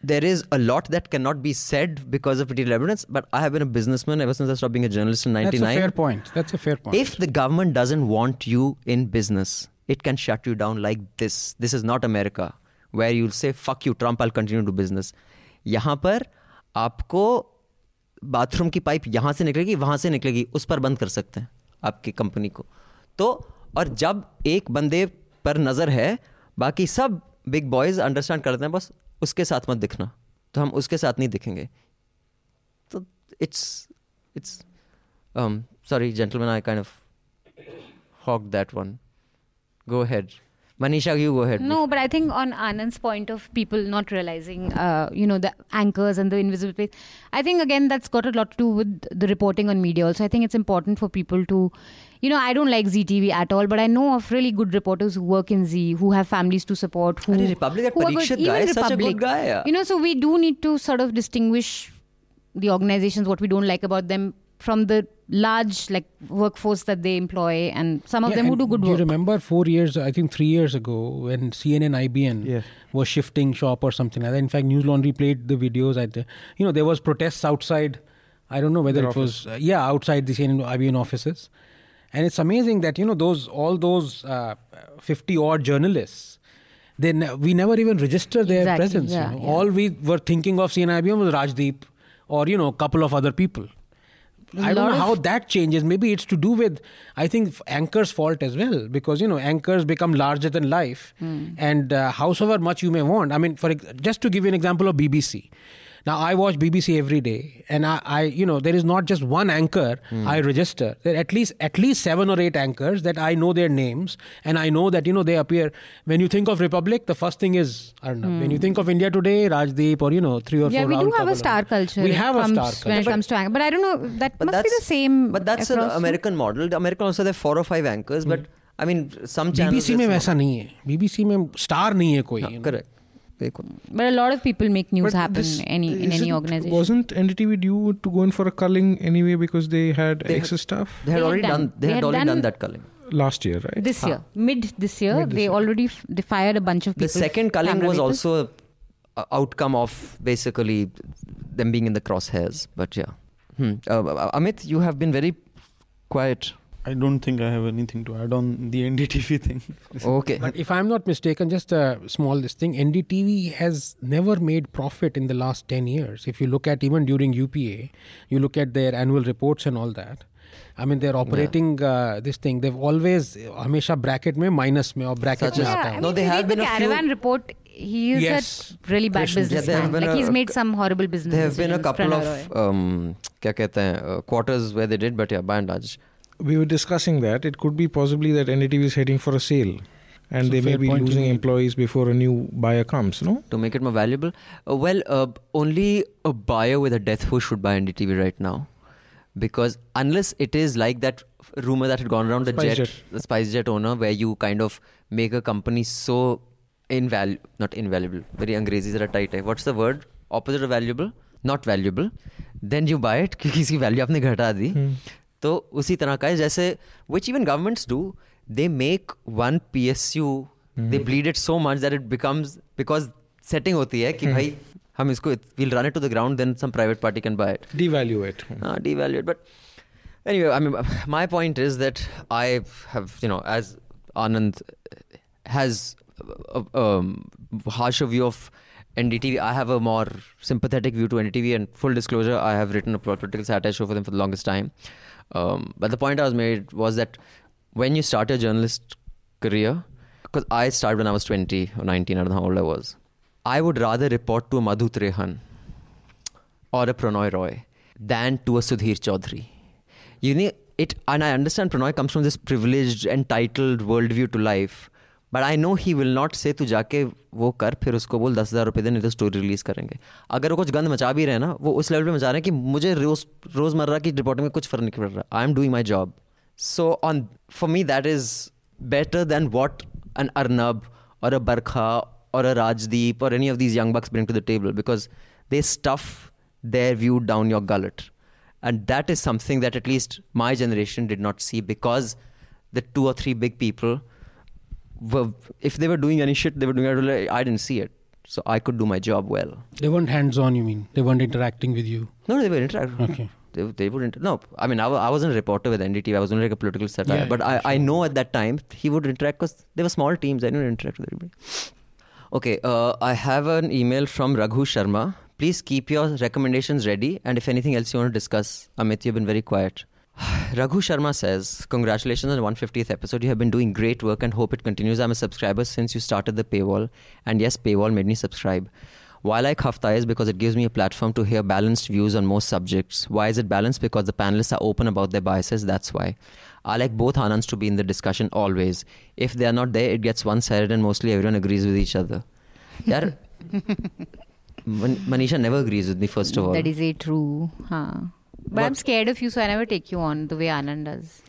there is a lot that cannot be said because of material evidence, but I have been a businessman ever since I stopped being a journalist in that's 99. a fair point that's a fair point If the government doesn't want you in business, it can shut you down like this. This is not America, where you'll say, fuck you, Trump, I'll continue to do business. यहाँ पर आपको bathroom की pipe यहाँ से निकलेगी वहाँ से निकलेगी उस पर बंद कर सकते हैं आपकी कंपनी को तो और जब एक बंदे पर नज़र है बाकी सब बिग बॉयज़ अंडरस्टैंड करते हैं बस उसके साथ मत दिखना तो हम उसके साथ नहीं दिखेंगे तो it's it's um, sorry, gentlemen, I kind of hogged that one. Go ahead. Manisha, you go ahead. No, but I think on Anand's point of people not realizing, uh, you know, the anchors and the invisible place, I think again that's got a lot to do with the reporting on media. Also, I think it's important for people to, you know, I don't like ZTV at all, but I know of really good reporters who work in Z, who have families to support, who Arey, Republic, that who are good- Parikshit even guy is such a good guy, yeah. You know, so we do need to sort of distinguish the organizations, what we don't like about them, from the large like workforce that they employ, and some of Yeah, them who do good work. do you remember four years, I think three years ago, when CNN IBN Yes. was shifting shop or something like that. In fact, News Laundry played the videos. At the, you know, there was protests outside. I don't know whether Their it was uh, yeah outside the CNN IBN offices, and it's amazing that you know those all those uh, fifty odd journalists. They ne- we never even register their Exactly, presence. yeah, you know. yeah. All we were thinking of CNN IBN was Rajdeep or you know a couple of other people. I don't know how that changes. Maybe it's to do with, I think, anchor's fault as well, because you know anchors become larger than life, and uh, howsoever much you may want. I mean, for just to give you an example of BBC. Now I watch BBC every day, and I, I you know, there is not just one anchor I register. There are at least at least seven or eight anchors that I know their names, and I know that you know they appear. When you think of Republic, the first thing is Arnab. When you think of India Today, Rajdeep, or you know three or yeah, four. we do Rahul have a Kaval. star culture. We when it have a comes- star when culture. it comes to anchor. But I don't know. That But must be the that's- same. But that's across, an no? American model. The American also there are four or five anchors, but I mean some channels. BBC में it's वैसा नहीं है BBC में star नहीं है कोई not- you know. But a lot of people make news But happen any in any organization. Wasn't NDTV due to go in for a culling anyway because they had They excess staff they had They had already done. done- They they had had already done done- that culling. last year, right? this year, mid this year, Mid this they year. already f- they fired a bunch of people. The second culling was people. also a outcome of basically them being in the crosshairs. But yeah, hmm. uh, Amit, you have been very quiet. I don't think I have anything to add on the NDTV thing. Okay. But if I'm not mistaken, just a small this thing, NDTV has never made profit in the last 10 years. If you look at even during UPA, you look at their annual reports and all that. I mean, they're operating uh, this thing. They've always, हमेशा bracket में minus में और bracket Such में as- Yeah, आता I है. No, mean, they if you have read been the a few- caravan report. He is Yes. a really bad Krishna. Yeah, there have businessman. been like a- he's made some horrible business. There have been a decisions, couple Prannoy of Roy. um, क्या कहते हैं uh, quarters where they did, but yeah, by and large. we were discussing that it could be possibly that NDTV is heading for a sale, and So they may fair be point losing indeed. employees before a new buyer comes. No, to make it more valuable? Uh, well, uh, only a buyer with a death wish should buy NDTV right now. Because unless it is like that rumor that had gone around the Spice jet, Jet. the SpiceJet owner, where you kind of make a company so invaluable, not invaluable, very Angrezi zara tight hai. What's the word? Opposite of valuable? Not valuable. Then you buy it क्योंकि इसकी value आपने घटा दी. तो उसी तरह का है जैसे which even governments do they make one PSU they bleed it so much that it becomes because setting होती है कि भाई हम इसको we'll run it to the ground then some private party can buy it Devalue it. uh, devalue it. But anyway, I mean, my point is that I have, you know, as Anand has a, a um, harsher view of NDTV, I have a more sympathetic view to NDTV. And full disclosure, I have written a political satire show for them for the longest time. Um, but the point I was made was that when you start your journalist career, because I started when I was 20 or 19, I don't know how old I was. I would rather report to a Madhu Trehan or a Pranoy Roy than to a Sudhir Chaudhary. You need it, and I understand Pranoy comes from this privileged, entitled worldview to life. But I know he will not say तू जाके वो कर, फिर उसको बोल, दस हज़ार रुपये दे, नहीं तो स्टोरी रिलीज़ करेंगे. अगर वो कुछ गंद मचा भी रहे ना, वो उस लेवल पे मचा रहे हैं कि मुझे रोज, रोज़मर्रा की रिपोर्टिंग में कुछ फ़र्क नहीं पड़ रहा। I am doing my job so on for me that is better than what an Arnab और अ बरखा और अ राजदीप और any of these young bucks bring to the table because they stuff their view down your gullet and that is something that at least my generation did not see because the two और three big people were, if they were doing any shit, they were doing. I didn't see it. So I could do my job well. They weren't hands on, you mean? They weren't interacting with you? No, they were interacting. Okay. They, they wouldn't. No, I mean, I, I wasn't a reporter with NDTV. I was only like a political satire. Yeah, but I, I know at that time he would interact because they were small teams. I didn't interact with everybody. Okay, uh, I have an email from Raghu Sharma. Please keep your recommendations ready, and if anything else you want to discuss, Amit, you've been very quiet. Raghu Sharma says, Congratulations on the 150th episode. You have been doing great work and hope it continues. I'm a subscriber since you started the paywall. And yes, paywall made me subscribe. Why I like Hafta is because it gives me a platform to hear balanced views on most subjects. Why is it balanced? Because the panelists are open about their biases. That's why. I like both Anands to be in the discussion always. If they are not there, it gets one sided and mostly everyone agrees with each other. Man- Manisha never agrees with me, first of all. That is a true. Huh. But I'm scared of you, so I never take you on the way Anand does.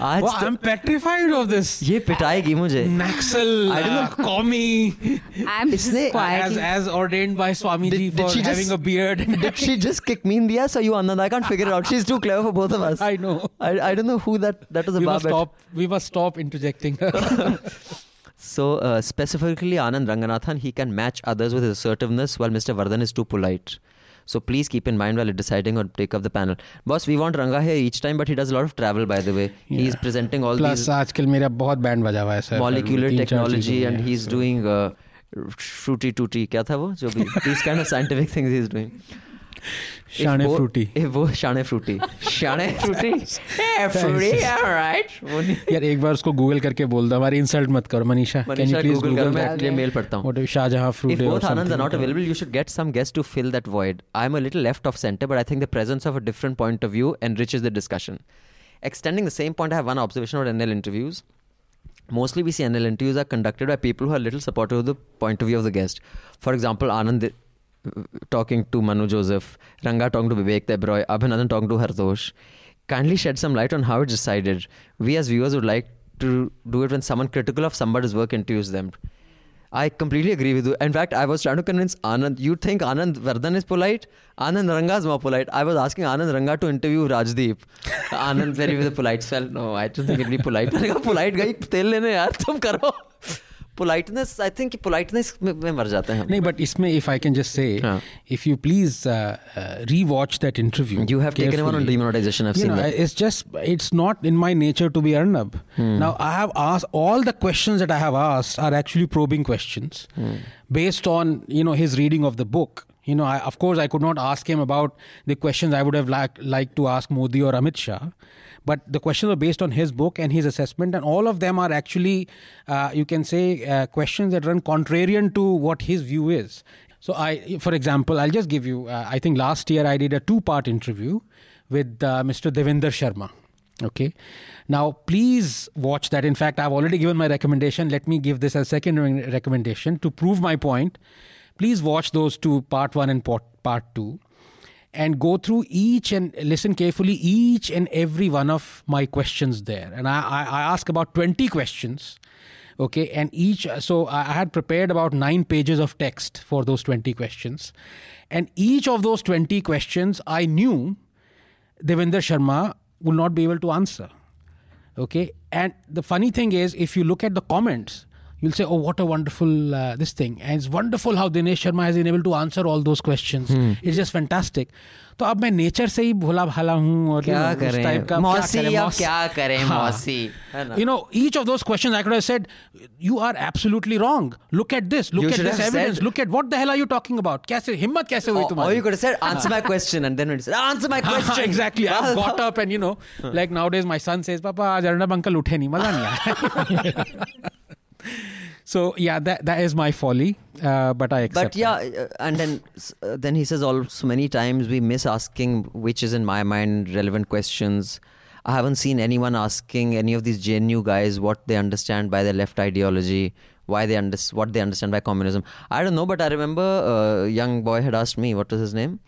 आज Well, तो- I'm petrified of this. ये पिटाएगी मुझे Naxal, I don't know. uh, commie, I'm just Isne- as, quietly. as ordained by Swamiji Did- did for she just- having a beard. Did she just kick me in the ass or you Anand? I can't figure it out. She's too clever for both of us. I know. I, I don't know who that that was we about. must stop. We must stop interjecting. So uh, specifically Anand Ranganathan, he can match others with his assertiveness while Mr. Vardhan is too polite. So please keep in mind while deciding or take up the panel. Boss, we want Ranga here each time, but he does a lot of travel by the way. He's Yeah. presenting all Plus, these आजकल मेरा बहुत band बजा हुआ है sir molecular तीन चार technology चीज़ों and में, he's so- doing uh, fruity tooty क्या था वो जो भी these kind of scientific things he's doing If शाने वो- फ्रूटी if वो शाने fruity शाने fruity yeah fruity all right वो नहीं यार एक बार उसको गूगल करके बोल दो हमारी इंसल्ट मत करो Manisha can you Manisha please Google कर गूगल मैं तेरे मेल पढ़ता हूँ what Shahjahan If फ्रूटे both Anands are not available, you should get some guests to fill that void. I'm a little left of center, but I think the presence of a different point of view enriches the discussion. Extending the same point, I have one observation about NL interviews. Mostly, we see NL interviews are conducted by people who are a little supportive of the point of view of the guest. For example, Anand uh, talking to Manu Joseph, Ranga talking to Vivek Debroy, Abhinandan talking to Hartosh, kindly shed some light on how it's decided. We as viewers would like to do it when someone critical of somebody's work interviews them. I completely agree with you. In fact, I was trying to convince Anand. You think Anand Vardhan is polite? Anand Ranga is more polite. I was asking Anand Ranga to interview Rajdeep. Anand very with a polite Well, No, I just think it'd be polite. I polite guy, tel lene yaar, tum karo. Politeness, I think politeness में, में मर जाते हैं हम. नहीं but इसमें if I can just से हाँ. If you please rewatch that interview You have taken him on carefully. demonetization. I've you seen know, that. it's just it's not in my nature to be Arnab. Hmm. Now I have asked all the questions that I have asked are actually probing questions Hmm. based on you know his reading of the book. You know, I, of course, I could not ask him about the questions I would have liked liked to ask Modi or Amit Shah, but the questions are based on his book and his assessment, and all of them are actually, uh, you can say, uh, questions that run contrarian to what his view is. So, I, for example, I'll just give you. Uh, I think last year I did a two-part interview with uh, Mr. Devinder Sharma. Okay. Now, please watch that. In fact, I've already given my recommendation. Let me give this as second recommendation to prove my point. Please watch those two, part one and part, part two, and go through each and listen carefully each and every one of my questions there. And I, I, ask about 20 questions. Okay. And each, so I had prepared about nine pages of text for those 20 questions. And each of those 20 questions, I knew Devinder Sharma will not be able to answer. Okay. And the funny thing is, if you look at the comments, you'll say, "Oh, what a wonderful uh, this thing," and it's wonderful how Dinesh Sharma has been able to answer all those questions. Hmm. It's just fantastic. तो अब मैं nature से ही भोला भाला हूँ और you क्या know, उस करें type का क्या मौसी करें, अब मौसी- क्या करें हाँ. मौसी है ना You know, each of those questions I could have said, you are absolutely wrong. Look at this. Look You at should this have evidence. said- Look at what the hell are you talking about? कैसे हिम्मत कैसे हुई or, or तुम्हारी? you could have said answer my question and then when you said answer my हाँ, question exactly. I've got up and you know, like nowadays my son says, "Papa, आज Arnab uncle उठे नहीं, मजा नहीं आया." so yeah that that is my folly uh, but i accept but yeah that. Uh, and then uh, then he says also many times we miss asking which is in my mind relevant questions i haven't seen anyone asking any of these jnu guys what they understand by the left ideology why they under- what they understand by communism i don't know but i remember uh, a young boy had asked me what was his name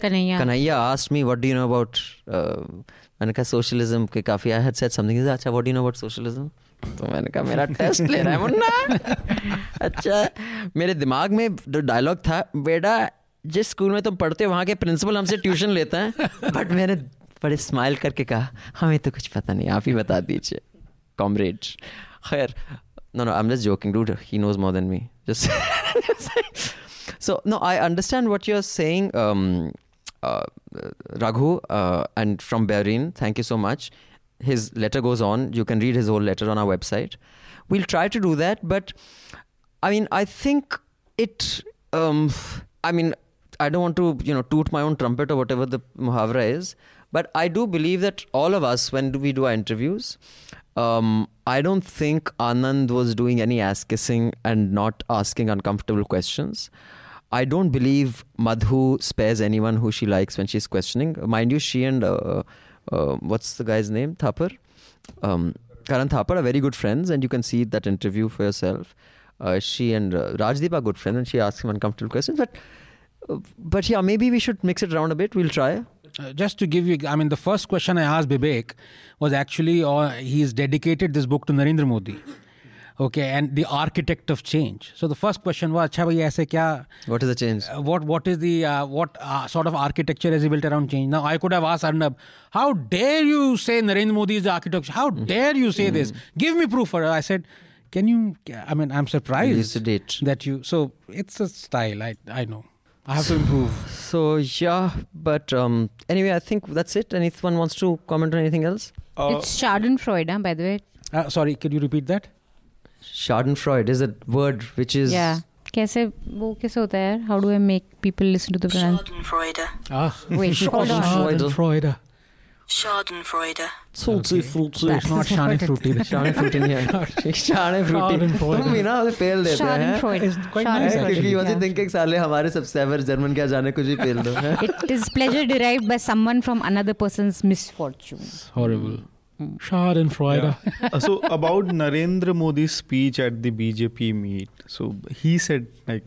Kanhaiya. Kanhaiya asked me, "What do you know about?" Uh, socialism के काफी I had said something. He said, "अच्छा, what do you know about socialism?" तो मैंने कहा मेरा test ले रहा है मुन्ना। अच्छा। मेरे दिमाग में जो डायलॉग था बेटा जिस स्कूल में तुम पढ़ते हो वहाँ के प्रिंसिपल हमसे ट्यूशन लेते हैं। बट मैंने बड़े स्माइल करके कहा हमें तो कुछ पता नहीं आप ही बता दीजिए कॉमरेड खैर no no I am joking do he knows more than me just so no I understand what you are saying Raghu and from Bahrain thank you so much his letter goes on you can read his whole letter on our website we'll try to do that but i mean i think it um i mean i don't want to you know toot my own trumpet or whatever the muhavra is but i do believe that all of us when we do our interviews um, I don't think Anand was doing any ass kissing and not asking uncomfortable questions. I don't believe Madhu spares anyone who she likes when she's questioning. Mind you, she and uh, uh, what's the guy's name? Thapar? Um, Karan Thapar are very good friends, and you can see that interview for yourself. Uh, she and uh, Rajdeep are good friends, and she asks him uncomfortable questions. But, uh, but yeah, maybe we should mix it around a bit. We'll try. Uh, just to give you, I mean, the first question I asked Bibek was actually, uh, he's dedicated this book to Narendra Modi okay and the architect of change so the first question was what is the change uh, what what is the uh, what uh, sort of architecture is built around change now i could have asked arnab how dare you say narendra modi is the architect how mm-hmm. dare you say mm. this mm-hmm. give me proof for it. i said can you i mean i'm surprised that you so it's a style i i know I have to improve. So yeah, but um, anyway, I think that's it. Anyone wants to comment on anything else? Uh, it's Schadenfreude, huh, by the way. Uh, sorry, could you repeat that? Schadenfreude is a word which is Yeah. कैसे वो कैसे होता है यार? How do I make people listen to the pronunciation? Schadenfreude. Ah, Wait, hold on. Schadenfreude. Schadenfreude. Salty fruity. It's not shani fruity. Shane fruity नहीं है शाने fruity Schadenfreude. तुम भी ना उसे पेल देते हैं Schadenfreude. quite nice, Schadenfreude, क्योंकि वैसे yeah. थिंकिंग साले हमारे सबसे एवर जर्मन क्या जाने कुछ भी पेल दो हैं? It is pleasure derived by someone from another person's misfortune. Horrible. Schadenfreude. Uh, so about Narendra Modi's speech at the BJP meet. So he said like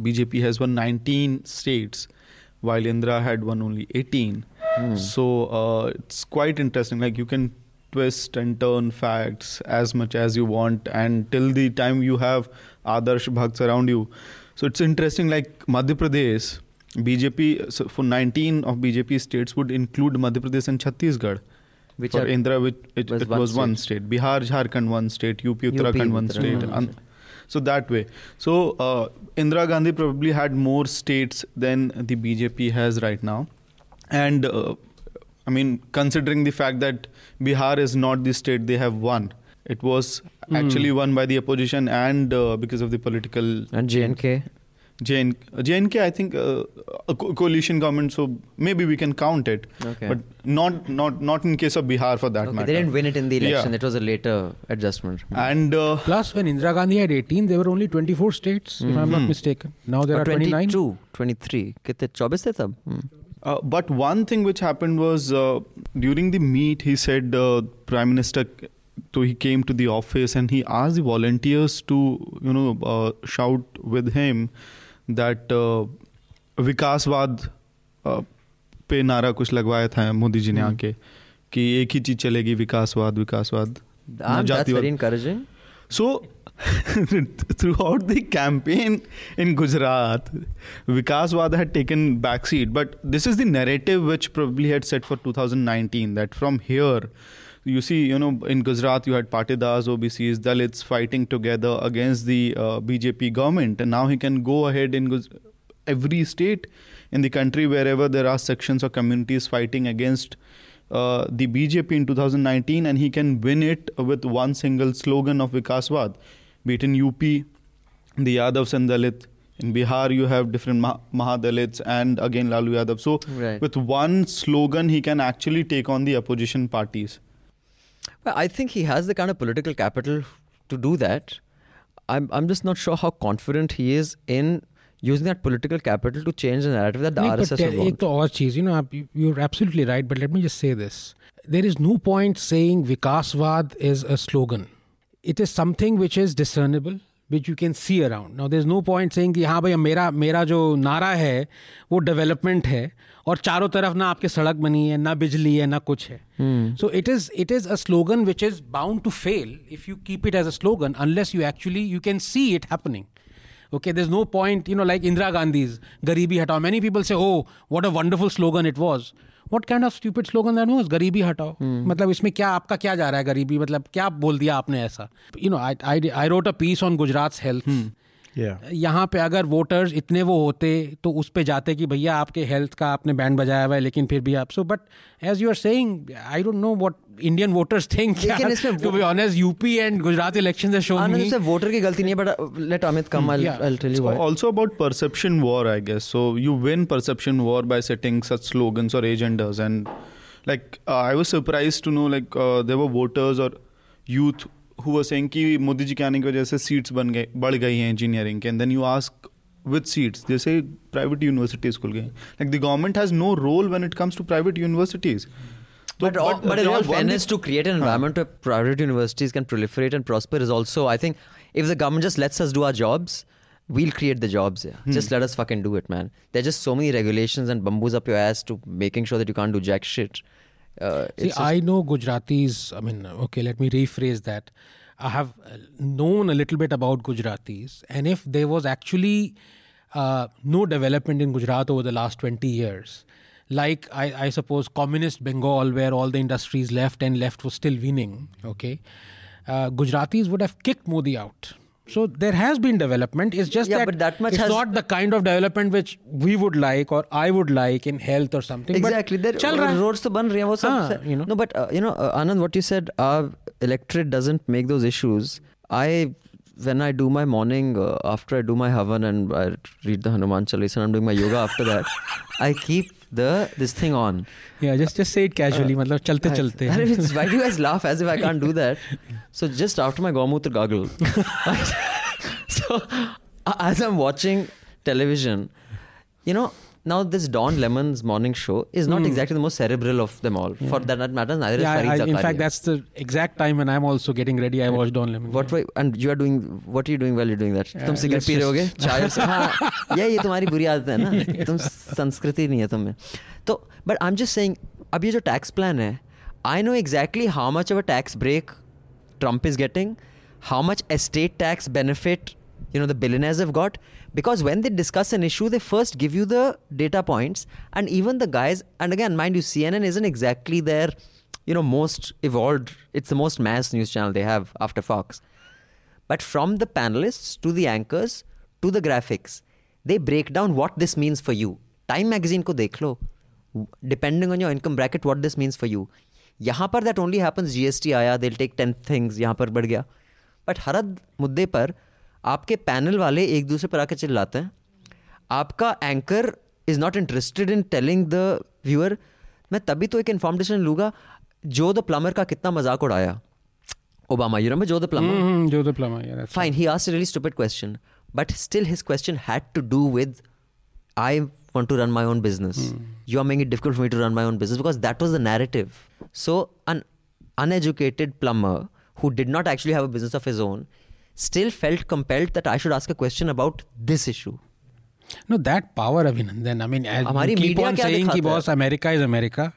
BJP has won 19 states, while Indra had won only 18. So uh, it's quite interesting. Like you can twist and turn facts as much as you want, and till the time you have Adarsh Bhakts around you. So it's interesting. Like Madhya Pradesh, BJP so for 19 of BJP states would include Madhya Pradesh and Chhattisgarh Which for are- Indra, which it, was it one was one state. Bihar, Jharkhand, one state. UP, Uttarakhand, one state. And so that way. So uh, Indira Gandhi probably had more states than the BJP has right now, and uh, I mean, considering the fact that Bihar is not the state they have won, it was actually won by the opposition and uh, because of the political and JNK JN, JNK, I think uh, a co- coalition government, so maybe we can count it, Okay. but not not not in case of Bihar for that okay, matter. they didn't win it in the election Yeah. it was a later adjustment And uh, Plus, when Indira Gandhi had 18, there were only 24 states, if I'm not mistaken. Now there Or are 29. 22 23 कितने 24 थे तब Hmm. Uh, but one thing which happened was uh, during the meet, he said uh, Prime Minister. So he came to the office and he asked the volunteers to, you know, uh, shout with him that uh, vikasvaad uh, पे नारा कुछ लगवाया था मोदी जी ने आके कि एक ही चीज़ चलेगी विकासवाद विकासवाद। So throughout the campaign in Gujarat vikasvaad had taken back seat but this is the narrative which probably had set for 2019 that from here You see, you know, in Gujarat, you had Patidars, OBCs, Dalits fighting together against the uh, BJP government, and now he can go ahead in Guz- every state in the country wherever there are sections or communities fighting against uh, the BJP in 2019, and he can win it with one single slogan of Vikaswad, be it in UP, the Yadavs and Dalit. In Bihar, you have different Mah- Mahadalits and again Lalu Yadav. So, Right. with one slogan, he can actually take on the opposition parties. Well, I think he has the kind of political capital to do that. I'm I'm just not sure how confident he is in using that political capital to change the narrative that the नहीं, RSS but would एक want. तो और चीज you know आप you're absolutely right but let me just say this there is no point saying Vikaswad is a slogan it is something which is discernible which you can see around now there is no point saying कि हाँ भैया मेरा मेरा जो नारा है वो development है और चारों तरफ़ ना आपके सड़क बनी है ना बिजली है ना कुछ है. So it is it is a slogan which is bound to fail if you keep it as a slogan unless you actually you can see it happening okay there is no point you know like Indira Gandhi's garibi hatao many people say हो what a wonderful slogan it was What kind of stupid slogan that was garibi hatao. मतलब इसमें क्या आपका क्या जा रहा है गरीबी? मतलब क्या बोल दिया आपने ऐसा? You know I I wrote a piece on Gujarat health यहाँ पे अगर वोटर्स इतने वो होते तो उस पर जाते कि भैया आपके हेल्थ का आपने बैंड बजाया हुआ है लेकिन फिर भी आप so but as you are saying I don't know what Indian voters think to be honest UP and Gujarat election voter की गलती नहीं but Amit also about perception war I guess so you win perception war by setting such slogans और agendas and like I was surprised to know like there were voters और who were saying कि मोदी जी के आने की वजह से seats बन गए बढ़ गई हैं इंजीनियरिंग के and then you ask with seats जैसे प्राइवेट यूनिवर्सिटीज खुल गई like the government has no role when it comes to private universities So, But, all, but in all fairness, to create an environment where private universities can proliferate and prosper is also, I think, if the government just lets us do our jobs, we'll create the jobs. Yeah. Hmm. Just let us fucking do it, man. There are just so many regulations and bamboos up your ass to making sure that you can't do jack shit. Uh, See, just- I know Gujaratis. I mean, okay, let me rephrase that. I have uh, known a little bit about Gujaratis, and if there was actually uh, no development in Gujarat over the last 20 years, like I, I suppose communist Bengal, where all the industries left and left was still winning, okay, uh, Gujaratis would have kicked Modi out. So there has been development. It's just yeah, that, but that much it's has... not the kind of development which we would like or I would like in health or something. Exactly. But there are roads to ban rahe, you know. No, but uh, you know, uh, Anand, what you said, our electorate doesn't make those issues. I when I do my morning uh, after I do my havan and I read the Hanuman Chalisa and I'm doing my yoga after that, I keep the this thing on. Yeah, just just say it casually. Uh, matlab chalte chalte. I, I why do you guys laugh as if I can't do that? So just after my Gomutra goggle, so as I'm watching television, you know, now, this Don Lemon's morning show is not mm. exactly the most cerebral of them all. Yeah. For that matter, neither yeah, is Fareed I, In fact, that's the exact time when I'm also getting ready. I watch Don Lemon. What were, and you are doing? What are you doing while you're doing that? तुम cigarette पी रहे होगे चाय से हाँ ये ये तुम्हारी बुरी आदत है ना तुम संस्कृति नहीं है तुम में तो but I am just saying अब ये जो टैक्स प्लान है know exactly how much of a tax break Trump is getting. How much estate tax benefit you know the billionaires have got because when they discuss an issue they first give you the data points and even the guys and again mind you cnn isn't exactly their you know most evolved it's the most mass news channel they have after fox but from the panelists to the anchors to the graphics they break down what this means for you time magazine ko dekh lo depending on your income bracket what this means for you यहाँ पर that only happens GST आया दिल take ten things यहाँ पर बढ़ गया but हर मुद्दे पर आपके पैनल वाले एक दूसरे पर आके चिल्लाते हैं। आपका anchor is not interested in telling the viewer मैं तभी तो एक इन्फॉर्मेशन लूँगा जो द प्लमर का कितना मज़ाक उड़ाया। ओबामा यूरो में Joe the plumber Joe the plumber fine he asked really stupid question but still his question had to do with I want to run my own business you are make it difficult me to run my own business because that was the narrative so un uneducated plumber who did not actually have a business of his own still felt compelled that I should ask a question about this issue. No, that power, Abhinandan. I mean, as Hamari keep on saying, that boss, America is America.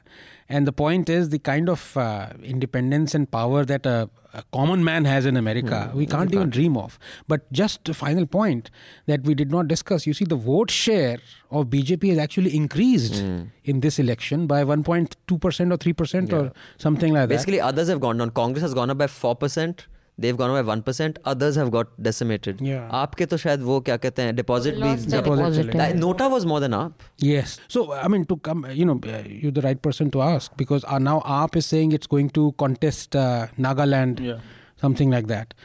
And the point is the kind of uh, independence and power that a, a, common man has in America, hmm, we can't even dream of. But just a final point that we did not discuss. You see, the vote share of BJP has actually increased hmm. in this election by 1.2% or 3% yeah. or something like that. Basically, others have gone down. Congress has gone up by 4% They've gone up by 1%. Others have got decimated. Yeah. आपके तो शायद वो क्या कहते हैं deposit भी Lost the जब- deposit, Like, yeah. Nota was more than up. Yes. So, I mean, to come, you know, uh, you're the right person to ask because uh, now AAP is saying it's going to contest uh, Nagaland, Yeah. something like that.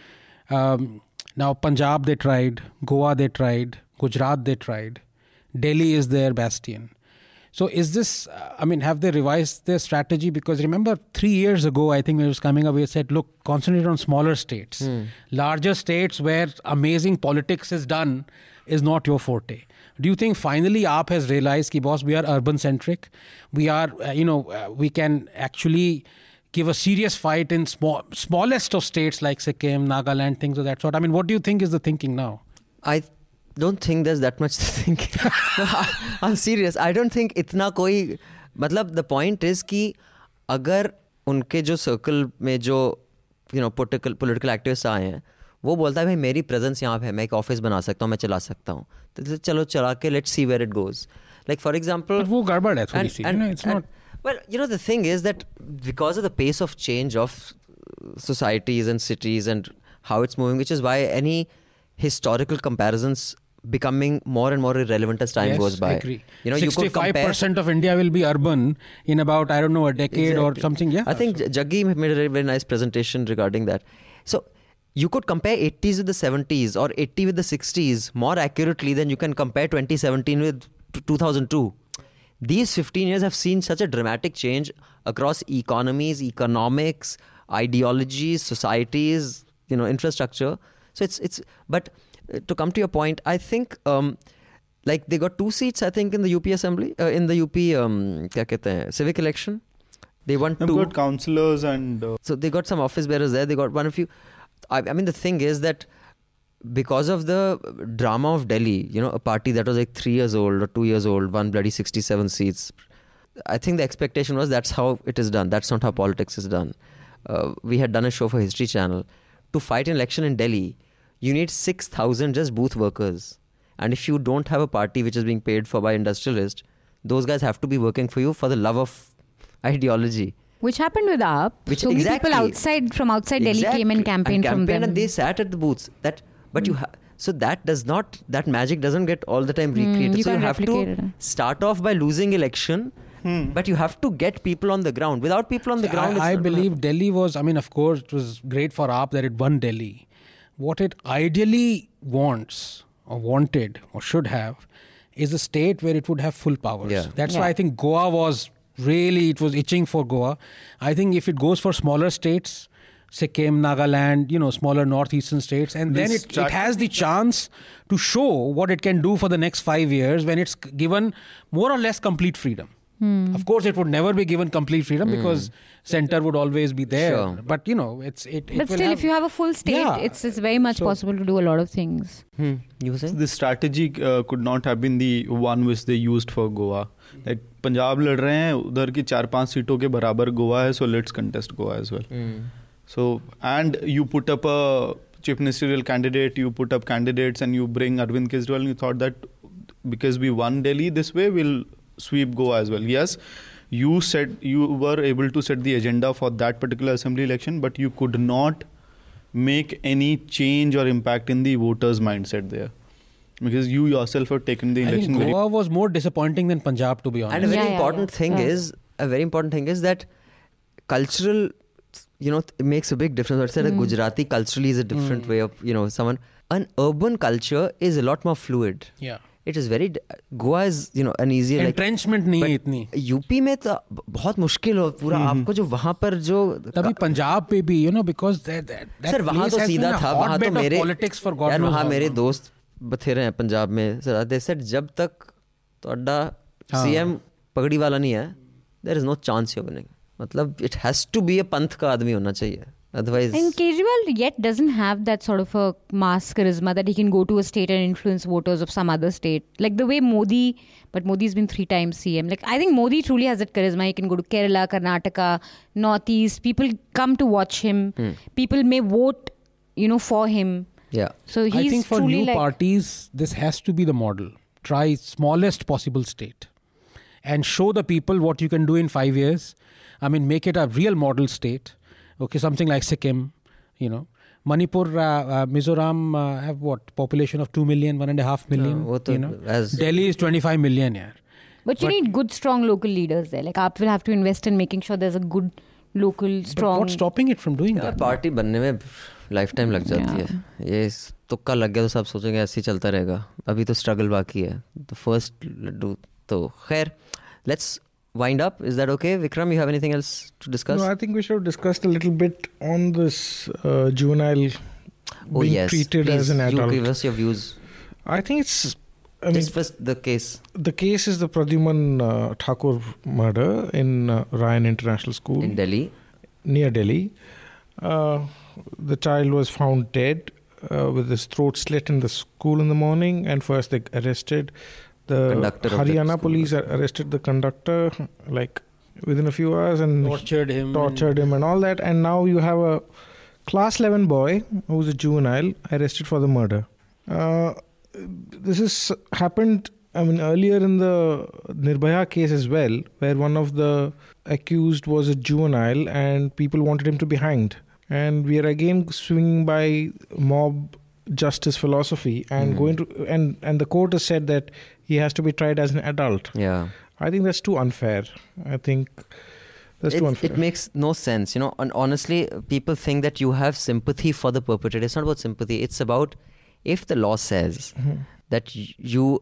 Um, now, Punjab they tried, Goa they tried, Gujarat they tried, Delhi is their bastion. So, is this, uh, I mean, have they revised their strategy? Because remember, three years ago, I think when it was coming up, we said, look, concentrate on smaller states. Larger states where amazing politics is done is not your forte. Do you think finally AAP has realized, ki boss, we are urban centric? We are, uh, you know, uh, we can actually give a serious fight in small, smallest of states like Sikkim, Nagaland, things of that sort. I mean, what do you think is the thinking now? I don't think there's that much to think. no, I- I'm serious. I don't think इतना कोई मतलब the point is कि अगर उनके जो circle में जो you know political political activist आए हैं वो बोलता है भाई मेरी प्रेजेंस यहाँ पे है मैं एक ऑफिस बना सकता हूँ मैं चला सकता हूँ तो तो चलो चला के let's see where it goes like for example But वो गड़बड़ है थोड़ी सी, you know, it's not- well you know the thing is that because of the pace of change of societies and cities and how it's moving which is why any historical comparisons becoming more and more irrelevant as time Yes, goes by I agree. you know you could compare 65% of India will be urban in about, I don't know, a decade or something. Yeah. I think Jaggi made a very, very nice presentation regarding that. So you could compare 80s with the 70s or 80 with the 60s more accurately than you can compare 2017 with 2002. These 15 years have seen such a dramatic change across economies, economics, ideologies, societies, you know, infrastructure. So it's it's. But uh, to come to your point, I think um, like they got two seats. I think in the UP assembly, uh, in the UP um, kya kehte civic election, they won two. Got councillors and uh... so they got some office bearers there. They got one of you. I, I mean, the thing is that because of the drama of Delhi, you know, a party that was like three years old or two years old, one bloody sixty-seven seats. I think the expectation was that's how it is done. That's not how politics is done. Uh, we had done a show for History Channel to fight an election in Delhi you need 6,000 just booth workers. And if you don't have a party which is being paid for by industrialists, those guys have to be working for you for the love of ideology. Which happened with AAP. Which- so many exactly. people outside from outside Delhi came and Exactly. campaigned from them. and they sat at the booths. That, but you, ha- so that does not that magic doesn't get all the time Hmm, recreated. you so you can't have replicate to it. start off by losing election, but you have to get people on the ground. Without people on the ground, it's I, I not believe Delhi was, I mean, of course, it was great for AAP that it won Delhi. What it ideally wants, or wanted, or should have, is a state where it would have full powers. Yeah. That's Yeah. why I think Goa was really, it was itching for Goa. I think if it goes for smaller states, Sikkim, Nagaland, you know, smaller northeastern states, and then it, it has the chance to show what it can do for the next five years when it's given more or less complete freedom. Of course, it would never be given complete freedom because center would always be there. Sure. But you know, it's it. it but will still, have- if you have a full state, Yeah. it's, it's very much So- possible to do a lot of things. Hmm, you were saying? this strategy uh, could not have been the one which they used for Goa. Like Punjab लड़ रहे हैं उधर की चार पांच सीटों के बराबर गोवा है so let's contest Goa as well So, and you put up a chief ministerial candidate, you put up candidates, and you bring Arvind Kejriwal, and you thought that because we won Delhi this way, we'll sweep Goa as well. Yes, you said you were able to set the agenda for that particular assembly election, but you could not make any change or impact in the voters' mindset there. Because you yourself have taken the I election think very Goa was more disappointing than Punjab, to be honest. And a very Yeah, yeah, important yeah. thing Yeah. is a very important thing is that cultural, you know, it makes a big difference. Let's say that Gujarati culturally is a different hmm. way of you know someone. An urban culture is a lot more fluid. yeah. It is very Goa is you know an easy entrenchment नहीं है इतनी। UP में तो बहुत मुश्किल हो पूरा mm-hmm. आपको जो वहाँ पर जो तभी पंजाब पे भी यू नो बिकॉज़ सर वहाँ तो सीधा था वहाँ तो मेरे पॉलिटिक्स फॉर गॉड वहाँ मेरे दोस्त बथेरे हैं पंजाब में। सर दे सेड जब तक तो अड्डा सीएम पगड़ी वाला नहीं है there is no chance you winning मतलब it has to be a पंथ का आदमी होना चाहिए। Otherwise, And Kejriwal yet doesn't have that sort of a mass charisma that he can go to a state and influence voters of some other state. Like the way Modi, but Modi's been three times CM. Like I think Modi truly has that charisma. He can go to Kerala, Karnataka, Northeast. People come to watch him. Hmm. People may vote, you know, for him. yeah. So he's I think for new like parties, this has to be the model. Try smallest possible state and show the people what you can do in five years. I mean, make it a real model state Okay, something like Sikkim, you know. Manipur, uh, uh, Mizoram uh, have what population of two million, one and a half million. wo to you know, as- Delhi is twenty-five million. Yeah. But you need good, strong local leaders there. Like AAP will have to invest in making sure there's a good local, But strong. what's stopping it from doing यार that? Party बनने में life time लग जाती है ये इस- तुक्का लग गया तो सब सोचेंगे ऐसे ही चलता रहेगा अभी तो स्ट्रगल बाकी है तो फर्स्ट लड्डू तो खैर let's wind up. Is that okay? Vikram you have anything else to discuss? No, I think we should have discussed a little bit on this uh, juvenile oh being yes. treated Please, as an adult. you give us your views. I think it's. I mean, the case. the case is the Pradyuman uh, Thakur murder in uh, Ryan International School. In delhi. Near Delhi. Uh, the child was found dead uh, with his throat slit in the school in the morning, and first they arrested the Conductor of the Haryana police ar- arrested the conductor like within a few hours and Tortured him. tortured him and all that. And now you have a class 11 boy who's a juvenile arrested for the murder. Uh, this has happened, I mean, earlier in the Nirbhaya case as well, where one of the accused was a juvenile and people wanted him to be hanged. And we are again swinging by mob justice philosophy and mm. going to and and the court has said that he has to be tried as an adult yeah i think that's too unfair i think that's it, too unfair it makes no sense you know and honestly people think that you have sympathy for the perpetrator it's not about sympathy it's about if the law says mm-hmm. that you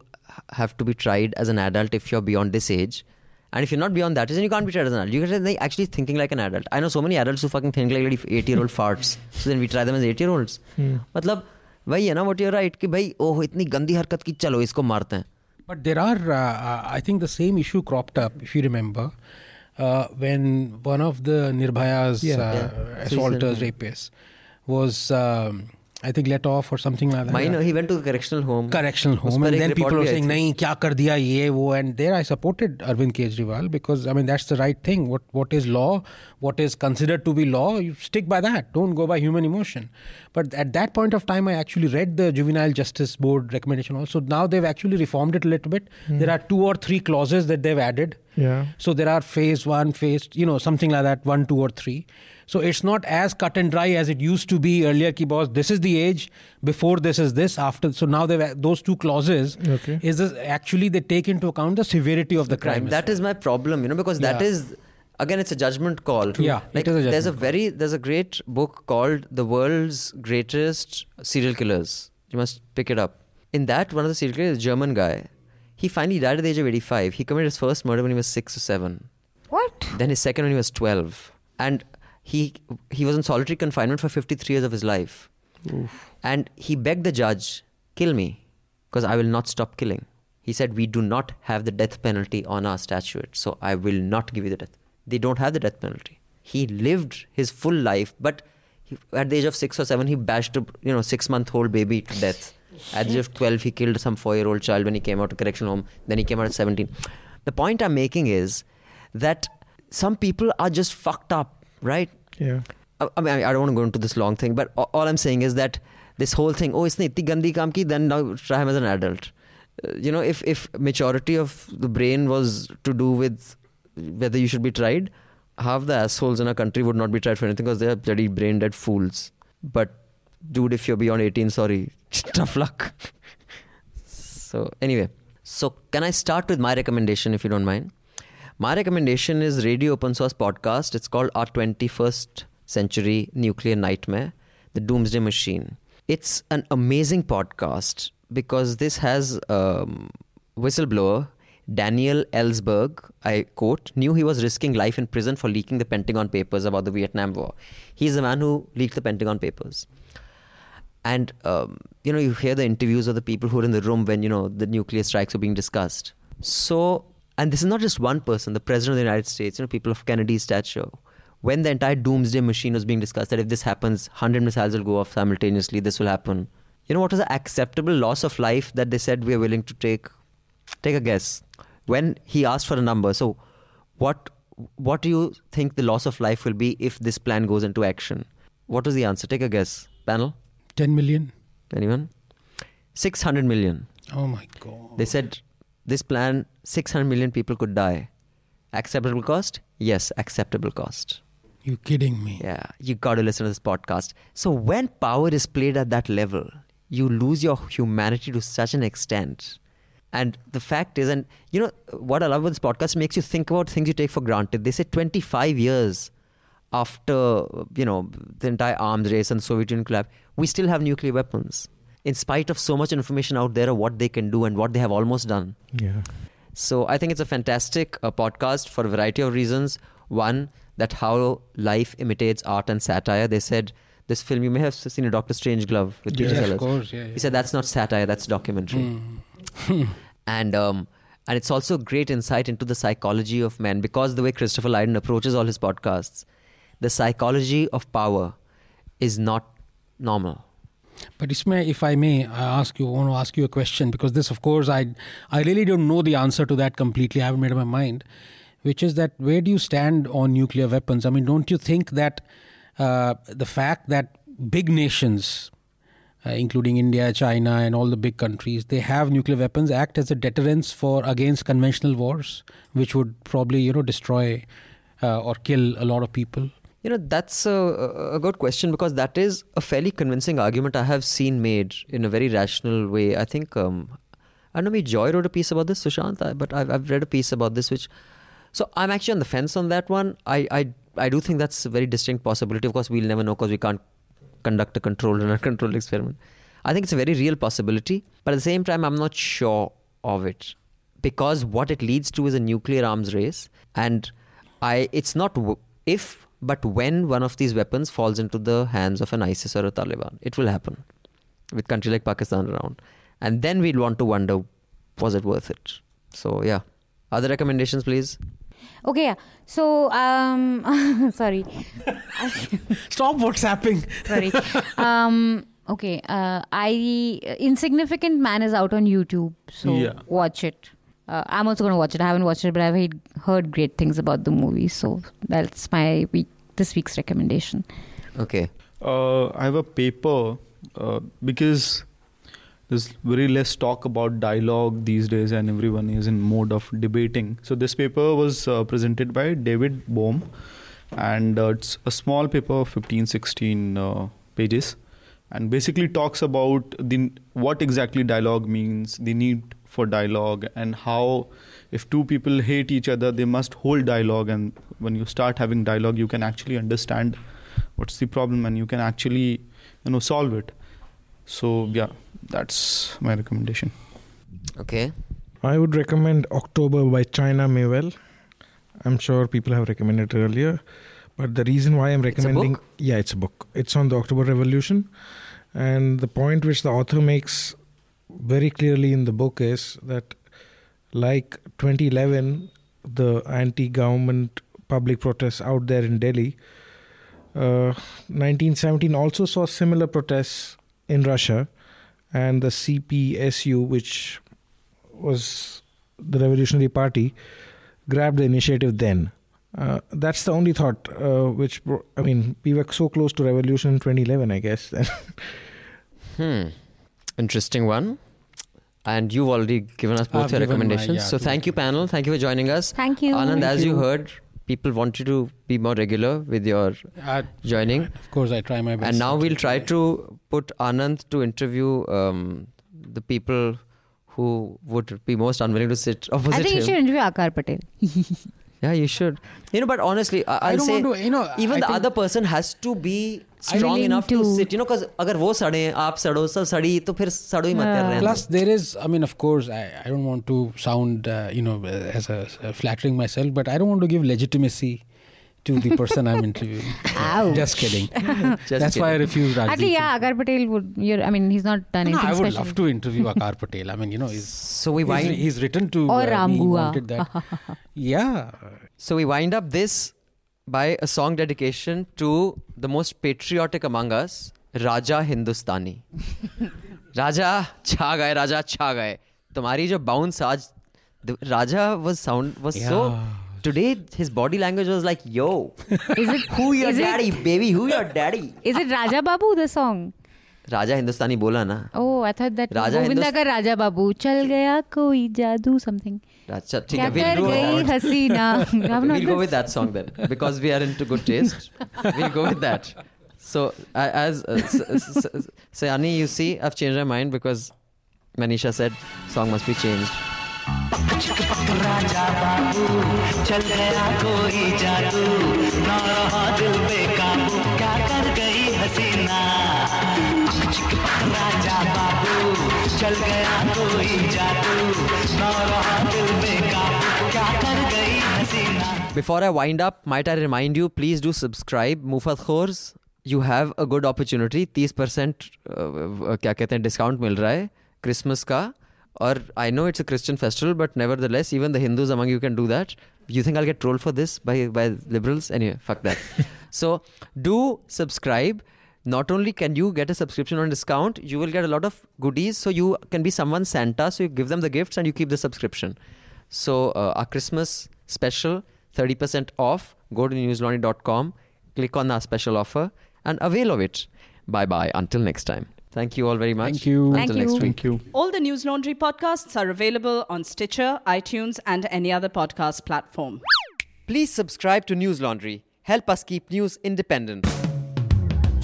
have to be tried as an adult if you're beyond this age and if you're not beyond that, then you can't be tried as an adult. You're actually thinking like an adult. I know so many adults who fucking think like 80 year old farts. So then we try them as 80 year olds. Yeah. Hmm. Matlab, वही है ना what you're right कि भाई ओह इतनी गंदी हरकत की चलो इसको मारते हैं। But there are I think the same issue cropped up if you remember when one of the Nirbhaya's Nirbhaya's rapists uh, I think, let off or something like that. Minor, he went to the correctional home correctional उस home पर and एक then report people were भी आई saying थी। nahi kya kar diya ye wo and there I supported Arvind Kejriwal because I mean that's the right thing what what is law what is considered to be law you stick by that don't go by human emotion but at that point of time I actually read the juvenile justice board recommendation also now they've actually reformed it a little bit there are two or three clauses that they've added yeah so there are phase one, phase, you know, something like that, one, two, or three. so it's not as cut and dry as it used to be earlier. Ki boss, this is the age. Before this is this. After so now they've those two clauses. Okay. Is this, actually they take into account the severity of the crime. That is my problem, you know, because that Yeah. is again it's a judgment call. Yeah, like is a there's a judgment very there's a great book called The World's Greatest Serial Killers. You must pick it up. In that, one of the serial killers, a German guy, he finally died at the age of 85. He committed his first murder when he was six or seven. What? Then his second when he was 12, and he he was in solitary confinement for 53 years of his life. And he begged the judge, "Kill me, because I will not stop killing." He said, "We do not have the death penalty on our statute, so I will not give you the death." They don't have the death penalty. He lived his full life, but he, at the age of six or seven, he bashed a you know six month old baby to death. At the age of 12, he killed some four year old child when he came out of correctional home. Then he came out at 17. The point I'm making is that some people are just fucked up, right? Yeah. I, I mean, I don't want to go into this long thing, but all I'm saying is that this whole thing, oh, it's not gandi kaam ki, then now try him as an adult. Uh, you know, if if maturity of the brain was to do with whether you should be tried, half the assholes in our country would not be tried for anything because they are bloody brain dead fools. But dude, if you're beyond 18, sorry, tough luck. so anyway, so can I start with my recommendation if you don't mind? My recommendation is Radio Open Source Podcast. It's called Our 21st Century Nuclear Nightmare, The Doomsday Machine. It's an amazing podcast because this has um, whistleblower Daniel Ellsberg, I quote, knew he was risking life in prison for leaking the Pentagon Papers about the Vietnam War. He's the man who leaked the Pentagon Papers and um, you know you hear the interviews of the people who are in the room when you know the nuclear strikes are being discussed so and this is not just one person the president of the united states you know people of kennedy's stature when the entire doomsday machine was being discussed, that if this happens, 100 missiles will go off simultaneously, this will happen. You know what was the acceptable loss of life that they said we are willing to take? Take a guess. When he asked for a number, so what what do you think the loss of life will be if this plan goes into action? What was the answer? Take a guess, panel. 10 million. Anyone? 600 million. Oh my God. They said this plan, 600 million people could die. Acceptable cost? Yes, acceptable cost. You kidding me? Yeah, you got to listen to this podcast. So when power is played at that level, you lose your humanity to such an extent. And the fact is, and you know what I love about this podcast makes you think about things you take for granted. They say 25 years after you know the entire arms race and Soviet Union collapse, we still have nuclear weapons, in spite of so much information out there of what they can do and what they have almost done. Yeah. So I think it's a fantastic uh, podcast for a variety of reasons. One, that how life imitates art and satire. They said this film, you may have seen a Doctor Strangelove with Yes, Peter of Sellers. course, yeah, He said that's not satire, that's documentary. and um, and it's also great insight into the psychology of men because the way Christopher Lydon approaches all his podcasts, the psychology of power is not normal. But Ismail, if I may, I ask you, I want to ask you a question because this, of course, I, I really don't know the answer to that completely. I haven't made up my mind. Which is that where do you stand on nuclear weapons? I mean, don't you think that uh, the fact that big nations, uh, including India, China, and all the big countries, they have nuclear weapons, act as a deterrence for against conventional wars, which would probably you know destroy uh, or kill a lot of people. You know, that's a, a good question because that is a fairly convincing argument I have seen made in a very rational way. I think, um, I know, maybe Joy wrote a piece about this, Sushant, but I've, I've read a piece about this, which, so I'm actually on the fence on that one. I, I, I do think that's a very distinct possibility. Of course, we'll never know because we can't conduct a controlled and uncontrolled experiment. I think it's a very real possibility, but at the same time, I'm not sure of it because what it leads to is a nuclear arms race, and I it's not if but when one of these weapons falls into the hands of an ISIS or a Taliban, it will happen with country like Pakistan around, and then we'll want to wonder was it worth it. So yeah, other recommendations, please. Okay, yeah. So, um, sorry. Stop WhatsApping. sorry. Um, okay. Uh, I Insignificant Man is out on YouTube, so Yeah. watch it. Uh, I'm also gonna watch it. I haven't watched it, but I've heard, heard great things about the movie, so that's my week this week's recommendation. Okay. Uh, I have a paper uh, because there's very less talk about dialogue these days, and everyone is in mode of debating. So this paper was uh, presented by David Bohm, and uh, it's a small paper, 15, 16 uh, pages, and basically talks about the what exactly dialogue means, the need for dialogue, and how if two people hate each other, they must hold dialogue, and when you start having dialogue, you can actually understand what's the problem and you can actually you know solve it so yeah that's my recommendation Okay. I would recommend October by China Miéville. I'm sure people have recommended it earlier, but the reason why I'm a recommending book? yeah, it's a book. It's on the October Revolution, and the point which the author makes very clearly in the book is that, like 2011, the anti-government public protests out there in Delhi, uh, 1917 also saw similar protests in Russia, and the CPSU, which was the Revolutionary Party, grabbed the initiative then. Uh, that's the only thought uh, which, I mean, we were so close to revolution in 2011, I guess. Hmm. Interesting one. And you've already given us both I've your given my- recommendations. yeah, so thank you, panel. Thank you for joining us. Thank you. Anand, Thank as you you. heard, people want you to be more regular with your Uh, joining. of course, I try my best. And now we'll try to put Anand to interview um, the people who would be most unwilling to sit opposite I think you should interview Aakar Patel. Yeah, you should. You know, but honestly, I- I'll I don't say want to, you know, even I the other person has to be strong enough to, to sit you know because agar wo sade aap sado sab sadi to fir sado hi mat kar rahe plus there is i mean of course i, I don't want to sound uh, you know as a, uh, flattering myself but i don't want to give legitimacy to the person I'm interviewing. Ouch. Just kidding. Just That's kidding. why I refuse Rajdeep. Actually, yeah, Aakar Patel would. I mean, he's not done anything. No, I would special. love to interview Aakar Patel. I mean, you know, he's so we wind, he's, he's written to or uh, Rambua. yeah. So we wind up this by a song dedication to the most patriotic among us, Raja Hindustani. Raja छा गए राजा छा गए तुम्हारी जो bounce आज the Raja was sound was so today his body language was like yo Is it who your is it- daddy baby who your daddy Is it Raja Babu the song? Raja Hindustani बोला ना। ओह I thought that Raja Govinda का राजा बाबू चल गया कोई जादू something अच्छा ठीक है विल गो गई हसीना? Will go with that song then because we are into good taste will go with that so as you see I have changed my mind because Manisha said song must be changed गया चल गया कोई जादू ना रहा दिल क्या कर गई हसीना Before I wind up, might I remind you, please do subscribe. Mufat Khors, you have a good opportunity. 30% uh, क्या कहते हैं डिस्काउंट मिल रहा है क्रिसमस का और I know it's a Christian festival but nevertheless even the Hindus among you can do that you think I'll get trolled for this by by liberals? Anyway, fuck that. so do subscribe. Not only can you get a subscription on discount, you will get a lot of goodies. So you can be someone's Santa. So you give them the gifts and you keep the subscription. So uh, our Christmas special, 30% off. Go to newslaundry.com, click on our special offer, and avail of it. Bye bye. Until next time. Thank you all very much. Thank you. Until Thank next you. week. Thank you. All the News Laundry podcasts are available on Stitcher, iTunes, and any other podcast platform. Please subscribe to News Laundry. Help us keep news independent.